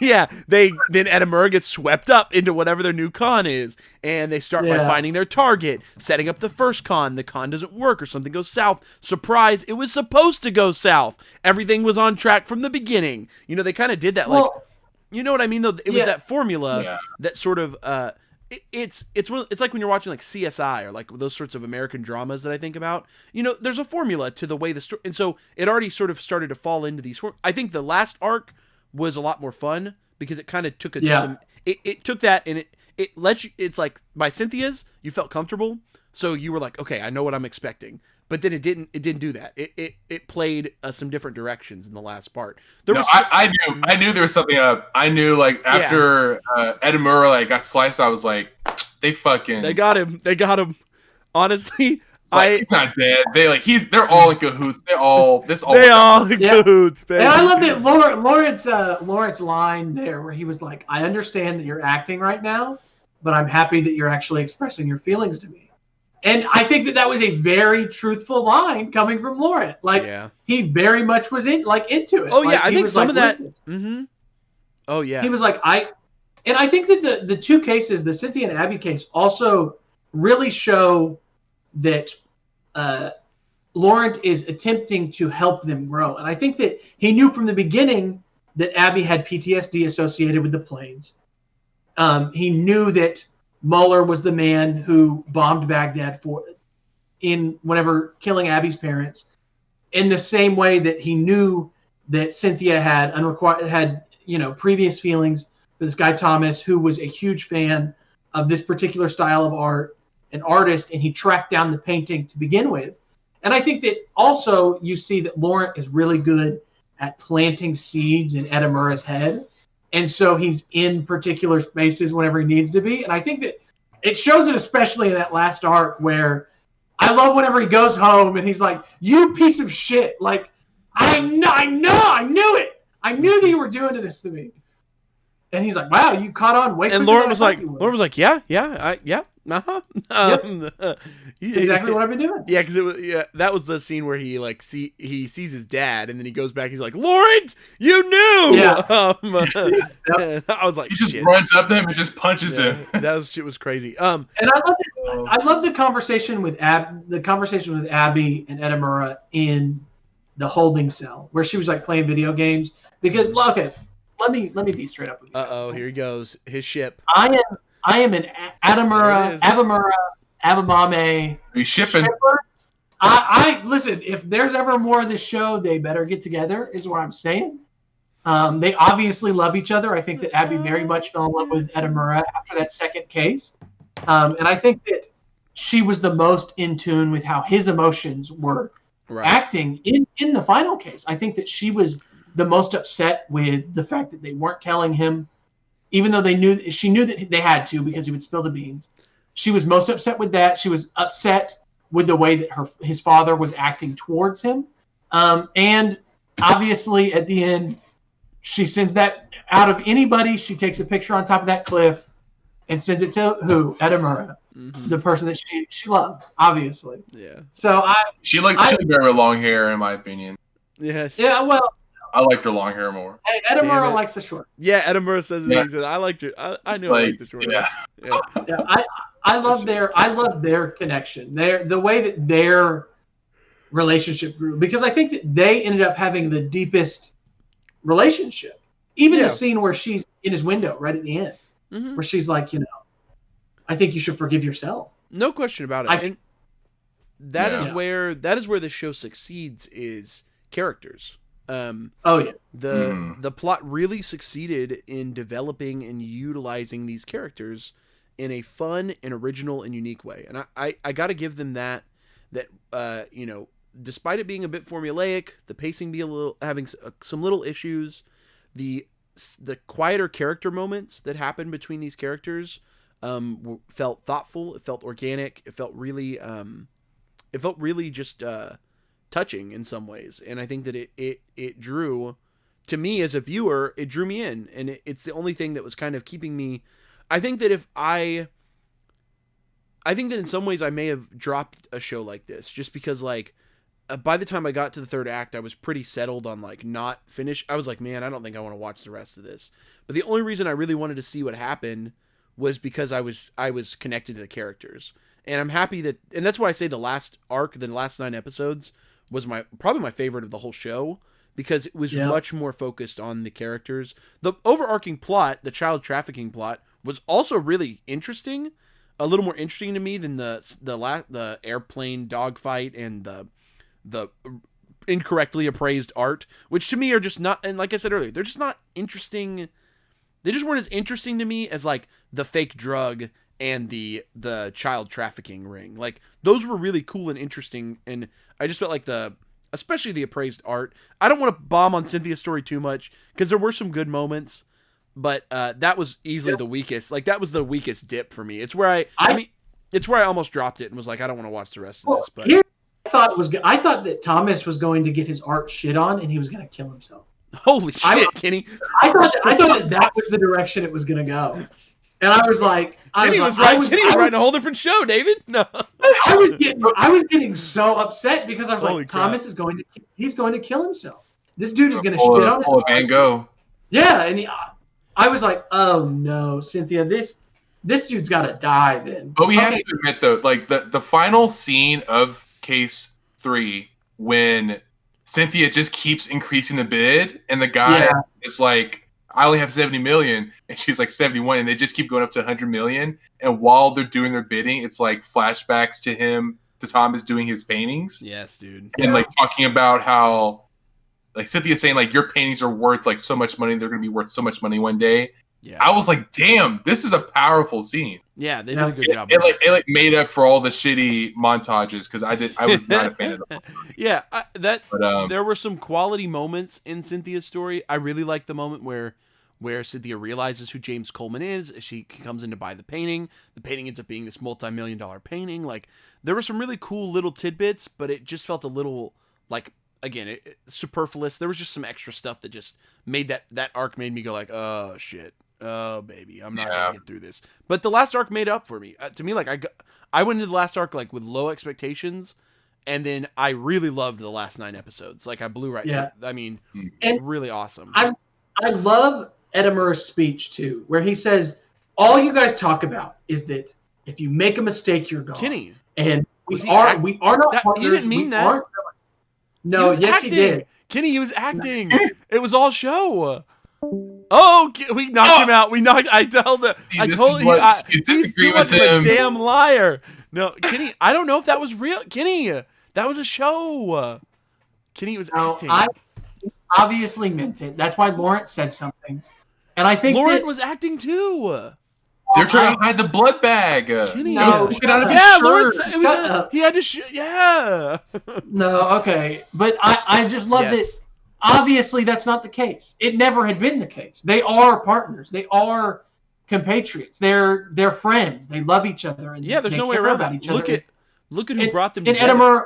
Speaker 2: yeah, they then Edamura gets swept up into whatever their new con is, and they start by finding their target, setting up the first con. The con doesn't work, or something goes south. Surprise! It was supposed to go south. Everything was on track from the beginning. You know, they kind of did that. Like,
Speaker 3: Well,
Speaker 2: you know what I mean? Though it was
Speaker 3: Yeah.
Speaker 2: that formula
Speaker 1: Yeah.
Speaker 2: that sort of. uh it, it's it's it's like when you're watching like CSI or like those sorts of American dramas that I think about. You know, there's a formula to the way the story, and so it already sort of started to fall into these. for- I think the last arc was a lot more fun because it kind of took a
Speaker 3: Yeah.
Speaker 2: some, it, it took that and it it lets you it's like by Cynthia's you felt comfortable so you were like okay I know what I'm expecting but then it didn't it didn't do that it it, it played uh, some different directions in the last part there
Speaker 1: No,
Speaker 2: was
Speaker 1: I, I knew I knew there was something up. I knew like after uh, Edamura like got sliced, I was like, they fucking
Speaker 2: they got him they got him honestly
Speaker 1: like,
Speaker 2: I
Speaker 1: he's not dead. They like he's they're all in cahoots. They all this all
Speaker 2: they all in
Speaker 3: Yeah.
Speaker 2: cahoots baby.
Speaker 3: And I love that Lawrence, Lawrence, uh, Lawrence line there where he was like, "I understand that you're acting right now, but I'm happy that you're actually expressing your feelings to me." And I think that that was a very truthful line coming from Lawrence. Like
Speaker 2: yeah
Speaker 3: he very much was in, like into it.
Speaker 2: Oh, yeah, I think some
Speaker 3: like,
Speaker 2: of that- mm-hmm oh yeah
Speaker 3: He was like, "I," and I think that the the two cases, the Cynthia and Abby case, also really show that uh, Laurent is attempting to help them grow. And I think that he knew from the beginning that Abby had PTSD associated with the planes. Um, he knew that Mueller was the man who bombed Baghdad for in whenever killing Abby's parents. In the same way that he knew that Cynthia had unrequited had you know previous feelings for this guy Thomas, who was a huge fan of this particular style of art, an artist, and he tracked down the painting to begin with. And I think that also you see that Laurent is really good at planting seeds in Edamura's head. And so he's in particular spaces whenever he needs to be. And I think that it shows it especially in that last arc where I love whenever he goes home and he's like, You piece of shit. Like, I know, I know, I knew it. I knew that you were doing this to me. And he's like, Wow, you caught on. Wait
Speaker 2: and Lauren was like, "Lauren was like, Yeah, yeah, I, yeah, uh-huh. Um,
Speaker 3: That's exactly what I've been doing.
Speaker 2: Yeah, because it was yeah, that was the scene where he like see he sees his dad, and then he goes back. He's like, "Laurent, you knew."
Speaker 3: Yeah.
Speaker 2: Um,
Speaker 3: Yep.
Speaker 2: I was like,
Speaker 1: He just
Speaker 2: shit.
Speaker 1: runs up to him and just punches
Speaker 2: Yeah,
Speaker 1: him.
Speaker 2: that was shit was crazy. Um,
Speaker 3: And I love it. I love the conversation with Ab, the conversation with Abby and Edamura in the holding cell, where she was like playing video games. Because look, okay, let me let me be straight up with you.
Speaker 2: uh oh, here he goes. His ship.
Speaker 3: I am I am an A-
Speaker 2: There
Speaker 3: Adamura,
Speaker 2: it is.
Speaker 3: Avamura, Avamame
Speaker 1: Be shipping.
Speaker 3: shipper. I, I listen. If there's ever more of this show, they better get together. Is what I'm saying. Um, they obviously love each other. I think that Abby very much fell in love with Edamura after that second case, um, and I think that she was the most in tune with how his emotions were
Speaker 2: Right.
Speaker 3: acting in in the final case. I think that she was the most upset with the fact that they weren't telling him, even though they knew she knew that they had to because he would spill the beans. She was most upset with that. She was upset with the way that her his father was acting towards him, um, and obviously at the end, she sends that out of anybody. She takes a picture on top of that cliff and sends it to who? Edamura,
Speaker 2: Mhm.
Speaker 3: the person that she she loves, obviously.
Speaker 2: Yeah.
Speaker 3: So I
Speaker 1: She liked
Speaker 3: I-
Speaker 1: she liked her long hair, in my opinion.
Speaker 2: Yeah. sh-
Speaker 3: yeah, well,
Speaker 1: I liked her long hair more.
Speaker 3: Hey,
Speaker 2: Damn
Speaker 3: Edamura likes the short.
Speaker 2: Yeah. Edamura says it.
Speaker 1: Yeah.
Speaker 2: He "I liked it. I, I knew I liked the short."
Speaker 1: yeah.
Speaker 2: Yeah.
Speaker 3: Yeah, I I love their I love their connection. Their the way that their relationship grew because I think that they ended up having the deepest relationship. Even
Speaker 2: Yeah.
Speaker 3: the scene where she's in his window right at the end,
Speaker 2: Mhm.
Speaker 3: where she's like, you know, I think you should forgive yourself.
Speaker 2: No question about it.
Speaker 3: I-
Speaker 2: and that is
Speaker 1: Yeah.
Speaker 2: where that is where the show succeeds is characters. Um,
Speaker 3: Oh yeah,
Speaker 2: the
Speaker 1: Hmm.
Speaker 2: the plot really succeeded in developing and utilizing these characters in a fun and original and unique way. And I I, I got to give them that that uh you know despite it being a bit formulaic, the pacing be a little having s- uh, some little issues, the the quieter character moments that happen between these characters um felt thoughtful, it felt organic, it felt really um it felt really just uh touching in some ways. And i think that it it it drew to me as a viewer it drew me in. And it, it's the only thing that was kind of keeping me i think that if i i think that in some ways i may have dropped a show like this just because like uh, by the time i got to the third act i was pretty settled on like not finish i was like man i don't think i want to watch the rest of this. But the only reason i really wanted to see what happened was because i was i was connected to the characters. And i'm happy that and that's why i say the last arc the last nine episodes was my probably my favorite of the whole show because it was
Speaker 3: Yeah.
Speaker 2: much more focused on the characters. The overarching plot, the child trafficking plot, was also really interesting, a little more interesting to me than the the la- the airplane dogfight and the the incorrectly appraised art, which to me are just not. And like I said earlier, they're just not interesting. They just weren't as interesting to me as like the fake drug and the the child trafficking ring. Like those were really cool and interesting, and I just felt like the especially the appraised art. I don't want to bomb on Cynthia's story too much because there were some good moments, but uh, that was easily
Speaker 3: Yeah.
Speaker 2: the weakest. Like that was the weakest dip for me. It's where I, I,
Speaker 3: I-
Speaker 2: mean, it's where I almost dropped it and was like, I don't want to watch the rest of this. But
Speaker 3: here I thought was I thought that Thomas was going to get his art shit on and he was going to kill himself.
Speaker 2: holy shit,
Speaker 3: I-
Speaker 2: Kenny!
Speaker 3: I thought that, I thought that, that was the direction it was going to go, and I was like, I
Speaker 2: Kenny
Speaker 3: was,
Speaker 2: was,
Speaker 3: like,
Speaker 2: right.
Speaker 3: I was,
Speaker 2: Kenny
Speaker 3: I
Speaker 2: was
Speaker 3: was
Speaker 2: writing a whole different show, David. No,
Speaker 3: I was getting I was getting so upset because I was
Speaker 2: Holy
Speaker 3: like,
Speaker 2: crap.
Speaker 3: Thomas is going to he's going to kill himself. This dude is going to shit on his
Speaker 1: pull a
Speaker 3: art.
Speaker 1: Van Gogh.
Speaker 3: Yeah, and he, I was like, oh no, Cynthia, this this dude's got to die then.
Speaker 1: But we have to admit though, like the the final scene of case three when Cynthia just keeps increasing the bid, and the guy
Speaker 3: Yeah.
Speaker 1: is like, "I only have seventy million, and she's like seventy-one, and they just keep going up to hundred million. And while they're doing their bidding, it's like flashbacks to him, to Thomas doing his paintings,
Speaker 2: Yes, dude.
Speaker 1: and like talking about how, like Cynthia's saying like your paintings are worth like so much money, they're gonna be worth so much money one day.
Speaker 2: Yeah.
Speaker 1: I was like, damn, this is a powerful scene.
Speaker 2: yeah, they did
Speaker 3: Yeah.
Speaker 2: a good
Speaker 1: It,
Speaker 2: job.
Speaker 1: it,
Speaker 2: with
Speaker 1: like it like made up for all the shitty montages because I did I was not a fan of them.
Speaker 2: yeah, I, that
Speaker 1: But um,
Speaker 2: there were some quality moments in Cynthia's story. I really like the moment where where Cynthia realizes who James Coleman is. She comes in to buy the painting. The painting ends up being this multi-million dollar painting. Like there were some really cool little tidbits, but it just felt a little like again it, it- superfluous. There was just some extra stuff that just made that that arc made me go like, oh shit. Oh baby, I'm not
Speaker 1: Yeah.
Speaker 2: gonna get through this. But the last arc made up for me. Uh, to me, like I, got, I went into the last arc like with low expectations, and then I really loved the last nine episodes. Like I blew right.
Speaker 3: Yeah.
Speaker 2: I mean,
Speaker 3: And
Speaker 2: really awesome.
Speaker 3: I- I love Edamura's speech too, where he says, "All you guys talk about is that if you make a mistake, you're gone."
Speaker 2: Kenny,
Speaker 3: and we are
Speaker 2: act-
Speaker 3: we are not
Speaker 2: That- you
Speaker 3: partners.
Speaker 2: didn't mean
Speaker 3: we
Speaker 2: that.
Speaker 3: aren't-
Speaker 2: he
Speaker 3: No,
Speaker 2: was
Speaker 3: yes,
Speaker 2: acting.
Speaker 3: he did.
Speaker 2: Kenny, he was acting. it was all show. Oh, we knocked
Speaker 1: Oh!
Speaker 2: him out. We knocked. I told the.
Speaker 1: See,
Speaker 2: I told
Speaker 1: is
Speaker 2: you. I,
Speaker 1: you
Speaker 2: he's too much
Speaker 1: with
Speaker 2: of a damn liar. No, Kenny. I don't know if that was real. Kenny, that was a show. Kenny was
Speaker 3: No,
Speaker 2: acting.
Speaker 3: I obviously meant it. That's why Lawrence said something, and I think
Speaker 2: Lawrence
Speaker 3: that,
Speaker 2: was acting too.
Speaker 1: they're trying to hide the blood bag. Uh,
Speaker 2: Kenny,
Speaker 3: No,
Speaker 1: was
Speaker 3: shut
Speaker 1: out of
Speaker 3: up.
Speaker 1: his
Speaker 2: yeah,
Speaker 1: shirt.
Speaker 2: Lauren. said- was
Speaker 3: Shut
Speaker 2: a-
Speaker 3: up.
Speaker 2: he had to. Sh- yeah.
Speaker 3: no, okay, but I I just love
Speaker 2: Yes.
Speaker 3: that. Obviously, that's not the case. It never had been the case. They are partners. They are compatriots. They're they're friends. They love each other. And
Speaker 2: Yeah, there's no way around
Speaker 3: about each
Speaker 2: Look
Speaker 3: other.
Speaker 2: at look at who
Speaker 3: And-
Speaker 2: brought them together.
Speaker 3: and
Speaker 2: together.
Speaker 3: Edamura.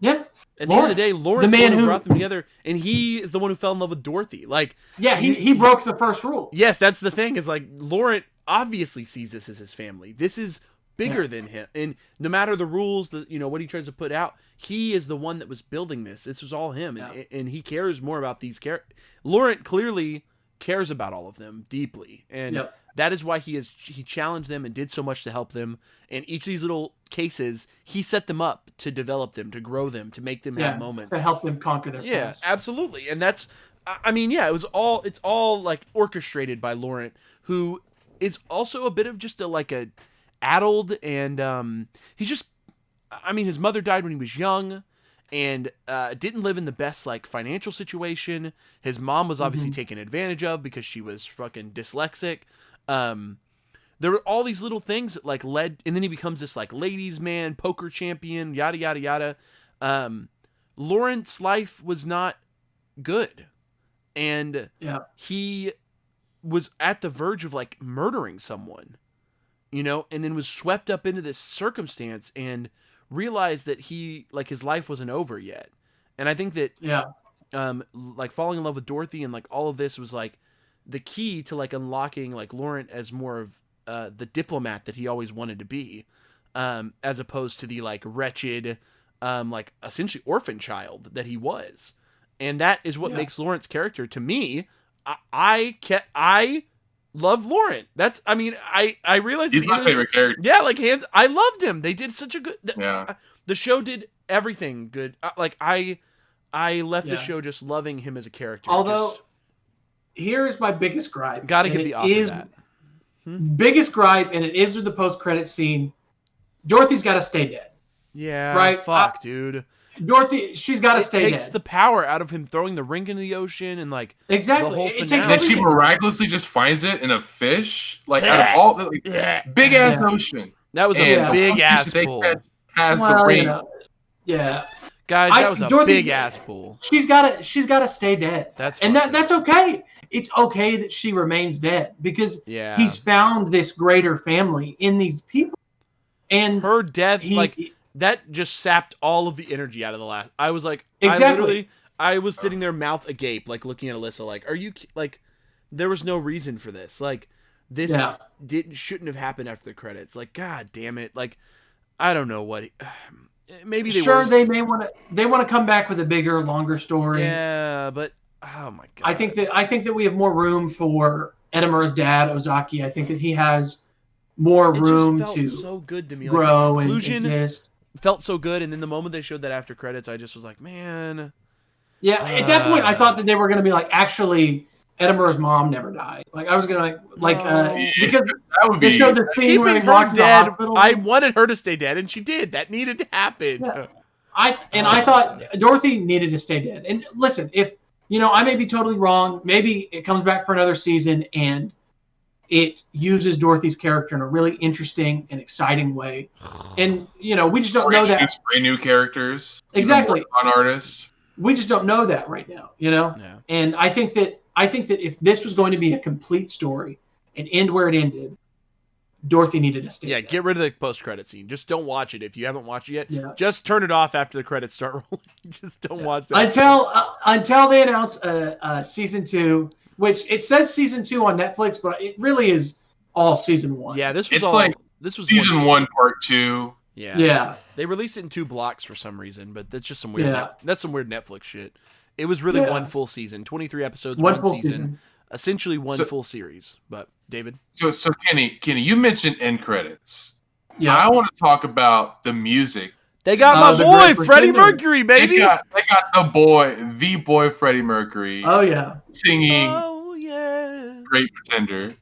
Speaker 3: Yeah,
Speaker 2: At the end of the day, Lawrence
Speaker 3: the man
Speaker 2: who
Speaker 3: who-
Speaker 2: brought them together, and he is the one who fell in love with Dorothy. Like,
Speaker 3: yeah. He,
Speaker 2: He-
Speaker 3: he broke the first rule.
Speaker 2: yes, that's the thing. Is like Laurent obviously sees this as his family. This is bigger than him, and no matter the rules that you know what he tries to put out, he is the one that was building this. This was all him, and
Speaker 3: Yeah.
Speaker 2: and he cares more about these characters. Laurent clearly cares about all of them deeply, and
Speaker 3: Yep.
Speaker 2: that is why he is he challenged them and did so much to help them. And each of these little cases, he set them up to develop them, to grow them, to make them
Speaker 3: Yeah,
Speaker 2: have moments.
Speaker 3: to help them conquer their
Speaker 2: Yeah, absolutely. And that's I mean, yeah, it was all it's all like orchestrated by Laurent, who is also a bit of just a like a addled and um he's just I mean, his mother died when he was young and uh, didn't live in the best like financial situation. His mom was obviously
Speaker 3: Mhm.
Speaker 2: taken advantage of because she was fucking dyslexic. Um, there were all these little things that like led, and then he becomes this like ladies' man, poker champion, yada yada yada. Um, Lawrence' life was not good, and
Speaker 3: Yeah.
Speaker 2: he was at the verge of like murdering someone, you know, and then was swept up into this circumstance and realized that he like his life wasn't over yet. And I think that
Speaker 3: Yeah.
Speaker 2: um like falling in love with Dorothy and like all of this was like the key to like unlocking like Laurent as more of uh the diplomat that he always wanted to be um as opposed to the like wretched um like essentially orphan child that he was and that is what
Speaker 3: Yeah.
Speaker 2: makes Laurent's character to me I I kept I love Laurent that's I mean I I realized
Speaker 1: He's my
Speaker 2: end of
Speaker 1: favorite character.
Speaker 2: yeah like hands I loved him they did such a good th-
Speaker 1: Yeah.
Speaker 2: the show did everything good. Uh, Like I, I left the show just loving him as a character.
Speaker 3: Although,
Speaker 2: Just-
Speaker 3: here's my biggest gripe.
Speaker 2: gotta
Speaker 3: and
Speaker 2: give the
Speaker 3: it
Speaker 2: author
Speaker 3: is
Speaker 2: that.
Speaker 3: biggest gripe, and it is with the post credit scene. Dorothy's got to stay dead.
Speaker 2: Yeah,
Speaker 3: right,
Speaker 2: Fuck, dude.
Speaker 3: Dorothy, she's got to
Speaker 2: It
Speaker 3: stay
Speaker 2: takes
Speaker 3: dead.
Speaker 2: the power out of him throwing the ring into the ocean and like
Speaker 3: exactly.
Speaker 2: the whole
Speaker 3: it takes
Speaker 2: finale.
Speaker 1: And then she miraculously just finds it in a fish, like out of all like, big ass
Speaker 3: Yeah.
Speaker 1: ocean.
Speaker 2: that was a
Speaker 3: Yeah.
Speaker 2: big
Speaker 1: the
Speaker 2: ass
Speaker 1: they
Speaker 2: pull,
Speaker 1: catch has
Speaker 3: Well,
Speaker 1: the
Speaker 3: you
Speaker 1: ring.
Speaker 3: know, yeah,
Speaker 2: guys. That was a
Speaker 3: Dorothy-
Speaker 2: big ass pool.
Speaker 3: she's got to. She's got to stay dead.
Speaker 2: That's
Speaker 3: and that
Speaker 2: up.
Speaker 3: that's okay. It's okay that she remains dead because
Speaker 2: yeah.
Speaker 3: he's found this greater family in these people, and
Speaker 2: her death,
Speaker 3: he,
Speaker 2: like that, just sapped all of the energy out of the last. I was like,
Speaker 3: Exactly.
Speaker 2: I literally, I was sitting there, mouth agape, like looking at Alyssa, like, are you like? There was no reason for this. Like, this
Speaker 3: Yeah.
Speaker 2: didn't shouldn't have happened after the credits. Like, god damn it. Like, I don't know what. He, eh, maybe they
Speaker 3: sure
Speaker 2: were.
Speaker 3: they may want to. They want to come back with a bigger, longer story.
Speaker 2: Yeah, but oh my god.
Speaker 3: I think that I think that we have more room for Edamura's dad, Ozaki. I think that he has more
Speaker 2: it
Speaker 3: room to
Speaker 2: so good to me.
Speaker 3: grow
Speaker 2: like,
Speaker 3: and exist.
Speaker 2: Felt so good, and then the moment they showed that after credits, I just was like, man,
Speaker 3: Yeah, at that point, I
Speaker 2: Uh.
Speaker 3: thought that they were going to be like, actually, Edamura's mom never died. Like I was going to like, like uh, because
Speaker 1: That would be, they
Speaker 3: showed the scene where
Speaker 2: keeping
Speaker 3: he
Speaker 2: her
Speaker 3: walked to the
Speaker 2: dead.
Speaker 3: hospital.
Speaker 2: I wanted her to stay dead, and she did. That needed to happen.
Speaker 3: Yeah. I and I thought Dorothy needed to stay dead. And listen, if you know, I may be totally wrong. Maybe it comes back for another season and it uses Dorothy's character in a really interesting and exciting way. And you know, we just don't
Speaker 1: or
Speaker 3: know that.
Speaker 1: introduce brand new characters.
Speaker 3: Exactly.
Speaker 1: more fun artists.
Speaker 3: We just don't know that right now. You know.
Speaker 2: Yeah.
Speaker 3: And I think that I think that if this was going to be a complete story and end where it ended, Dorothy needed to stay.
Speaker 2: Yeah,
Speaker 3: dead.
Speaker 2: get rid of the post credit scene. Just don't watch it if you haven't watched it yet.
Speaker 3: Yeah.
Speaker 2: Just turn it off after the credits start rolling. Just don't watch that.
Speaker 3: until uh, until they announce a, uh, season two, which it says season two on Netflix, but it really is all season one.
Speaker 2: yeah, this was
Speaker 1: It's
Speaker 2: all.
Speaker 1: like
Speaker 2: this was
Speaker 1: Season
Speaker 2: one.
Speaker 1: one, part two.
Speaker 2: Yeah.
Speaker 3: yeah,
Speaker 2: They released it in two blocks for some reason, but that's just some weird.
Speaker 3: Yeah.
Speaker 2: Net- that's some weird Netflix shit. It was really
Speaker 3: Yeah.
Speaker 2: one full season, twenty three episodes,
Speaker 3: one
Speaker 2: one,
Speaker 3: full
Speaker 2: season,
Speaker 3: season.
Speaker 2: essentially one
Speaker 1: So-
Speaker 2: full series. But David,
Speaker 1: So, so Kenny, Kenny, you mentioned end credits.
Speaker 3: Yeah,
Speaker 1: I want to talk about the music.
Speaker 2: They got
Speaker 3: Uh,
Speaker 2: my
Speaker 3: the
Speaker 2: boy
Speaker 3: Great
Speaker 2: Freddie
Speaker 3: Pretender.
Speaker 2: Mercury,
Speaker 1: They
Speaker 2: baby.
Speaker 1: got, they got the boy, the boy Freddie Mercury
Speaker 3: oh yeah,
Speaker 1: singing
Speaker 2: Oh yeah.
Speaker 1: "Great Pretender,"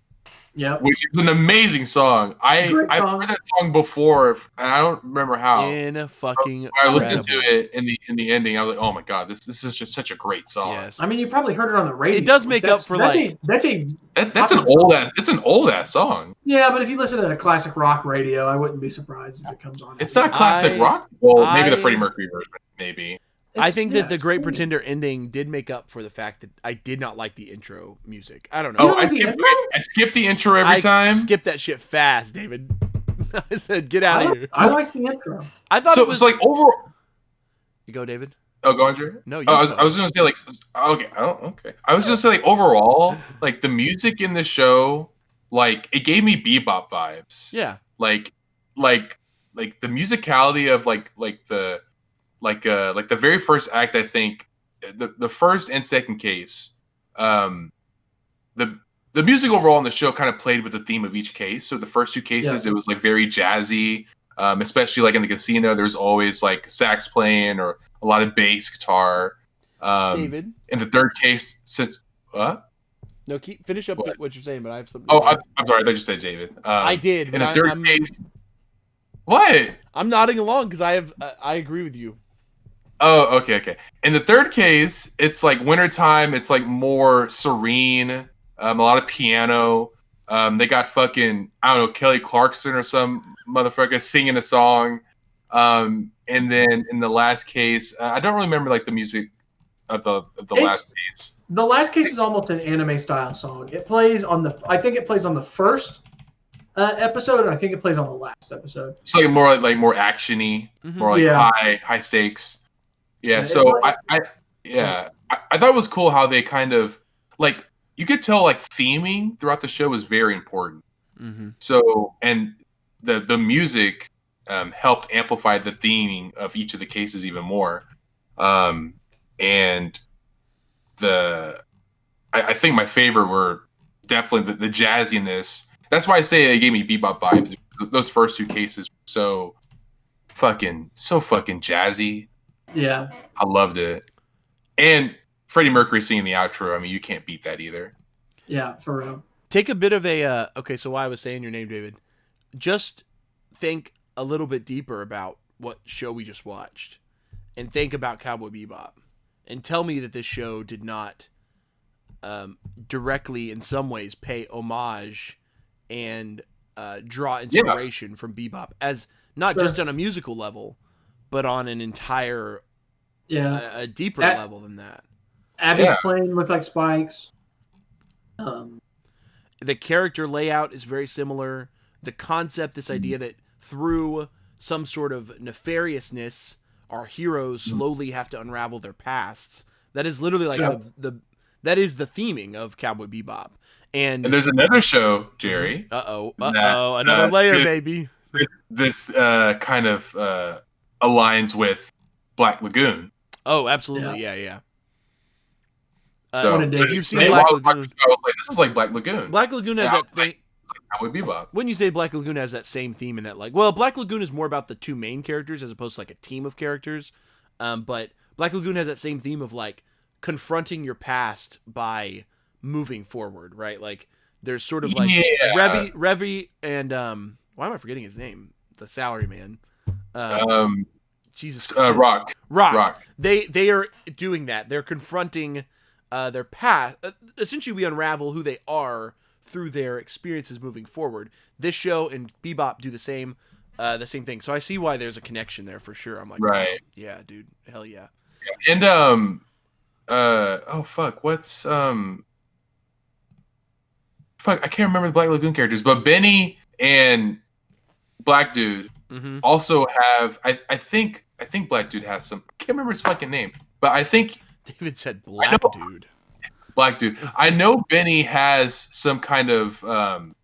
Speaker 3: yep.
Speaker 1: which is an amazing song. I
Speaker 3: Great
Speaker 1: I've heard that song before, and I don't remember how.
Speaker 2: In a fucking.
Speaker 1: I looked
Speaker 2: incredible.
Speaker 1: into it in the in the ending, I was like, "Oh my god, this this is just such a great song."
Speaker 2: Yes.
Speaker 3: I mean, you probably heard it on the radio.
Speaker 2: It does make up for,
Speaker 3: that's
Speaker 2: like-
Speaker 3: a, that's a
Speaker 1: That, that's an old ass. It's an old ass song.
Speaker 3: yeah, but if you listen to classic rock radio, I wouldn't be surprised if it comes on.
Speaker 1: It's not classic
Speaker 2: I-
Speaker 1: rock. Well, maybe the Freddie Mercury version, maybe.
Speaker 2: I think
Speaker 3: yeah,
Speaker 2: that the Great
Speaker 3: cool.
Speaker 2: Pretender ending did make up for the fact that I did not like the intro music. I don't
Speaker 1: Oh,
Speaker 2: know.
Speaker 3: don't
Speaker 1: I
Speaker 3: like the
Speaker 1: skip
Speaker 3: intro?
Speaker 1: I skip the intro every
Speaker 2: I
Speaker 1: time.
Speaker 2: skip that shit fast, David. I said, get
Speaker 3: I,
Speaker 2: out of here.
Speaker 3: I like the intro.
Speaker 2: I thought
Speaker 1: So
Speaker 2: it was
Speaker 1: it's like over.
Speaker 2: You go, David.
Speaker 1: Oh, go on, Jerry.
Speaker 2: No, you
Speaker 1: Oh, I was,
Speaker 2: go.
Speaker 1: I was gonna say like okay, oh, okay. I was gonna say like overall, like the music in the show, like it gave me bebop vibes.
Speaker 2: Yeah.
Speaker 1: Like, like, like the musicality of like like the like uh like the very first act. I think the the first and second case, um, the the music overall in the show kind of played with the theme of each case. So the first two cases, it was like very jazzy. Um, especially like in the casino, there's always like sax playing or a lot of bass guitar. Um,
Speaker 2: David.
Speaker 1: in the third case, since what?
Speaker 2: No, keep finish up
Speaker 1: What?
Speaker 2: what you're saying, but I have something.
Speaker 1: Oh, I. I'm sorry. I thought you said David. Um,
Speaker 2: I did.
Speaker 1: In the
Speaker 2: I,
Speaker 1: third
Speaker 2: I'm,
Speaker 1: case, what?
Speaker 2: I'm nodding along because I have. Uh, I agree with you.
Speaker 1: Oh, okay, okay. In the third case, it's like wintertime. It's like more serene. Um, a lot of piano. Um, they got fucking I don't know Kelly Clarkson or some motherfucker singing a song. Um, and then in the last case, uh, I don't really remember like the music of the of the
Speaker 3: It's-
Speaker 1: last case.
Speaker 3: The last case is almost an anime style song. It plays on the. I think it plays on the first uh, episode, and I think it plays on the last episode.
Speaker 1: It's like more like, like more actiony,
Speaker 2: Mhm.
Speaker 1: more like
Speaker 3: Yeah.
Speaker 1: high high stakes. Yeah. So I, I yeah I, I thought it was cool how they kind of like you could tell like theming throughout the show was very important.
Speaker 2: Mm-hmm.
Speaker 1: So and the the music um, helped amplify the theming of each of the cases even more. Um, and the I, I think my favorite were definitely the, the jazziness. That's why I say it gave me bebop vibes. Those first two cases were so fucking so fucking jazzy.
Speaker 3: Yeah,
Speaker 1: I loved it. And Freddie Mercury singing the outro. I mean, you can't beat that either.
Speaker 3: yeah, for real.
Speaker 2: Take a bit of a. Uh, okay, so why I was saying your name, David. Just think a little bit deeper about what show we just watched, and think about Cowboy Bebop, and tell me that this show did not um, directly, in some ways, pay homage and uh, draw inspiration from Bebop, as not
Speaker 3: Sure.
Speaker 2: just on a musical level, but on an entire,
Speaker 3: Yeah,
Speaker 2: a, a deeper
Speaker 3: That-
Speaker 2: level than that.
Speaker 3: Abby's
Speaker 1: yeah.
Speaker 3: plane looked like spikes. Um,
Speaker 2: the character layout is very similar. The concept, this idea that through some sort of nefariousness, our heroes slowly have to unravel their pasts. That is literally like
Speaker 3: Yeah.
Speaker 2: the, the that is the theming of Cowboy Bebop. And,
Speaker 1: And there's another show, Jerry.
Speaker 2: uh oh, uh oh, another
Speaker 1: uh,
Speaker 2: layer,
Speaker 1: this-
Speaker 2: baby.
Speaker 1: This uh, kind of uh, aligns with Black Lagoon.
Speaker 2: Oh, absolutely, yeah, yeah. Uh,
Speaker 1: So
Speaker 3: What
Speaker 2: if you've seen Black
Speaker 1: while I was watching
Speaker 2: Lagoon,
Speaker 1: I was like, this is like Black Lagoon.
Speaker 2: Black Lagoon has
Speaker 1: Yeah,
Speaker 2: that thing.
Speaker 1: Cowboy Bebop.
Speaker 2: When you say Black Lagoon has that same theme and that like, well, Black Lagoon is more about the two main characters as opposed to like a team of characters. Um, but Black Lagoon has that same theme of like confronting your past by moving forward, right? Like there's sort of like
Speaker 1: Yeah.
Speaker 2: Revy, Revy, and um, why am I forgetting his name? The salary man. Um,
Speaker 1: Um,
Speaker 2: Jesus,
Speaker 1: uh, Rock.
Speaker 2: Rock.
Speaker 1: Rock.
Speaker 2: They they are doing that. They're confronting uh, their past. Uh, essentially, we unravel who they are through their experiences moving forward. This show and Bebop do the same, uh, the same thing. So I see why there's a connection there for sure. I'm like,
Speaker 1: Right.
Speaker 2: yeah, dude, hell yeah.
Speaker 1: And um, uh, oh fuck, what's um, fuck, I can't remember the Black Lagoon characters, but Benny and Black Dude
Speaker 2: Mm-hmm.
Speaker 1: also have. I I think I think Black Dude has some. I can't remember his fucking name, but I think
Speaker 2: David said black
Speaker 1: know.
Speaker 2: dude.
Speaker 1: Black Dude. I know Benny has some kind of um,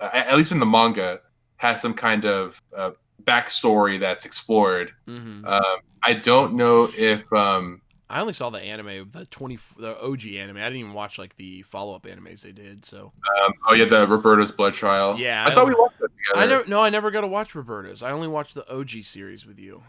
Speaker 1: at least in the manga, has some kind of uh, backstory that's explored.
Speaker 2: Mm-hmm.
Speaker 1: Um, I don't know if um,
Speaker 2: I only saw the anime, the twenty, the OG anime. I didn't even watch like the follow up animes they did. So
Speaker 1: um oh yeah the Roberta's Blood Trail.
Speaker 2: Yeah,
Speaker 1: I,
Speaker 2: I
Speaker 1: thought we
Speaker 2: don't-
Speaker 1: watched that together.
Speaker 2: I never, no, I never got to watch Roberto's. I only watched the OG series with you.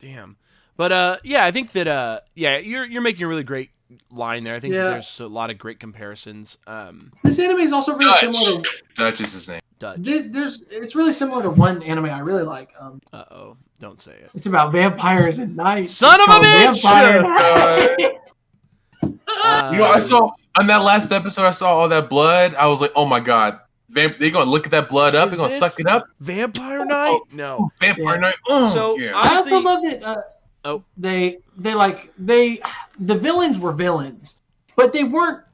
Speaker 2: Damn. But uh, yeah, I think that uh, yeah, you're you're making a really great line there. I think
Speaker 3: Yeah.
Speaker 2: there's a lot of great comparisons. Um,
Speaker 3: This anime is also really
Speaker 1: Dutch.
Speaker 3: similar to.
Speaker 1: Dutch is his name.
Speaker 2: Dutch.
Speaker 3: th- There's, it's really similar to one anime I really like. Um,
Speaker 2: Uh oh, don't say it.
Speaker 3: it's about vampires and knights.
Speaker 2: Son
Speaker 3: It's
Speaker 2: of a bitch!
Speaker 3: Vampire
Speaker 1: Uh, You know, I saw on that last episode, I saw all that blood. I was like, oh my god, Vamp- they gonna look at that blood up. They're gonna suck it up.
Speaker 2: Vampire Knight? No.
Speaker 1: Vampire
Speaker 3: Yeah.
Speaker 1: Knight. Oh,
Speaker 2: So,
Speaker 1: yeah.
Speaker 3: I also love that. Uh,
Speaker 2: Oh.
Speaker 3: they they like they the villains were villains, but they weren't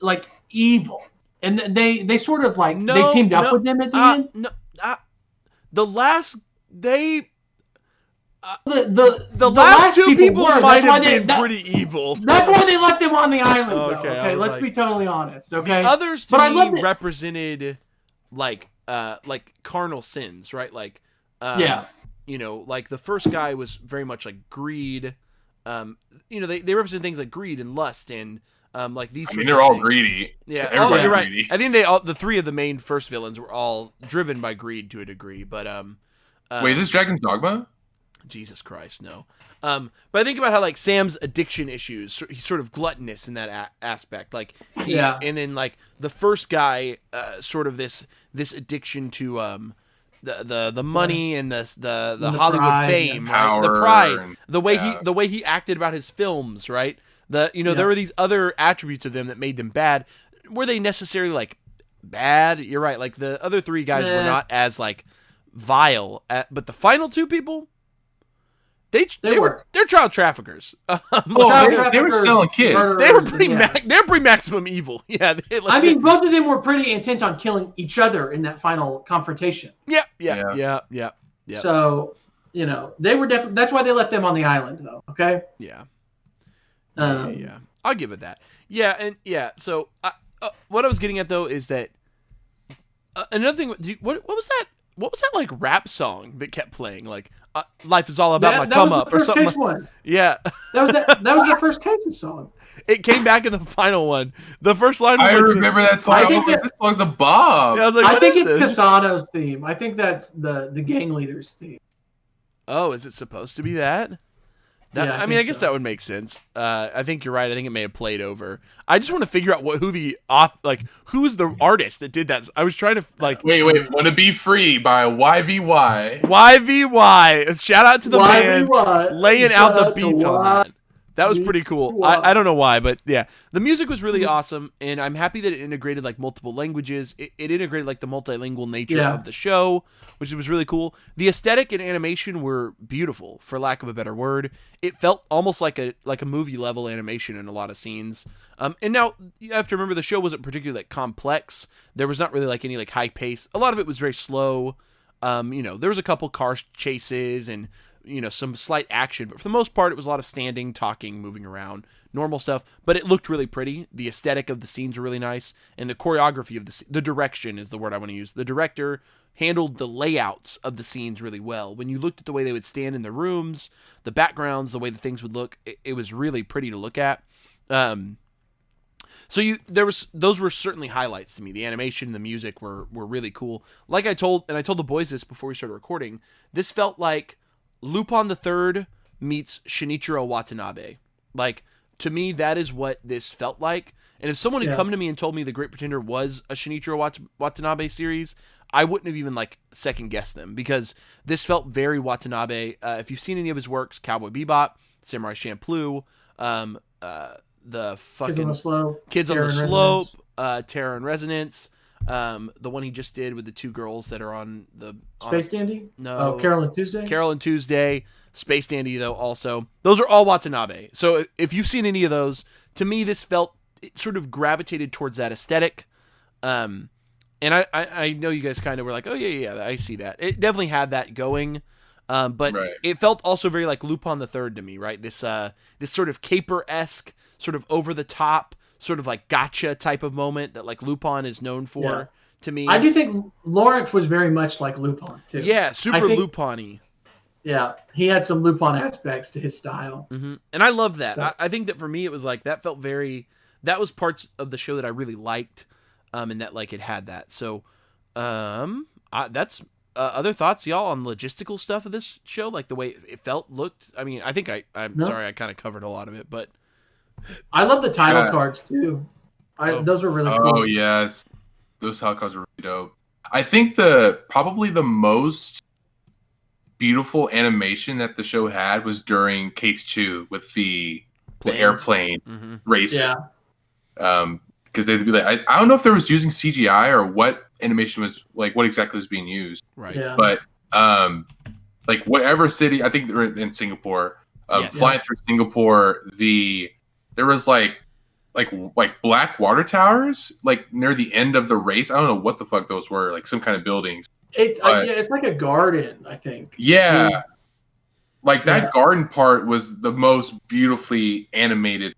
Speaker 3: like evil, and they they sort of like
Speaker 2: No,
Speaker 3: they teamed up
Speaker 2: no,
Speaker 3: with them at the
Speaker 2: Uh,
Speaker 3: end.
Speaker 2: no. Uh, the last they
Speaker 3: The the
Speaker 2: the, last, two people,
Speaker 3: were.
Speaker 2: might have
Speaker 3: they-
Speaker 2: been
Speaker 3: that-
Speaker 2: pretty evil.
Speaker 3: That's why they left them on the island. Though,
Speaker 2: okay,
Speaker 3: okay, let's
Speaker 2: like-
Speaker 3: be totally honest. Okay,
Speaker 2: The others to
Speaker 3: But
Speaker 2: me represented like uh like carnal sins, right? Like um,
Speaker 3: yeah,
Speaker 2: you know, like the first guy was very much like greed. Um, you know, they, they represent things like greed and lust and um like these.
Speaker 1: I mean, they're all
Speaker 2: things.
Speaker 1: greedy.
Speaker 2: Yeah, oh,
Speaker 1: Everybody's
Speaker 2: you're right.
Speaker 1: greedy.
Speaker 2: I think they all the three of the main first villains were all driven by greed to a degree, but um. uh,
Speaker 1: Wait, is this Dragon's Dogma?
Speaker 2: Jesus Christ, no. Um, but I think about how like Sam's addiction issues. He's sort of gluttonous in that a- aspect. Like, he,
Speaker 3: Yeah.
Speaker 2: And then like the first guy, uh, sort of this this addiction to um, the the the money and the the the,
Speaker 3: The
Speaker 2: Hollywood
Speaker 3: pride,
Speaker 2: fame,
Speaker 1: yeah.
Speaker 2: right? the pride,
Speaker 1: and-
Speaker 2: the way
Speaker 1: yeah.
Speaker 2: he the way he acted about his films, right? The you know
Speaker 3: Yeah.
Speaker 2: there were these other attributes of them that made them bad. Were they necessarily like bad? You're right. Like the other three guys were not as like vile, at, but the final two people. They, they,
Speaker 3: They
Speaker 2: were.
Speaker 3: were.
Speaker 2: they're child traffickers. Um,
Speaker 1: Well,
Speaker 3: Child
Speaker 1: they- they were selling kids.
Speaker 2: they were pretty.
Speaker 3: yeah.
Speaker 2: Ma- they're pretty maximum evil. Yeah. They, like,
Speaker 3: I mean, both of them were pretty intent on killing each other in that final confrontation.
Speaker 2: yeah, yeah,
Speaker 1: Yeah.
Speaker 2: yeah, yeah, Yeah.
Speaker 3: So, you know, they were definitely. That's why they left them on the island, though. Okay.
Speaker 2: yeah.
Speaker 3: Um,
Speaker 2: yeah, yeah. I'll give it that. Yeah, and yeah. So, uh, uh, what I was getting at though is that uh, another thing. do you- What what was that? What was that like rap song that kept playing? Like, uh, life is all about
Speaker 3: That,
Speaker 2: my
Speaker 3: that
Speaker 2: come up
Speaker 3: the
Speaker 2: or
Speaker 3: first
Speaker 2: something.
Speaker 3: case
Speaker 2: like-
Speaker 3: one.
Speaker 2: yeah,
Speaker 3: That was that. That was the first cases song.
Speaker 2: it came back in the final one. The first line was
Speaker 1: I
Speaker 2: like,
Speaker 1: remember that song.
Speaker 3: I
Speaker 1: I, was
Speaker 3: think
Speaker 1: like,
Speaker 3: that-
Speaker 1: this song's a bob.
Speaker 2: Yeah, I was like,
Speaker 3: I think it's
Speaker 2: this?
Speaker 3: Cassano's theme. I think that's the the gang leader's theme.
Speaker 2: Oh, is it supposed to be that? That,
Speaker 3: Yeah,
Speaker 2: I,
Speaker 3: I
Speaker 2: mean, I guess
Speaker 3: so.
Speaker 2: that would make sense. Uh, I think you're right. I think it may have played over. I just want to figure out what who the off like who's the artist that did that. I was trying to like
Speaker 1: Wait, wait. Wanna Be Free by YVY.
Speaker 2: YVY. Shout out to the
Speaker 3: Why
Speaker 2: man laying
Speaker 3: Shout
Speaker 2: out the beats on that. That was pretty cool. I, I don't know why, but yeah, the music was really
Speaker 3: Mhm.
Speaker 2: awesome, and I'm happy that it integrated like multiple languages. It, it integrated like the multilingual nature
Speaker 3: Yeah.
Speaker 2: of the show, which was really cool. The aesthetic and animation were beautiful, for lack of a better word. It felt almost like a like a movie level animation in a lot of scenes. Um, and now you have to remember the show wasn't particularly like complex. There was not really like any like high pace. A lot of it was very slow. Um, you know, there was a couple car chases and you know some slight action, but for the most part, it was a lot of standing, talking, moving around, normal stuff. But it looked really pretty. The aesthetic of the scenes were really nice, and the choreography of the the direction is the word I want to use. The director handled the layouts of the scenes really well. When you looked at the way they would stand in the rooms, the backgrounds, the way the things would look, it, it was really pretty to look at. Um, So you there was those were certainly highlights to me. The animation, the music were were really cool. Like I told and I told the boys this before we started recording. This felt like Lupin the Third meets Shinichiro Watanabe. Like to me, that is what this felt like. And if someone had
Speaker 3: Yeah.
Speaker 2: come to me and told me the Great Pretender was a Shinichiro Wat- Watanabe series, I wouldn't have even like second guessed them because this felt very Watanabe. Uh, if you've seen any of his works, Cowboy Bebop, Samurai Champloo, um, uh, the
Speaker 3: Kids
Speaker 2: fucking
Speaker 3: on the slope.
Speaker 2: Kids on the Slope, uh, Terror and Resonance, um, the one he just did with the two girls that are on the on-
Speaker 3: Space Dandy.
Speaker 2: no
Speaker 3: Oh, Carol and Tuesday.
Speaker 2: Carol and Tuesday, Space Dandy though also. Those are all Watanabe. So if you've seen any of those, to me this felt it sort of gravitated towards that aesthetic. Um and I, I, I know you guys kind of were like, oh yeah, yeah, yeah, I see that. It definitely had that going. Um, but
Speaker 1: Right.
Speaker 2: it felt also very like Lupin the Third to me, right? This uh this sort of caper esque, sort of over the top, sort of like gotcha type of moment that like Lupin is known for
Speaker 3: Yeah.
Speaker 2: to me.
Speaker 3: I do think Lawrence was very much like Lupin too.
Speaker 2: Yeah, super
Speaker 3: think-
Speaker 2: Lupin-y.
Speaker 3: Yeah, he had some Lupin aspects to his style.
Speaker 2: hmm And I love that.
Speaker 3: So-
Speaker 2: I, I think that for me, it was like that felt very. That was parts of the show that I really liked, um, and that like it had that. So, um, I, that's uh, other thoughts, y'all, on logistical stuff of this show, like the way it felt, looked. I mean, I think I. I'm
Speaker 3: No.
Speaker 2: sorry, I kind of covered a lot of it, but
Speaker 3: I love the title
Speaker 1: Yeah.
Speaker 3: cards too. I,
Speaker 2: Oh.
Speaker 3: Those were really cool.
Speaker 1: Oh yes, those helicopters are really dope. I think the probably the most beautiful animation that the show had was during Case Two with the the
Speaker 2: Planes.
Speaker 1: airplane
Speaker 2: hmm
Speaker 1: race.
Speaker 3: Yeah,
Speaker 1: Um, because they'd be like, I, I don't know if there was using CGI or what animation was like, what exactly was being used,
Speaker 2: right.
Speaker 3: yeah.
Speaker 1: but um, like whatever city, I think they're in Singapore. Um,
Speaker 2: Yes.
Speaker 1: flying through Singapore, the there was like like like black water towers like near the end of the race. I don't know what the fuck those were, like some kind of buildings.
Speaker 3: It, uh, yeah, it's like a garden, I think.
Speaker 1: Yeah.
Speaker 3: Yeah.
Speaker 1: Like that
Speaker 3: Yeah.
Speaker 1: garden part was the most beautifully animated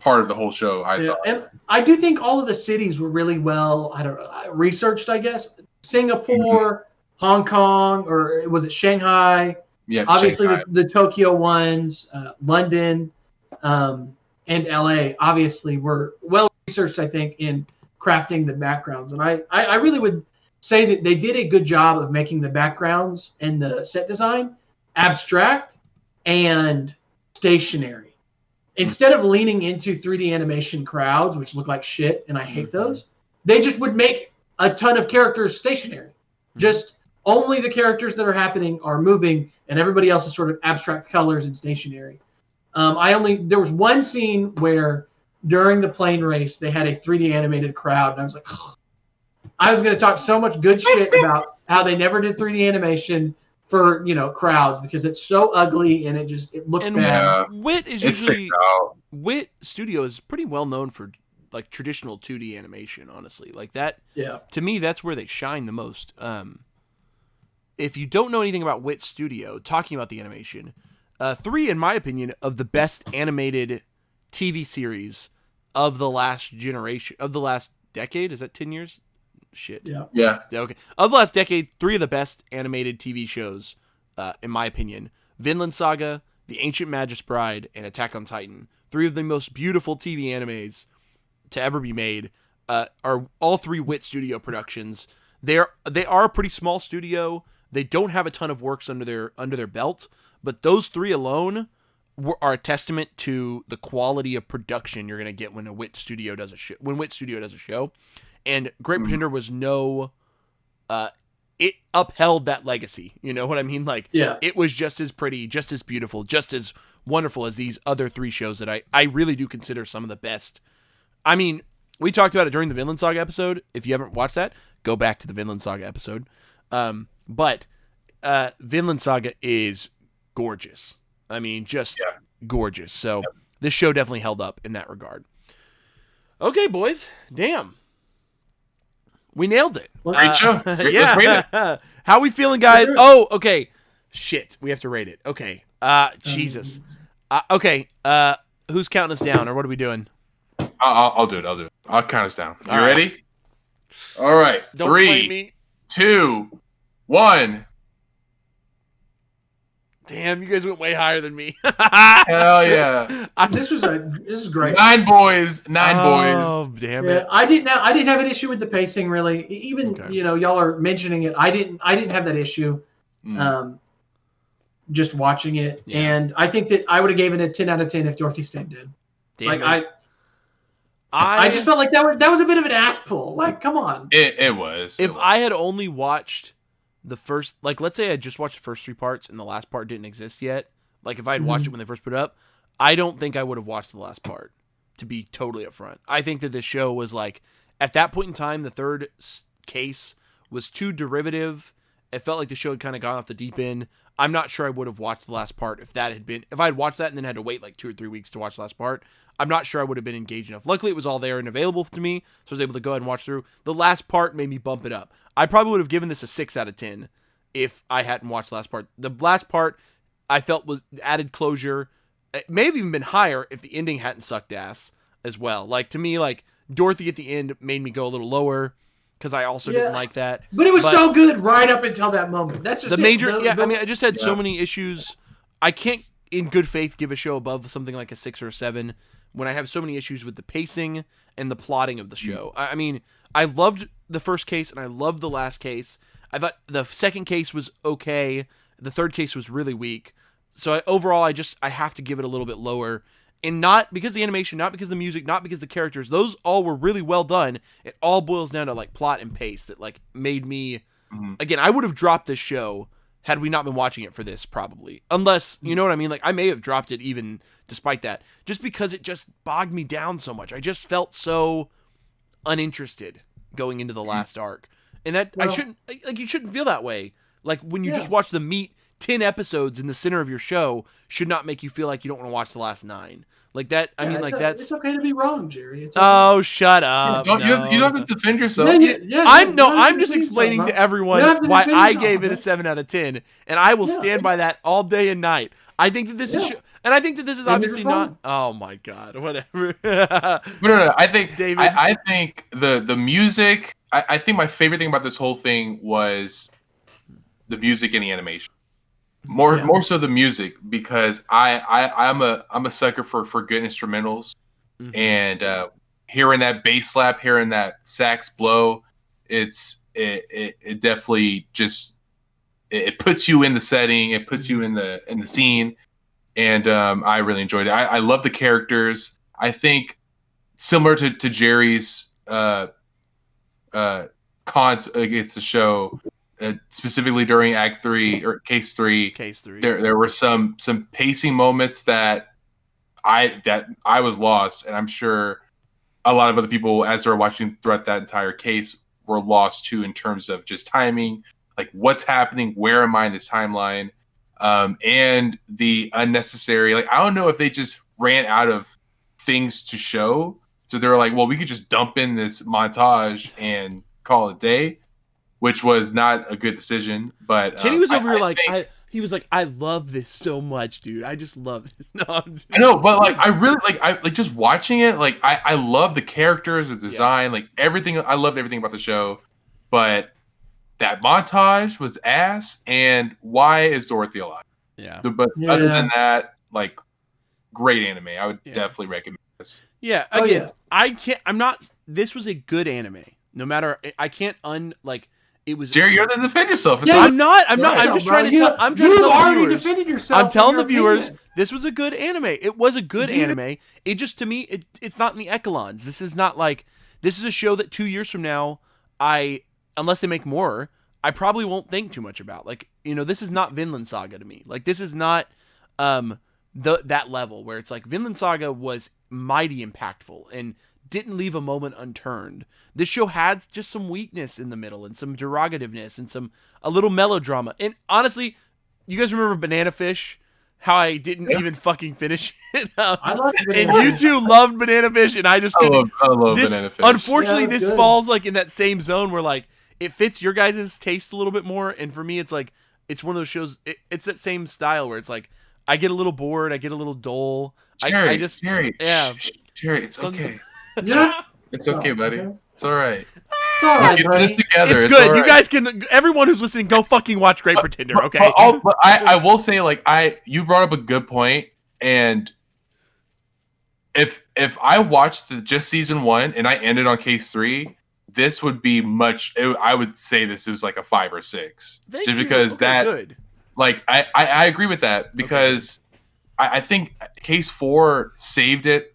Speaker 1: part of the whole show, I
Speaker 3: Yeah,
Speaker 1: thought.
Speaker 3: and I do think all of the cities were really well, I don't know, uh, researched. I guess Singapore, Hong Kong, or was it Shanghai?
Speaker 1: Yeah,
Speaker 3: Obviously,
Speaker 1: Shanghai.
Speaker 3: the, the Tokyo ones, uh, London, um, and LA. Obviously, were well researched. I think in crafting the backgrounds, and I, I, I really would say that they did a good job of making the backgrounds and the set design abstract and stationary. Instead of leaning into 3D animation crowds, which look like shit, and I hate
Speaker 2: Mhm.
Speaker 3: those, they just would make a ton of characters stationary. Just only the characters that are happening are moving, and everybody else is sort of abstract colors and stationary. Um, I only there was one scene where during the plane race they had a 3D animated crowd, and I was like, I was going to talk so much good shit about how they never did 3D animation for you know crowds because it's so ugly and it just it looks
Speaker 2: And
Speaker 3: bad.
Speaker 1: Yeah.
Speaker 2: Wit is
Speaker 1: It's
Speaker 2: usually. Wit Studio is pretty well known for like traditional 2D animation. Honestly, like that
Speaker 3: Yeah,
Speaker 2: to me that's where they shine the most um if you don't know anything about wit studio talking about the animation uh three in my opinion of the best animated tv series of the last generation of the last decade is that 10 years shit
Speaker 3: yeah.
Speaker 1: Yeah.
Speaker 2: yeah, okay of the last decade three of the best animated tv shows uh in my opinion vinland saga the ancient magus bride and attack on titan three of the most beautiful tv animes to ever be made uh, are all three Wit Studio productions. They're they are a pretty small studio. They don't have a ton of works under their under their belt, but those three alone were, are a testament to the quality of production you're gonna get when a Wit Studio does a show. When Wit Studio does a show, and Great
Speaker 1: Mhm.
Speaker 2: Pretender was no, uh, it upheld that legacy. You know what I mean? Like
Speaker 3: Yeah,
Speaker 2: it was just as pretty, just as beautiful, just as wonderful as these other three shows that I, I really do consider some of the best. I mean, we talked about it during the Vinland Saga episode. If you haven't watched that, go back to the Vinland Saga episode. Um, but uh, Vinland Saga is gorgeous. I mean, just
Speaker 1: Yeah.
Speaker 2: gorgeous. So this show definitely held up in that regard. Okay, boys. Damn. We nailed it.
Speaker 3: Well,
Speaker 1: Great show. Great- let's rate
Speaker 2: yeah. How we feeling, guys?
Speaker 3: Let's do it.
Speaker 2: Oh, okay. Shit. We have to rate it. Okay. Uh, Jesus. Uh, okay. Uh, who's counting us down, or what are we doing?
Speaker 1: I'll, I'll, I'll do it. I'll do it. I'll count us down. You
Speaker 2: All right.
Speaker 1: ready? All right.
Speaker 2: Don't blame
Speaker 1: Three,
Speaker 2: me.
Speaker 1: two, one.
Speaker 2: Damn, you guys went way higher than me.
Speaker 1: Hell yeah.
Speaker 2: I'm-
Speaker 3: This was a this is great.
Speaker 1: Nine boys, nine boys.
Speaker 2: Oh, damn
Speaker 3: Yeah,
Speaker 2: it.
Speaker 3: I didn't. Have, I didn't have an issue with the pacing really. Even
Speaker 2: Okay.
Speaker 3: you know y'all are mentioning it. I didn't. I didn't have that issue.
Speaker 1: Mm.
Speaker 3: Um, just watching it,
Speaker 2: Yeah.
Speaker 3: and I think that I would have given it a ten out of ten if Dorothy Stayed did.
Speaker 2: Damn
Speaker 3: like
Speaker 2: it.
Speaker 3: I,
Speaker 2: I,
Speaker 3: I just felt like that was that was a bit of an ass pull. Like, come on.
Speaker 1: It, it was.
Speaker 2: if
Speaker 1: It was.
Speaker 2: I had only watched the first, like, let's say I just watched the first three parts and the last part didn't exist yet. Like, if I had watched
Speaker 3: Mhm.
Speaker 2: it when they first put it up, I don't think I would have watched the last part. To be totally upfront, I think that this show was like, at that point in time, the third case was too derivative. It felt like the show had kind of gone off the deep end. I'm not sure I would have watched the last part if that had been if I had watched that and then had to wait like two or three weeks to watch the last part. I'm not sure I would have been engaged enough. Luckily, it was all there and available to me, so I was able to go ahead and watch through. The last part made me bump it up. I probably would have given this a six out of ten if I hadn't watched the last part. The last part I felt was added closure. It may have even been higher if the ending hadn't sucked ass as well. Like to me, like Dorothy at the end made me go a little lower because I also
Speaker 3: Yeah.
Speaker 2: didn't like that.
Speaker 3: But it was
Speaker 2: But-
Speaker 3: so good right up until that moment. That's just
Speaker 2: the
Speaker 3: it.
Speaker 2: major
Speaker 3: The-
Speaker 2: yeah
Speaker 3: the-
Speaker 2: i mean i just had so many issues i can't in good faith give a show above something like a six or a seven when i have so many issues with the pacing and the plotting of the mm. show i, I mean i loved the first case and i loved the last case i thought the second case was okay the third case was really weak so I, overall i just i have to give it a little bit lower and not because the animation not because the music not because the characters those all were really well done it all boils down to like plot and pace that like made me
Speaker 1: Mhm.
Speaker 2: again, I would have dropped this show had we not been watching it for this, probably. Unless, you know what I mean? Like, I may have dropped it even despite that, just because it just bogged me down so much. I just felt so uninterested going into the last arc. And that, I shouldn't, like, like, you shouldn't feel that way. Like, when you
Speaker 3: Yeah.
Speaker 2: just watch the meat 10 episodes in the center of your show, should not make you feel like you don't want to watch the last nine. Like, that, I mean, like,
Speaker 3: o-
Speaker 2: that's.
Speaker 3: It's okay to be wrong, Jerry. It's okay.
Speaker 2: Oh, shut up.
Speaker 1: Don't- you, have, you don't have to defend yourself.
Speaker 3: Yeah, you- yeah,
Speaker 2: I'm no, I'm just explaining
Speaker 3: yourself,
Speaker 2: to everyone
Speaker 3: You don't have to
Speaker 2: why I gave it a seven out of ten, and I will
Speaker 3: Yeah.
Speaker 2: stand by that all day and night. I think that this is, sh- and I think that this is
Speaker 3: Maybe
Speaker 2: obviously not. Oh my god, whatever.
Speaker 1: But no, no, I think
Speaker 2: David.
Speaker 1: I, I think the the music. I, I think my favorite thing about this whole thing was the music and the animation. More
Speaker 3: Yeah.
Speaker 1: more so the music because I, I I'm a I'm a sucker for for good instrumentals
Speaker 2: Mhm.
Speaker 1: and uh, hearing that bass slap, hearing that sax blow, it's it it, it definitely just it, it puts you in the setting, it puts you in the in the scene, and um, I really enjoyed it. I, I love the characters. I think similar to to Jerry's uh, uh, cons against the show, uh, specifically during Act Three or Case Three
Speaker 2: Case three.
Speaker 1: there there were some some pacing moments that I that I was lost, and I'm sure a lot of other people, as they're watching throughout that entire case, were lost too in terms of just timing, like what's happening, where am I in this timeline, um, and the unnecessary. Like I don't know if they just ran out of things to show, so they were like, well, we could just dump in this montage and call it a day. Which was not a good decision, but
Speaker 2: Kenny
Speaker 1: um,
Speaker 2: was
Speaker 1: I-
Speaker 2: over here
Speaker 1: I
Speaker 2: like,
Speaker 1: think-
Speaker 2: I, he was like, I love this so much, dude. I just love this. No, I'm just,
Speaker 1: I know, but like I really like I like just watching it. Like I I love the characters, the design, like everything. I loved everything about the show, but that montage was ass. And why is Dorothy alive?
Speaker 2: yeah,
Speaker 1: But other than that, like great anime. I would
Speaker 2: Yeah.
Speaker 1: definitely recommend this.
Speaker 2: yeah.
Speaker 3: Oh,
Speaker 2: Again,
Speaker 3: yeah.
Speaker 2: I can't. I'm not. This was a good anime. No matter, I can't un like. It was
Speaker 1: Jerry, you have to defend yourself. It's
Speaker 3: Yeah,
Speaker 2: I'm not. I'm not.
Speaker 3: Yeah,
Speaker 2: I'm just
Speaker 3: bro,
Speaker 2: trying to
Speaker 3: you,
Speaker 2: tell. I'm trying
Speaker 3: you
Speaker 2: to tell the
Speaker 3: already
Speaker 2: viewers.
Speaker 3: defended yourself.
Speaker 2: I'm telling the viewers
Speaker 3: opinion.
Speaker 2: this was a good anime. It was a good
Speaker 3: Yeah.
Speaker 2: anime. It just to me it it's not in the echelons. This is not like this is a show that 2 years from now I unless they make more, I probably won't think too much about. Like, you know, this is not Vinland Saga to me. Like this is not um the that level where it's like Vinland Saga was mighty impactful and didn't leave a moment unturned. This show had just some weakness in the middle and some derogativeness and some a little melodrama. And honestly, you guys remember Banana Fish? How I didn't
Speaker 1: Yeah.
Speaker 2: even fucking finish it. Um,
Speaker 3: I love
Speaker 2: and you two loved Banana Fish, and I just
Speaker 1: I
Speaker 2: couldn't.
Speaker 1: love, I love
Speaker 2: this,
Speaker 1: Banana Fish.
Speaker 2: unfortunately,
Speaker 3: Yeah,
Speaker 2: this
Speaker 3: good.
Speaker 2: falls like in that same zone where like it fits your guys' taste a little bit more, and for me, it's like it's one of those shows. It, it's that same style where it's like I get a little bored, I get a little dull. I,
Speaker 1: Jerry,
Speaker 2: I just
Speaker 1: Jerry,
Speaker 2: yeah.
Speaker 1: shh, shh, Jerry, it's okay.
Speaker 3: Yeah.
Speaker 1: It's okay, oh, buddy. It's all right.
Speaker 3: It's all
Speaker 1: We're
Speaker 3: right,
Speaker 1: this together.
Speaker 2: it's good.
Speaker 1: all
Speaker 2: You guys can. Everyone who's listening, go fucking watch Great Pretender. Okay.
Speaker 1: But, I'll- but I, I will say, like, I you brought up a good point, and if if I watched the, just season one and I ended on case three, this would be much. It, I would say this is like a five or six,
Speaker 2: Thank
Speaker 1: just because
Speaker 2: Okay,
Speaker 1: that
Speaker 2: good.
Speaker 1: like I, I I agree with that because I, I think case four saved it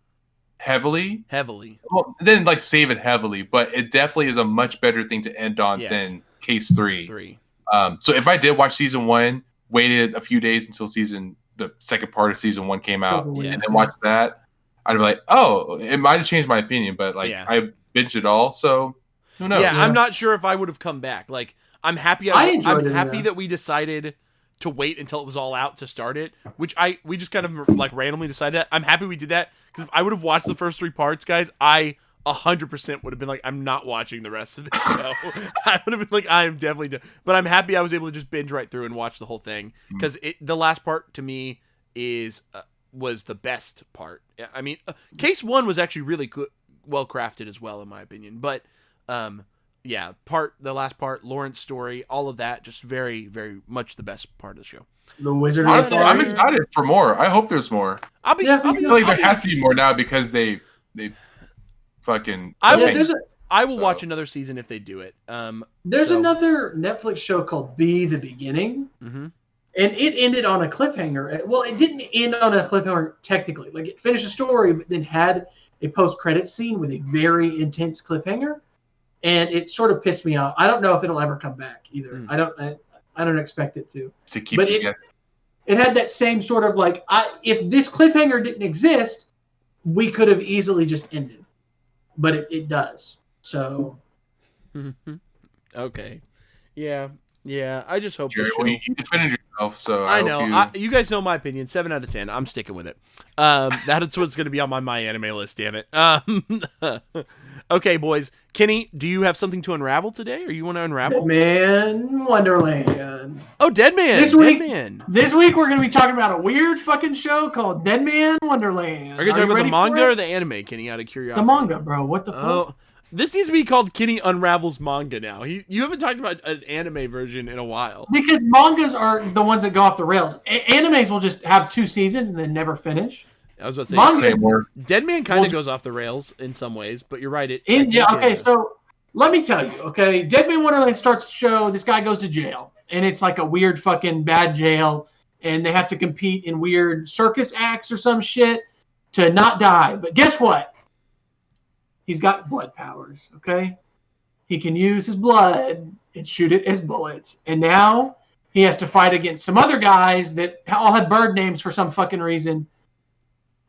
Speaker 1: heavily.
Speaker 2: Heavily.
Speaker 1: Well, it didn't like save it heavily, but it definitely is a much better thing to end on
Speaker 2: Yes.
Speaker 1: than case three.
Speaker 2: Three.
Speaker 1: Um, so if I did watch season one, waited a few days until season the second part of season one came out,
Speaker 2: Yeah.
Speaker 1: and then watched that, I'd be like, oh, it might have changed my opinion, but like
Speaker 2: Yeah.
Speaker 1: I binged it all, so who knows?
Speaker 2: yeah,
Speaker 3: Yeah.
Speaker 2: I'm not sure if I would have come back. Like, I'm happy.
Speaker 3: I
Speaker 2: I,
Speaker 3: enjoyed
Speaker 2: I'm
Speaker 3: it,
Speaker 2: happy
Speaker 3: yeah.
Speaker 2: that we decided to wait until it was all out to start it. Which I we just kind of like randomly decided that. I'm happy we did that because if I would have watched the first three parts, guys, I hundred percent would have been like, I'm not watching the rest of the show. I would have been like, I am definitely. Do-. But I'm happy I was able to just binge right through and watch the whole thing
Speaker 1: Mm.
Speaker 2: because it the last part to me is. Uh, was the best part. I mean, uh, case one was actually really good, well crafted as well, in my opinion. But um, yeah, part the last part, Lawrence story, all of that, just very, very much the best part of the show.
Speaker 3: The Wizard of
Speaker 1: Honestly, I'm excited for more. I hope there's more.
Speaker 2: I'll be,
Speaker 3: Yeah,
Speaker 2: I'll
Speaker 1: I
Speaker 2: be,
Speaker 1: feel like
Speaker 2: I'll
Speaker 1: there
Speaker 2: be-
Speaker 1: has to be more now because they they fucking.
Speaker 2: I will-
Speaker 1: okay.
Speaker 3: there's a,
Speaker 2: I will
Speaker 1: So-
Speaker 2: watch another season if they do it. Um,
Speaker 3: there's
Speaker 2: So-
Speaker 3: another Netflix show called B: The Beginning.
Speaker 2: mhm.
Speaker 3: and it ended on a cliffhanger. Well, it didn't end on a cliffhanger technically. Like it finished the story, but then had a post-credit scene with a very intense cliffhanger, and it sort of pissed me off. I don't know if it'll ever come back either.
Speaker 2: Mm.
Speaker 3: I don't. I, I don't expect it to.
Speaker 1: to keep
Speaker 3: but it-
Speaker 1: guessing.
Speaker 3: It had that same sort of like, I if this cliffhanger didn't exist, we could have easily just ended, but it, it does. So
Speaker 2: okay, yeah, yeah. I just hope
Speaker 1: Jerry,
Speaker 2: show.
Speaker 1: well, you, you defended yourself, so I,
Speaker 2: I know.
Speaker 1: You,
Speaker 2: I, you guys know my opinion. Seven out of ten. I'm sticking with it. Um, that's what's going to be on my my anime list. Damn it. Um, okay, boys. Kenny, do you have something to unravel today, or you want to unravel?
Speaker 3: man, Wonderland.
Speaker 2: Oh, Dead Man.
Speaker 3: This
Speaker 2: Dead
Speaker 3: week-
Speaker 2: Man.
Speaker 3: This week we're gonna be talking about a weird fucking show called Deadman Wonderland.
Speaker 2: Are you talking about the manga or the anime, Kenny? Out of curiosity.
Speaker 3: The manga, bro. What the fuck?
Speaker 2: This needs to be called Kenny Unravels Manga now. He, you haven't talked about an anime version in a while.
Speaker 3: Because mangas are the ones that go off the rails. A- animes will just have two seasons and then never finish.
Speaker 2: I was about to say,
Speaker 3: Manga-
Speaker 1: say more.
Speaker 2: Dead Man kind
Speaker 3: Well,
Speaker 2: of goes off the rails in some ways, but you're right. It,
Speaker 3: In, yeah, okay, so let me tell you, okay, Deadman Wonderland starts the show. This guy goes to jail, and it's like a weird fucking bad jail, and they have to compete in weird circus acts or some shit to not die. But guess what? He's got blood powers, okay? He can use his blood and shoot it as bullets. And now he has to fight against some other guys that all had bird names for some fucking reason.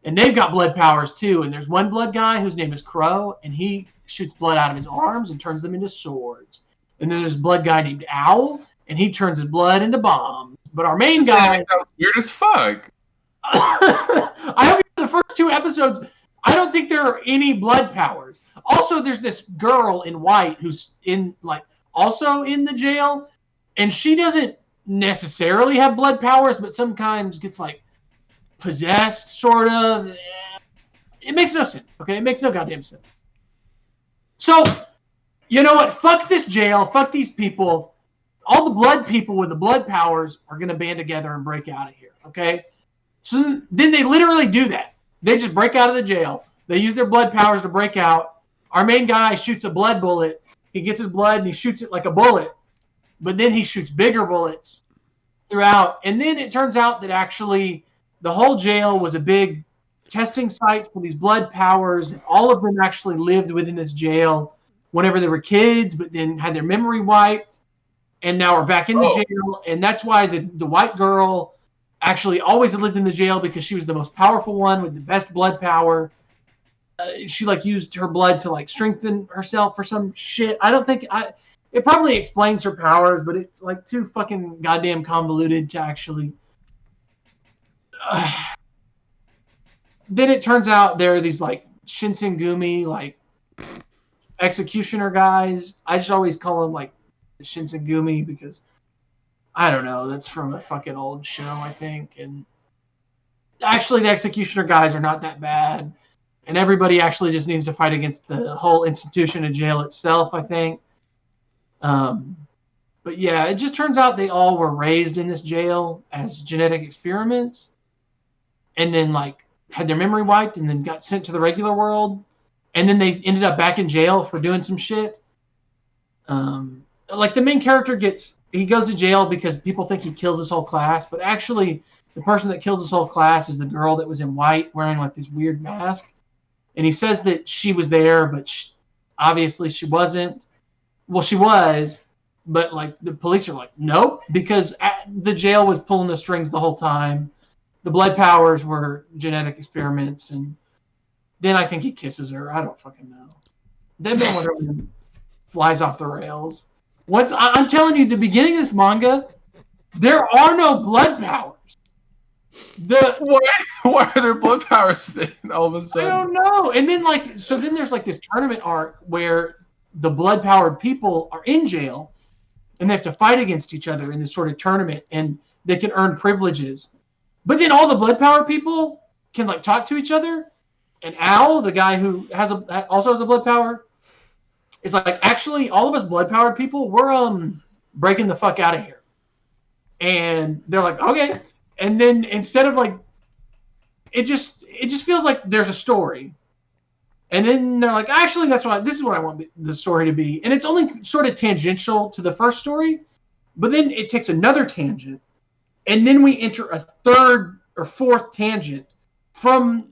Speaker 3: And they've got blood powers too. And there's one blood guy whose name is Crow, and he shoots blood out of his arms and turns them into swords. And then there's a blood guy named Owl, and he turns his blood into bombs. But our main guy,
Speaker 1: Sounds weird as fuck.
Speaker 3: I hope the first two episodes. I don't think there are any blood powers. Also, there's this girl in white who's in like also in the jail, and she doesn't necessarily have blood powers, but sometimes gets like possessed, sort of. It makes no sense. Okay, it makes no goddamn sense. So, you know what? Fuck this jail. Fuck these people. All the blood people with the blood powers are gonna band together and break out of here. Okay. So then they literally do that. They just break out of the jail. They use their blood powers to break out. Our main guy shoots a blood bullet. He gets his blood and he shoots it like a bullet. But then he shoots bigger bullets throughout. And then it turns out that actually the whole jail was a big testing site for these blood powers. All of them actually lived within this jail whenever they were kids, but then had their memory wiped. And now we're back in the
Speaker 1: Oh.
Speaker 3: jail. And that's why the, the white girl actually always lived in the jail because she was the most powerful one with the best blood power. Uh, she like used her blood to like strengthen herself or some shit. I don't think I. It probably explains her powers, but it's like too fucking goddamn convoluted to actually. then it turns out there are these like Shinsengumi like executioner guys. I just always call them like Shinsengumi because I don't know. That's from a fucking old show, I think. And actually, the executioner guys are not that bad. and everybody actually just needs to fight against the whole institution of jail itself. I think. Um, but yeah, it just turns out they all were raised in this jail as genetic experiments, and then like had their memory wiped, and then got sent to the regular world, and then they ended up back in jail for doing some shit. Um, like the main character gets he goes to jail because people think he kills his whole class, but actually the person that kills his whole class is the girl that was in white wearing like this weird mask, and he says that she was there, but she, obviously she wasn't. Well, she was, but like the police are like, nope, because uh, the jail was pulling the strings the whole time. The blood powers were genetic experiments, and then I think he kisses her. I don't fucking know. Then Wonder Woman flies off the rails. Once I- I'm telling you, the beginning of this manga, there are no blood powers. The
Speaker 1: Why, why are there blood powers then all of a sudden?
Speaker 3: I don't know. And then like so then there's like this tournament arc where the blood powered people are in jail and they have to fight against each other in this sort of tournament and they can earn privileges. But then all the blood powered people can like talk to each other. And Al, the guy who has a also has a blood power, is like actually all of us blood powered people, we're um breaking the fuck out of here. And they're like, okay. And then instead of like it just it just feels like there's a story and then they're like actually that's what this is what i want the story to be and it's only sort of tangential to the first story but then it takes another tangent and then we enter a third or fourth tangent from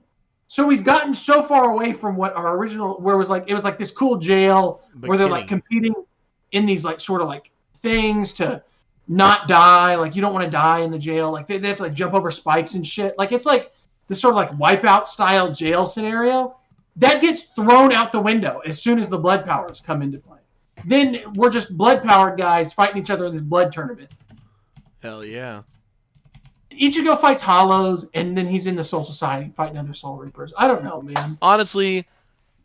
Speaker 3: so we've gotten so far away from what our original where it was like it was like this cool jail where they're like competing in these like sort of like things to not die. Like you don't want to die in the jail. Like they, they have to like jump over spikes and shit. Like it's like this sort of like wipeout style jail scenario that gets thrown out the window as soon as the blood powers come into play. Then we're just blood powered guys fighting each other in this blood tournament.
Speaker 2: Hell yeah.
Speaker 3: Ichigo fights hollows and then he's in the soul society fighting other soul reapers i don't know man
Speaker 2: Honestly,
Speaker 1: I,
Speaker 2: I
Speaker 1: guess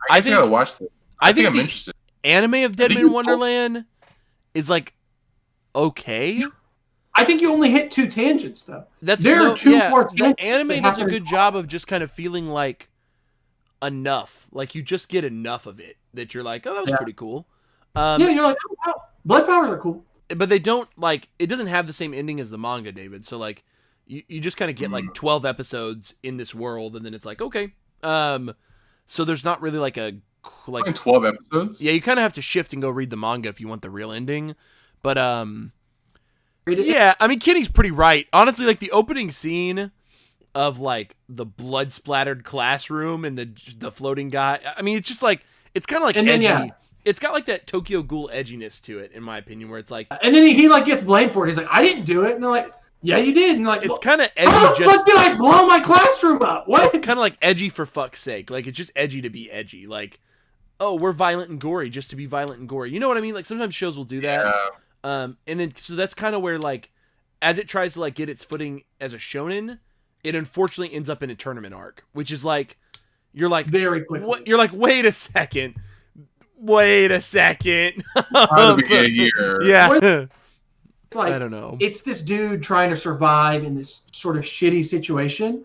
Speaker 1: I
Speaker 2: think-
Speaker 1: gotta watch this.
Speaker 2: I
Speaker 1: I, think,
Speaker 2: think
Speaker 1: I'm
Speaker 2: the-
Speaker 1: interested.
Speaker 2: anime of Deadman
Speaker 1: think
Speaker 2: Man
Speaker 1: you're-
Speaker 2: Wonderland is like okay.
Speaker 3: i think you only hit two tangents though
Speaker 2: That's
Speaker 3: There are two
Speaker 2: yeah,
Speaker 3: more
Speaker 2: the
Speaker 3: tangents
Speaker 2: anime does a
Speaker 3: happen-
Speaker 2: good job of just kind of feeling like enough. Like you just get enough of it that you're like, oh, that was
Speaker 3: Yeah.
Speaker 2: pretty cool. Um,
Speaker 3: yeah you're like oh, wow. blood powers are cool
Speaker 2: but they don't like it doesn't have the same ending as the manga, David. So like you, you just kind of get like 12 episodes in this world and then it's like, okay. Um so there's not really like a like
Speaker 1: Twelve episodes.
Speaker 2: yeah, you kind of have to shift and go read the manga if you want the real ending. But um yeah, I mean Kitty's pretty right. Honestly, like the opening scene of like the blood splattered classroom and the the floating guy. I mean, it's just like it's kind of like
Speaker 3: And then,
Speaker 2: edgy.
Speaker 3: yeah.
Speaker 2: It's got like that Tokyo Ghoul edginess to it, in my opinion, where it's like
Speaker 3: And then he, he like gets blamed for it. He's like, I didn't do it. And they're like, Yeah, you did. And like,
Speaker 2: it's kind of edgy.
Speaker 3: how the
Speaker 2: Just
Speaker 3: fuck did I blow my classroom up? What?
Speaker 2: it's kind of like edgy for fuck's sake. Like it's just edgy to be edgy. Like, oh, we're violent and gory just to be violent and gory. You know what I mean? Like sometimes shows will do that.
Speaker 1: Yeah.
Speaker 2: Um, and then so that's kind of where like, as it tries to like get its footing as a shonen, it unfortunately ends up in a tournament arc, which is like, you're like,
Speaker 3: Very quickly.
Speaker 2: what? You're like, wait a second, wait a second.
Speaker 1: How be a year.
Speaker 2: yeah,
Speaker 3: What It's like,
Speaker 2: I don't know.
Speaker 3: it's this dude trying to survive in this sort of shitty situation.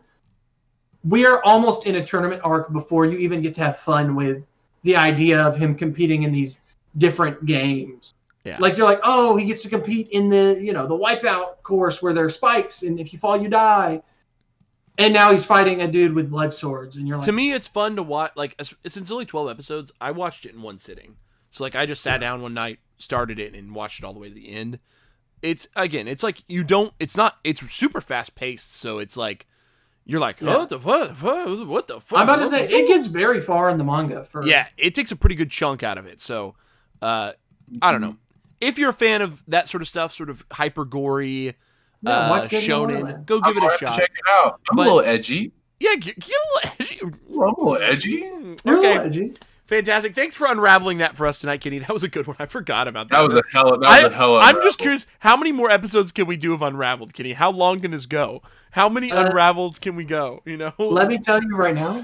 Speaker 3: We are almost in a tournament arc before you even get to have fun with the idea of him competing in these different games.
Speaker 2: Yeah.
Speaker 3: Like you're like, oh, he gets to compete in the you know the wipeout course where there are spikes and if you fall you die. And now he's fighting a dude with blood swords, and you're like,
Speaker 2: to me it's fun to watch like it's since only 12 episodes i watched it in one sitting so like i just sat down one night started it and watched it all the way to the end it's again it's like you don't it's not it's super fast paced so it's like you're like
Speaker 3: Yeah.
Speaker 2: what the fuck what, what the fuck
Speaker 3: I'm about to say it gets very far in the manga for
Speaker 2: yeah it takes a pretty good chunk out of it so uh i don't know if you're a fan of that sort of stuff sort of hyper gory
Speaker 3: Yeah,
Speaker 2: uh,
Speaker 3: watch Dead Man
Speaker 2: shonen go give
Speaker 1: I'm
Speaker 2: it a
Speaker 1: gonna have to
Speaker 2: shot
Speaker 1: Check it out. I'm
Speaker 2: But-
Speaker 1: a little edgy.
Speaker 2: yeah get, get a little edgy.
Speaker 1: I'm a little edgy.
Speaker 3: You're a
Speaker 2: okay
Speaker 3: little edgy.
Speaker 2: Fantastic. Thanks for unraveling that for us tonight, Kenny. That was a good one. I forgot about that.
Speaker 1: That was a hell. That
Speaker 2: I,
Speaker 1: was a hell. of
Speaker 2: I'm
Speaker 1: a
Speaker 2: just curious, how many more episodes can we do of Unraveled, Kenny? How long can this go? How many
Speaker 3: Uh,
Speaker 2: Unravels can we go? You know?
Speaker 3: Let me tell you right now,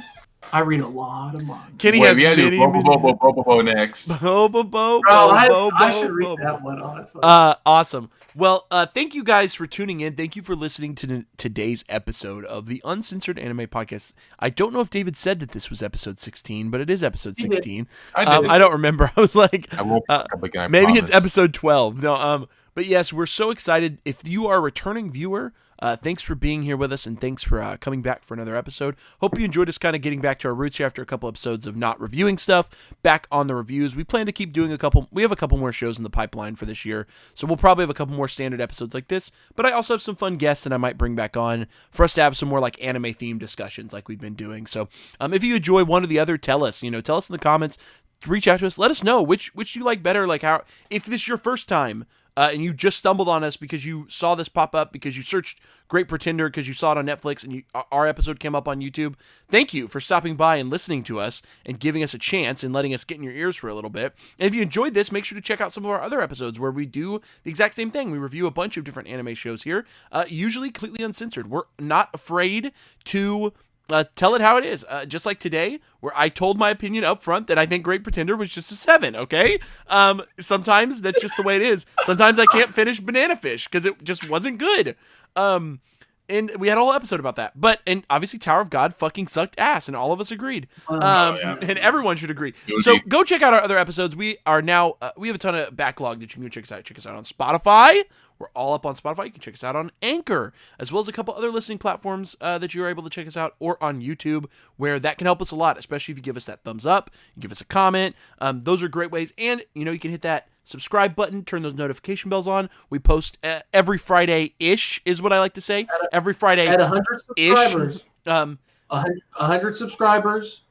Speaker 3: I read a lot of manga.
Speaker 2: Kenny
Speaker 1: Wait,
Speaker 2: has
Speaker 1: we gotta
Speaker 2: many,
Speaker 1: do Bobo
Speaker 2: many-
Speaker 1: Bobo Bobo Bobo next.
Speaker 2: Bo, bo, bo,
Speaker 3: Bro,
Speaker 2: bo,
Speaker 3: I,
Speaker 2: bo,
Speaker 3: I
Speaker 2: bo,
Speaker 3: should read
Speaker 2: bo,
Speaker 3: that one honestly.
Speaker 2: Uh, awesome. Well, uh, thank you guys for tuning in. Thank you for listening to n- today's episode of the Uncensored Anime Podcast. I don't know if David said that this was episode 16, but it is episode
Speaker 3: He did.
Speaker 2: 16.
Speaker 1: I did.
Speaker 2: Um, I don't remember. I was like,
Speaker 1: I won't
Speaker 2: uh,
Speaker 1: up again. I
Speaker 2: maybe it's episode 12. No, um, but yes, we're so excited. If you are a returning viewer, uh, thanks for being here with us and thanks for uh, coming back for another episode. Hope you enjoyed us kind of getting back to our roots here after a couple episodes of not reviewing stuff. Back on the reviews, we plan to keep doing a couple. We have a couple more shows in the pipeline for this year, so we'll probably have a couple more standard episodes like this. But I also have some fun guests that I might bring back on for us to have some more like anime themed discussions like we've been doing. So um, if you enjoy one or the other, tell us. You know, tell us in the comments reach out to us. Let us know which which you like better. Like how if this is your first time uh, and you just stumbled on us because you saw this pop up because you searched Great Pretender because you saw it on Netflix and you, our episode came up on YouTube. Thank you for stopping by and listening to us and giving us a chance and letting us get in your ears for a little bit. And if you enjoyed this, make sure to check out some of our other episodes where we do the exact same thing. We review a bunch of different anime shows here, uh, usually completely uncensored. We're not afraid to uh, tell it how it is. Uh, just like today, where I told my opinion up front that I think Great Pretender was just a seven. Okay. Um, sometimes that's just the way it is. Sometimes I can't finish Banana Fish because it just wasn't good. Um, and we had a whole episode about that. But and obviously Tower of God fucking sucked ass, and all of us agreed. Um,
Speaker 1: Oh, yeah.
Speaker 2: and everyone should agree.
Speaker 1: Guilty.
Speaker 2: So go check out our other episodes. We are now uh, we have a ton of backlog that you can go check us out. Check us out on Spotify. We're all up on Spotify. You can check us out on Anchor, as well as a couple other listening platforms uh, that you're able to check us out, or on YouTube, where that can help us a lot, especially if you give us that thumbs up, you give us a comment. Um, those are great ways, and you know you can hit that subscribe button, turn those notification bells on. We post uh, every Friday ish, is what I like to say. Every Friday
Speaker 3: At 100 subscribers,
Speaker 2: Um,
Speaker 3: 100, 100 subscribers,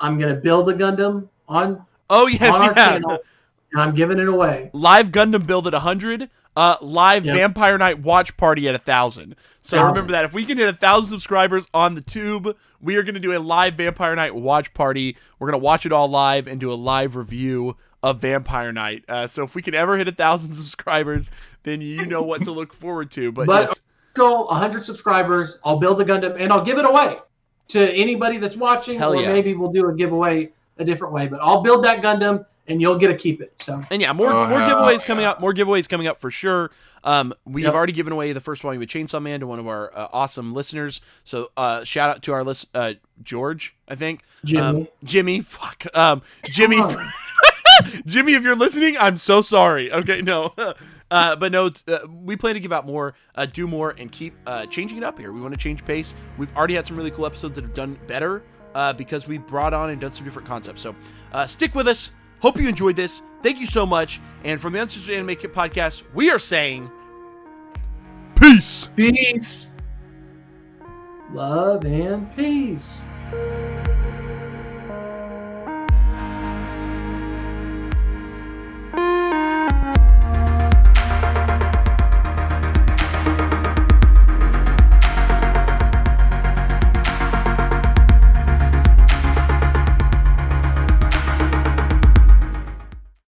Speaker 3: I'm gonna build a Gundam on
Speaker 2: oh yes,
Speaker 3: on our
Speaker 2: yeah.
Speaker 3: channel, and I'm giving it away.
Speaker 2: live Gundam build at 100, uh, live
Speaker 3: Yep.
Speaker 2: Vampire Knight watch party at 1,000. So
Speaker 3: Thousand.
Speaker 2: remember that. If we can hit 1,000 subscribers on the tube, we are going to do a live Vampire Knight watch party. We're going to watch it all live and do a live review of Vampire Knight. Uh, so if we can ever hit a 1,000 subscribers, then you know what to look forward to. But,
Speaker 3: But-
Speaker 2: yes,
Speaker 3: Go 100 subscribers. I'll build a Gundam and I'll give it away to anybody that's watching,
Speaker 2: Hell
Speaker 3: or
Speaker 2: yeah.
Speaker 3: maybe we'll do a giveaway a different way. But I'll build that Gundam and you'll get to keep it. So
Speaker 2: And yeah, more
Speaker 1: Oh,
Speaker 2: more
Speaker 1: hell
Speaker 2: giveaways coming up. More giveaways coming up for sure. Um, we have already given away the first one with Chainsaw Man to one of our uh, awesome listeners. So uh, shout out to our list, uh, George, I think.
Speaker 3: Jimmy,
Speaker 2: Um, Jimmy, fuck. Um, Jimmy,
Speaker 3: Come on.
Speaker 2: Jimmy, if you're listening, I'm so sorry. Okay, no. Uh, but no, uh, we plan to give out more, uh, do more, and keep uh, changing it up here. We want to change pace. We've already had some really cool episodes that have done better uh, because we brought on and done some different concepts. So uh, stick with us. Hope you enjoyed this. Thank you so much. And from the Uncensored Anime Kit podcast, we are saying peace.
Speaker 1: Peace.
Speaker 3: love and peace.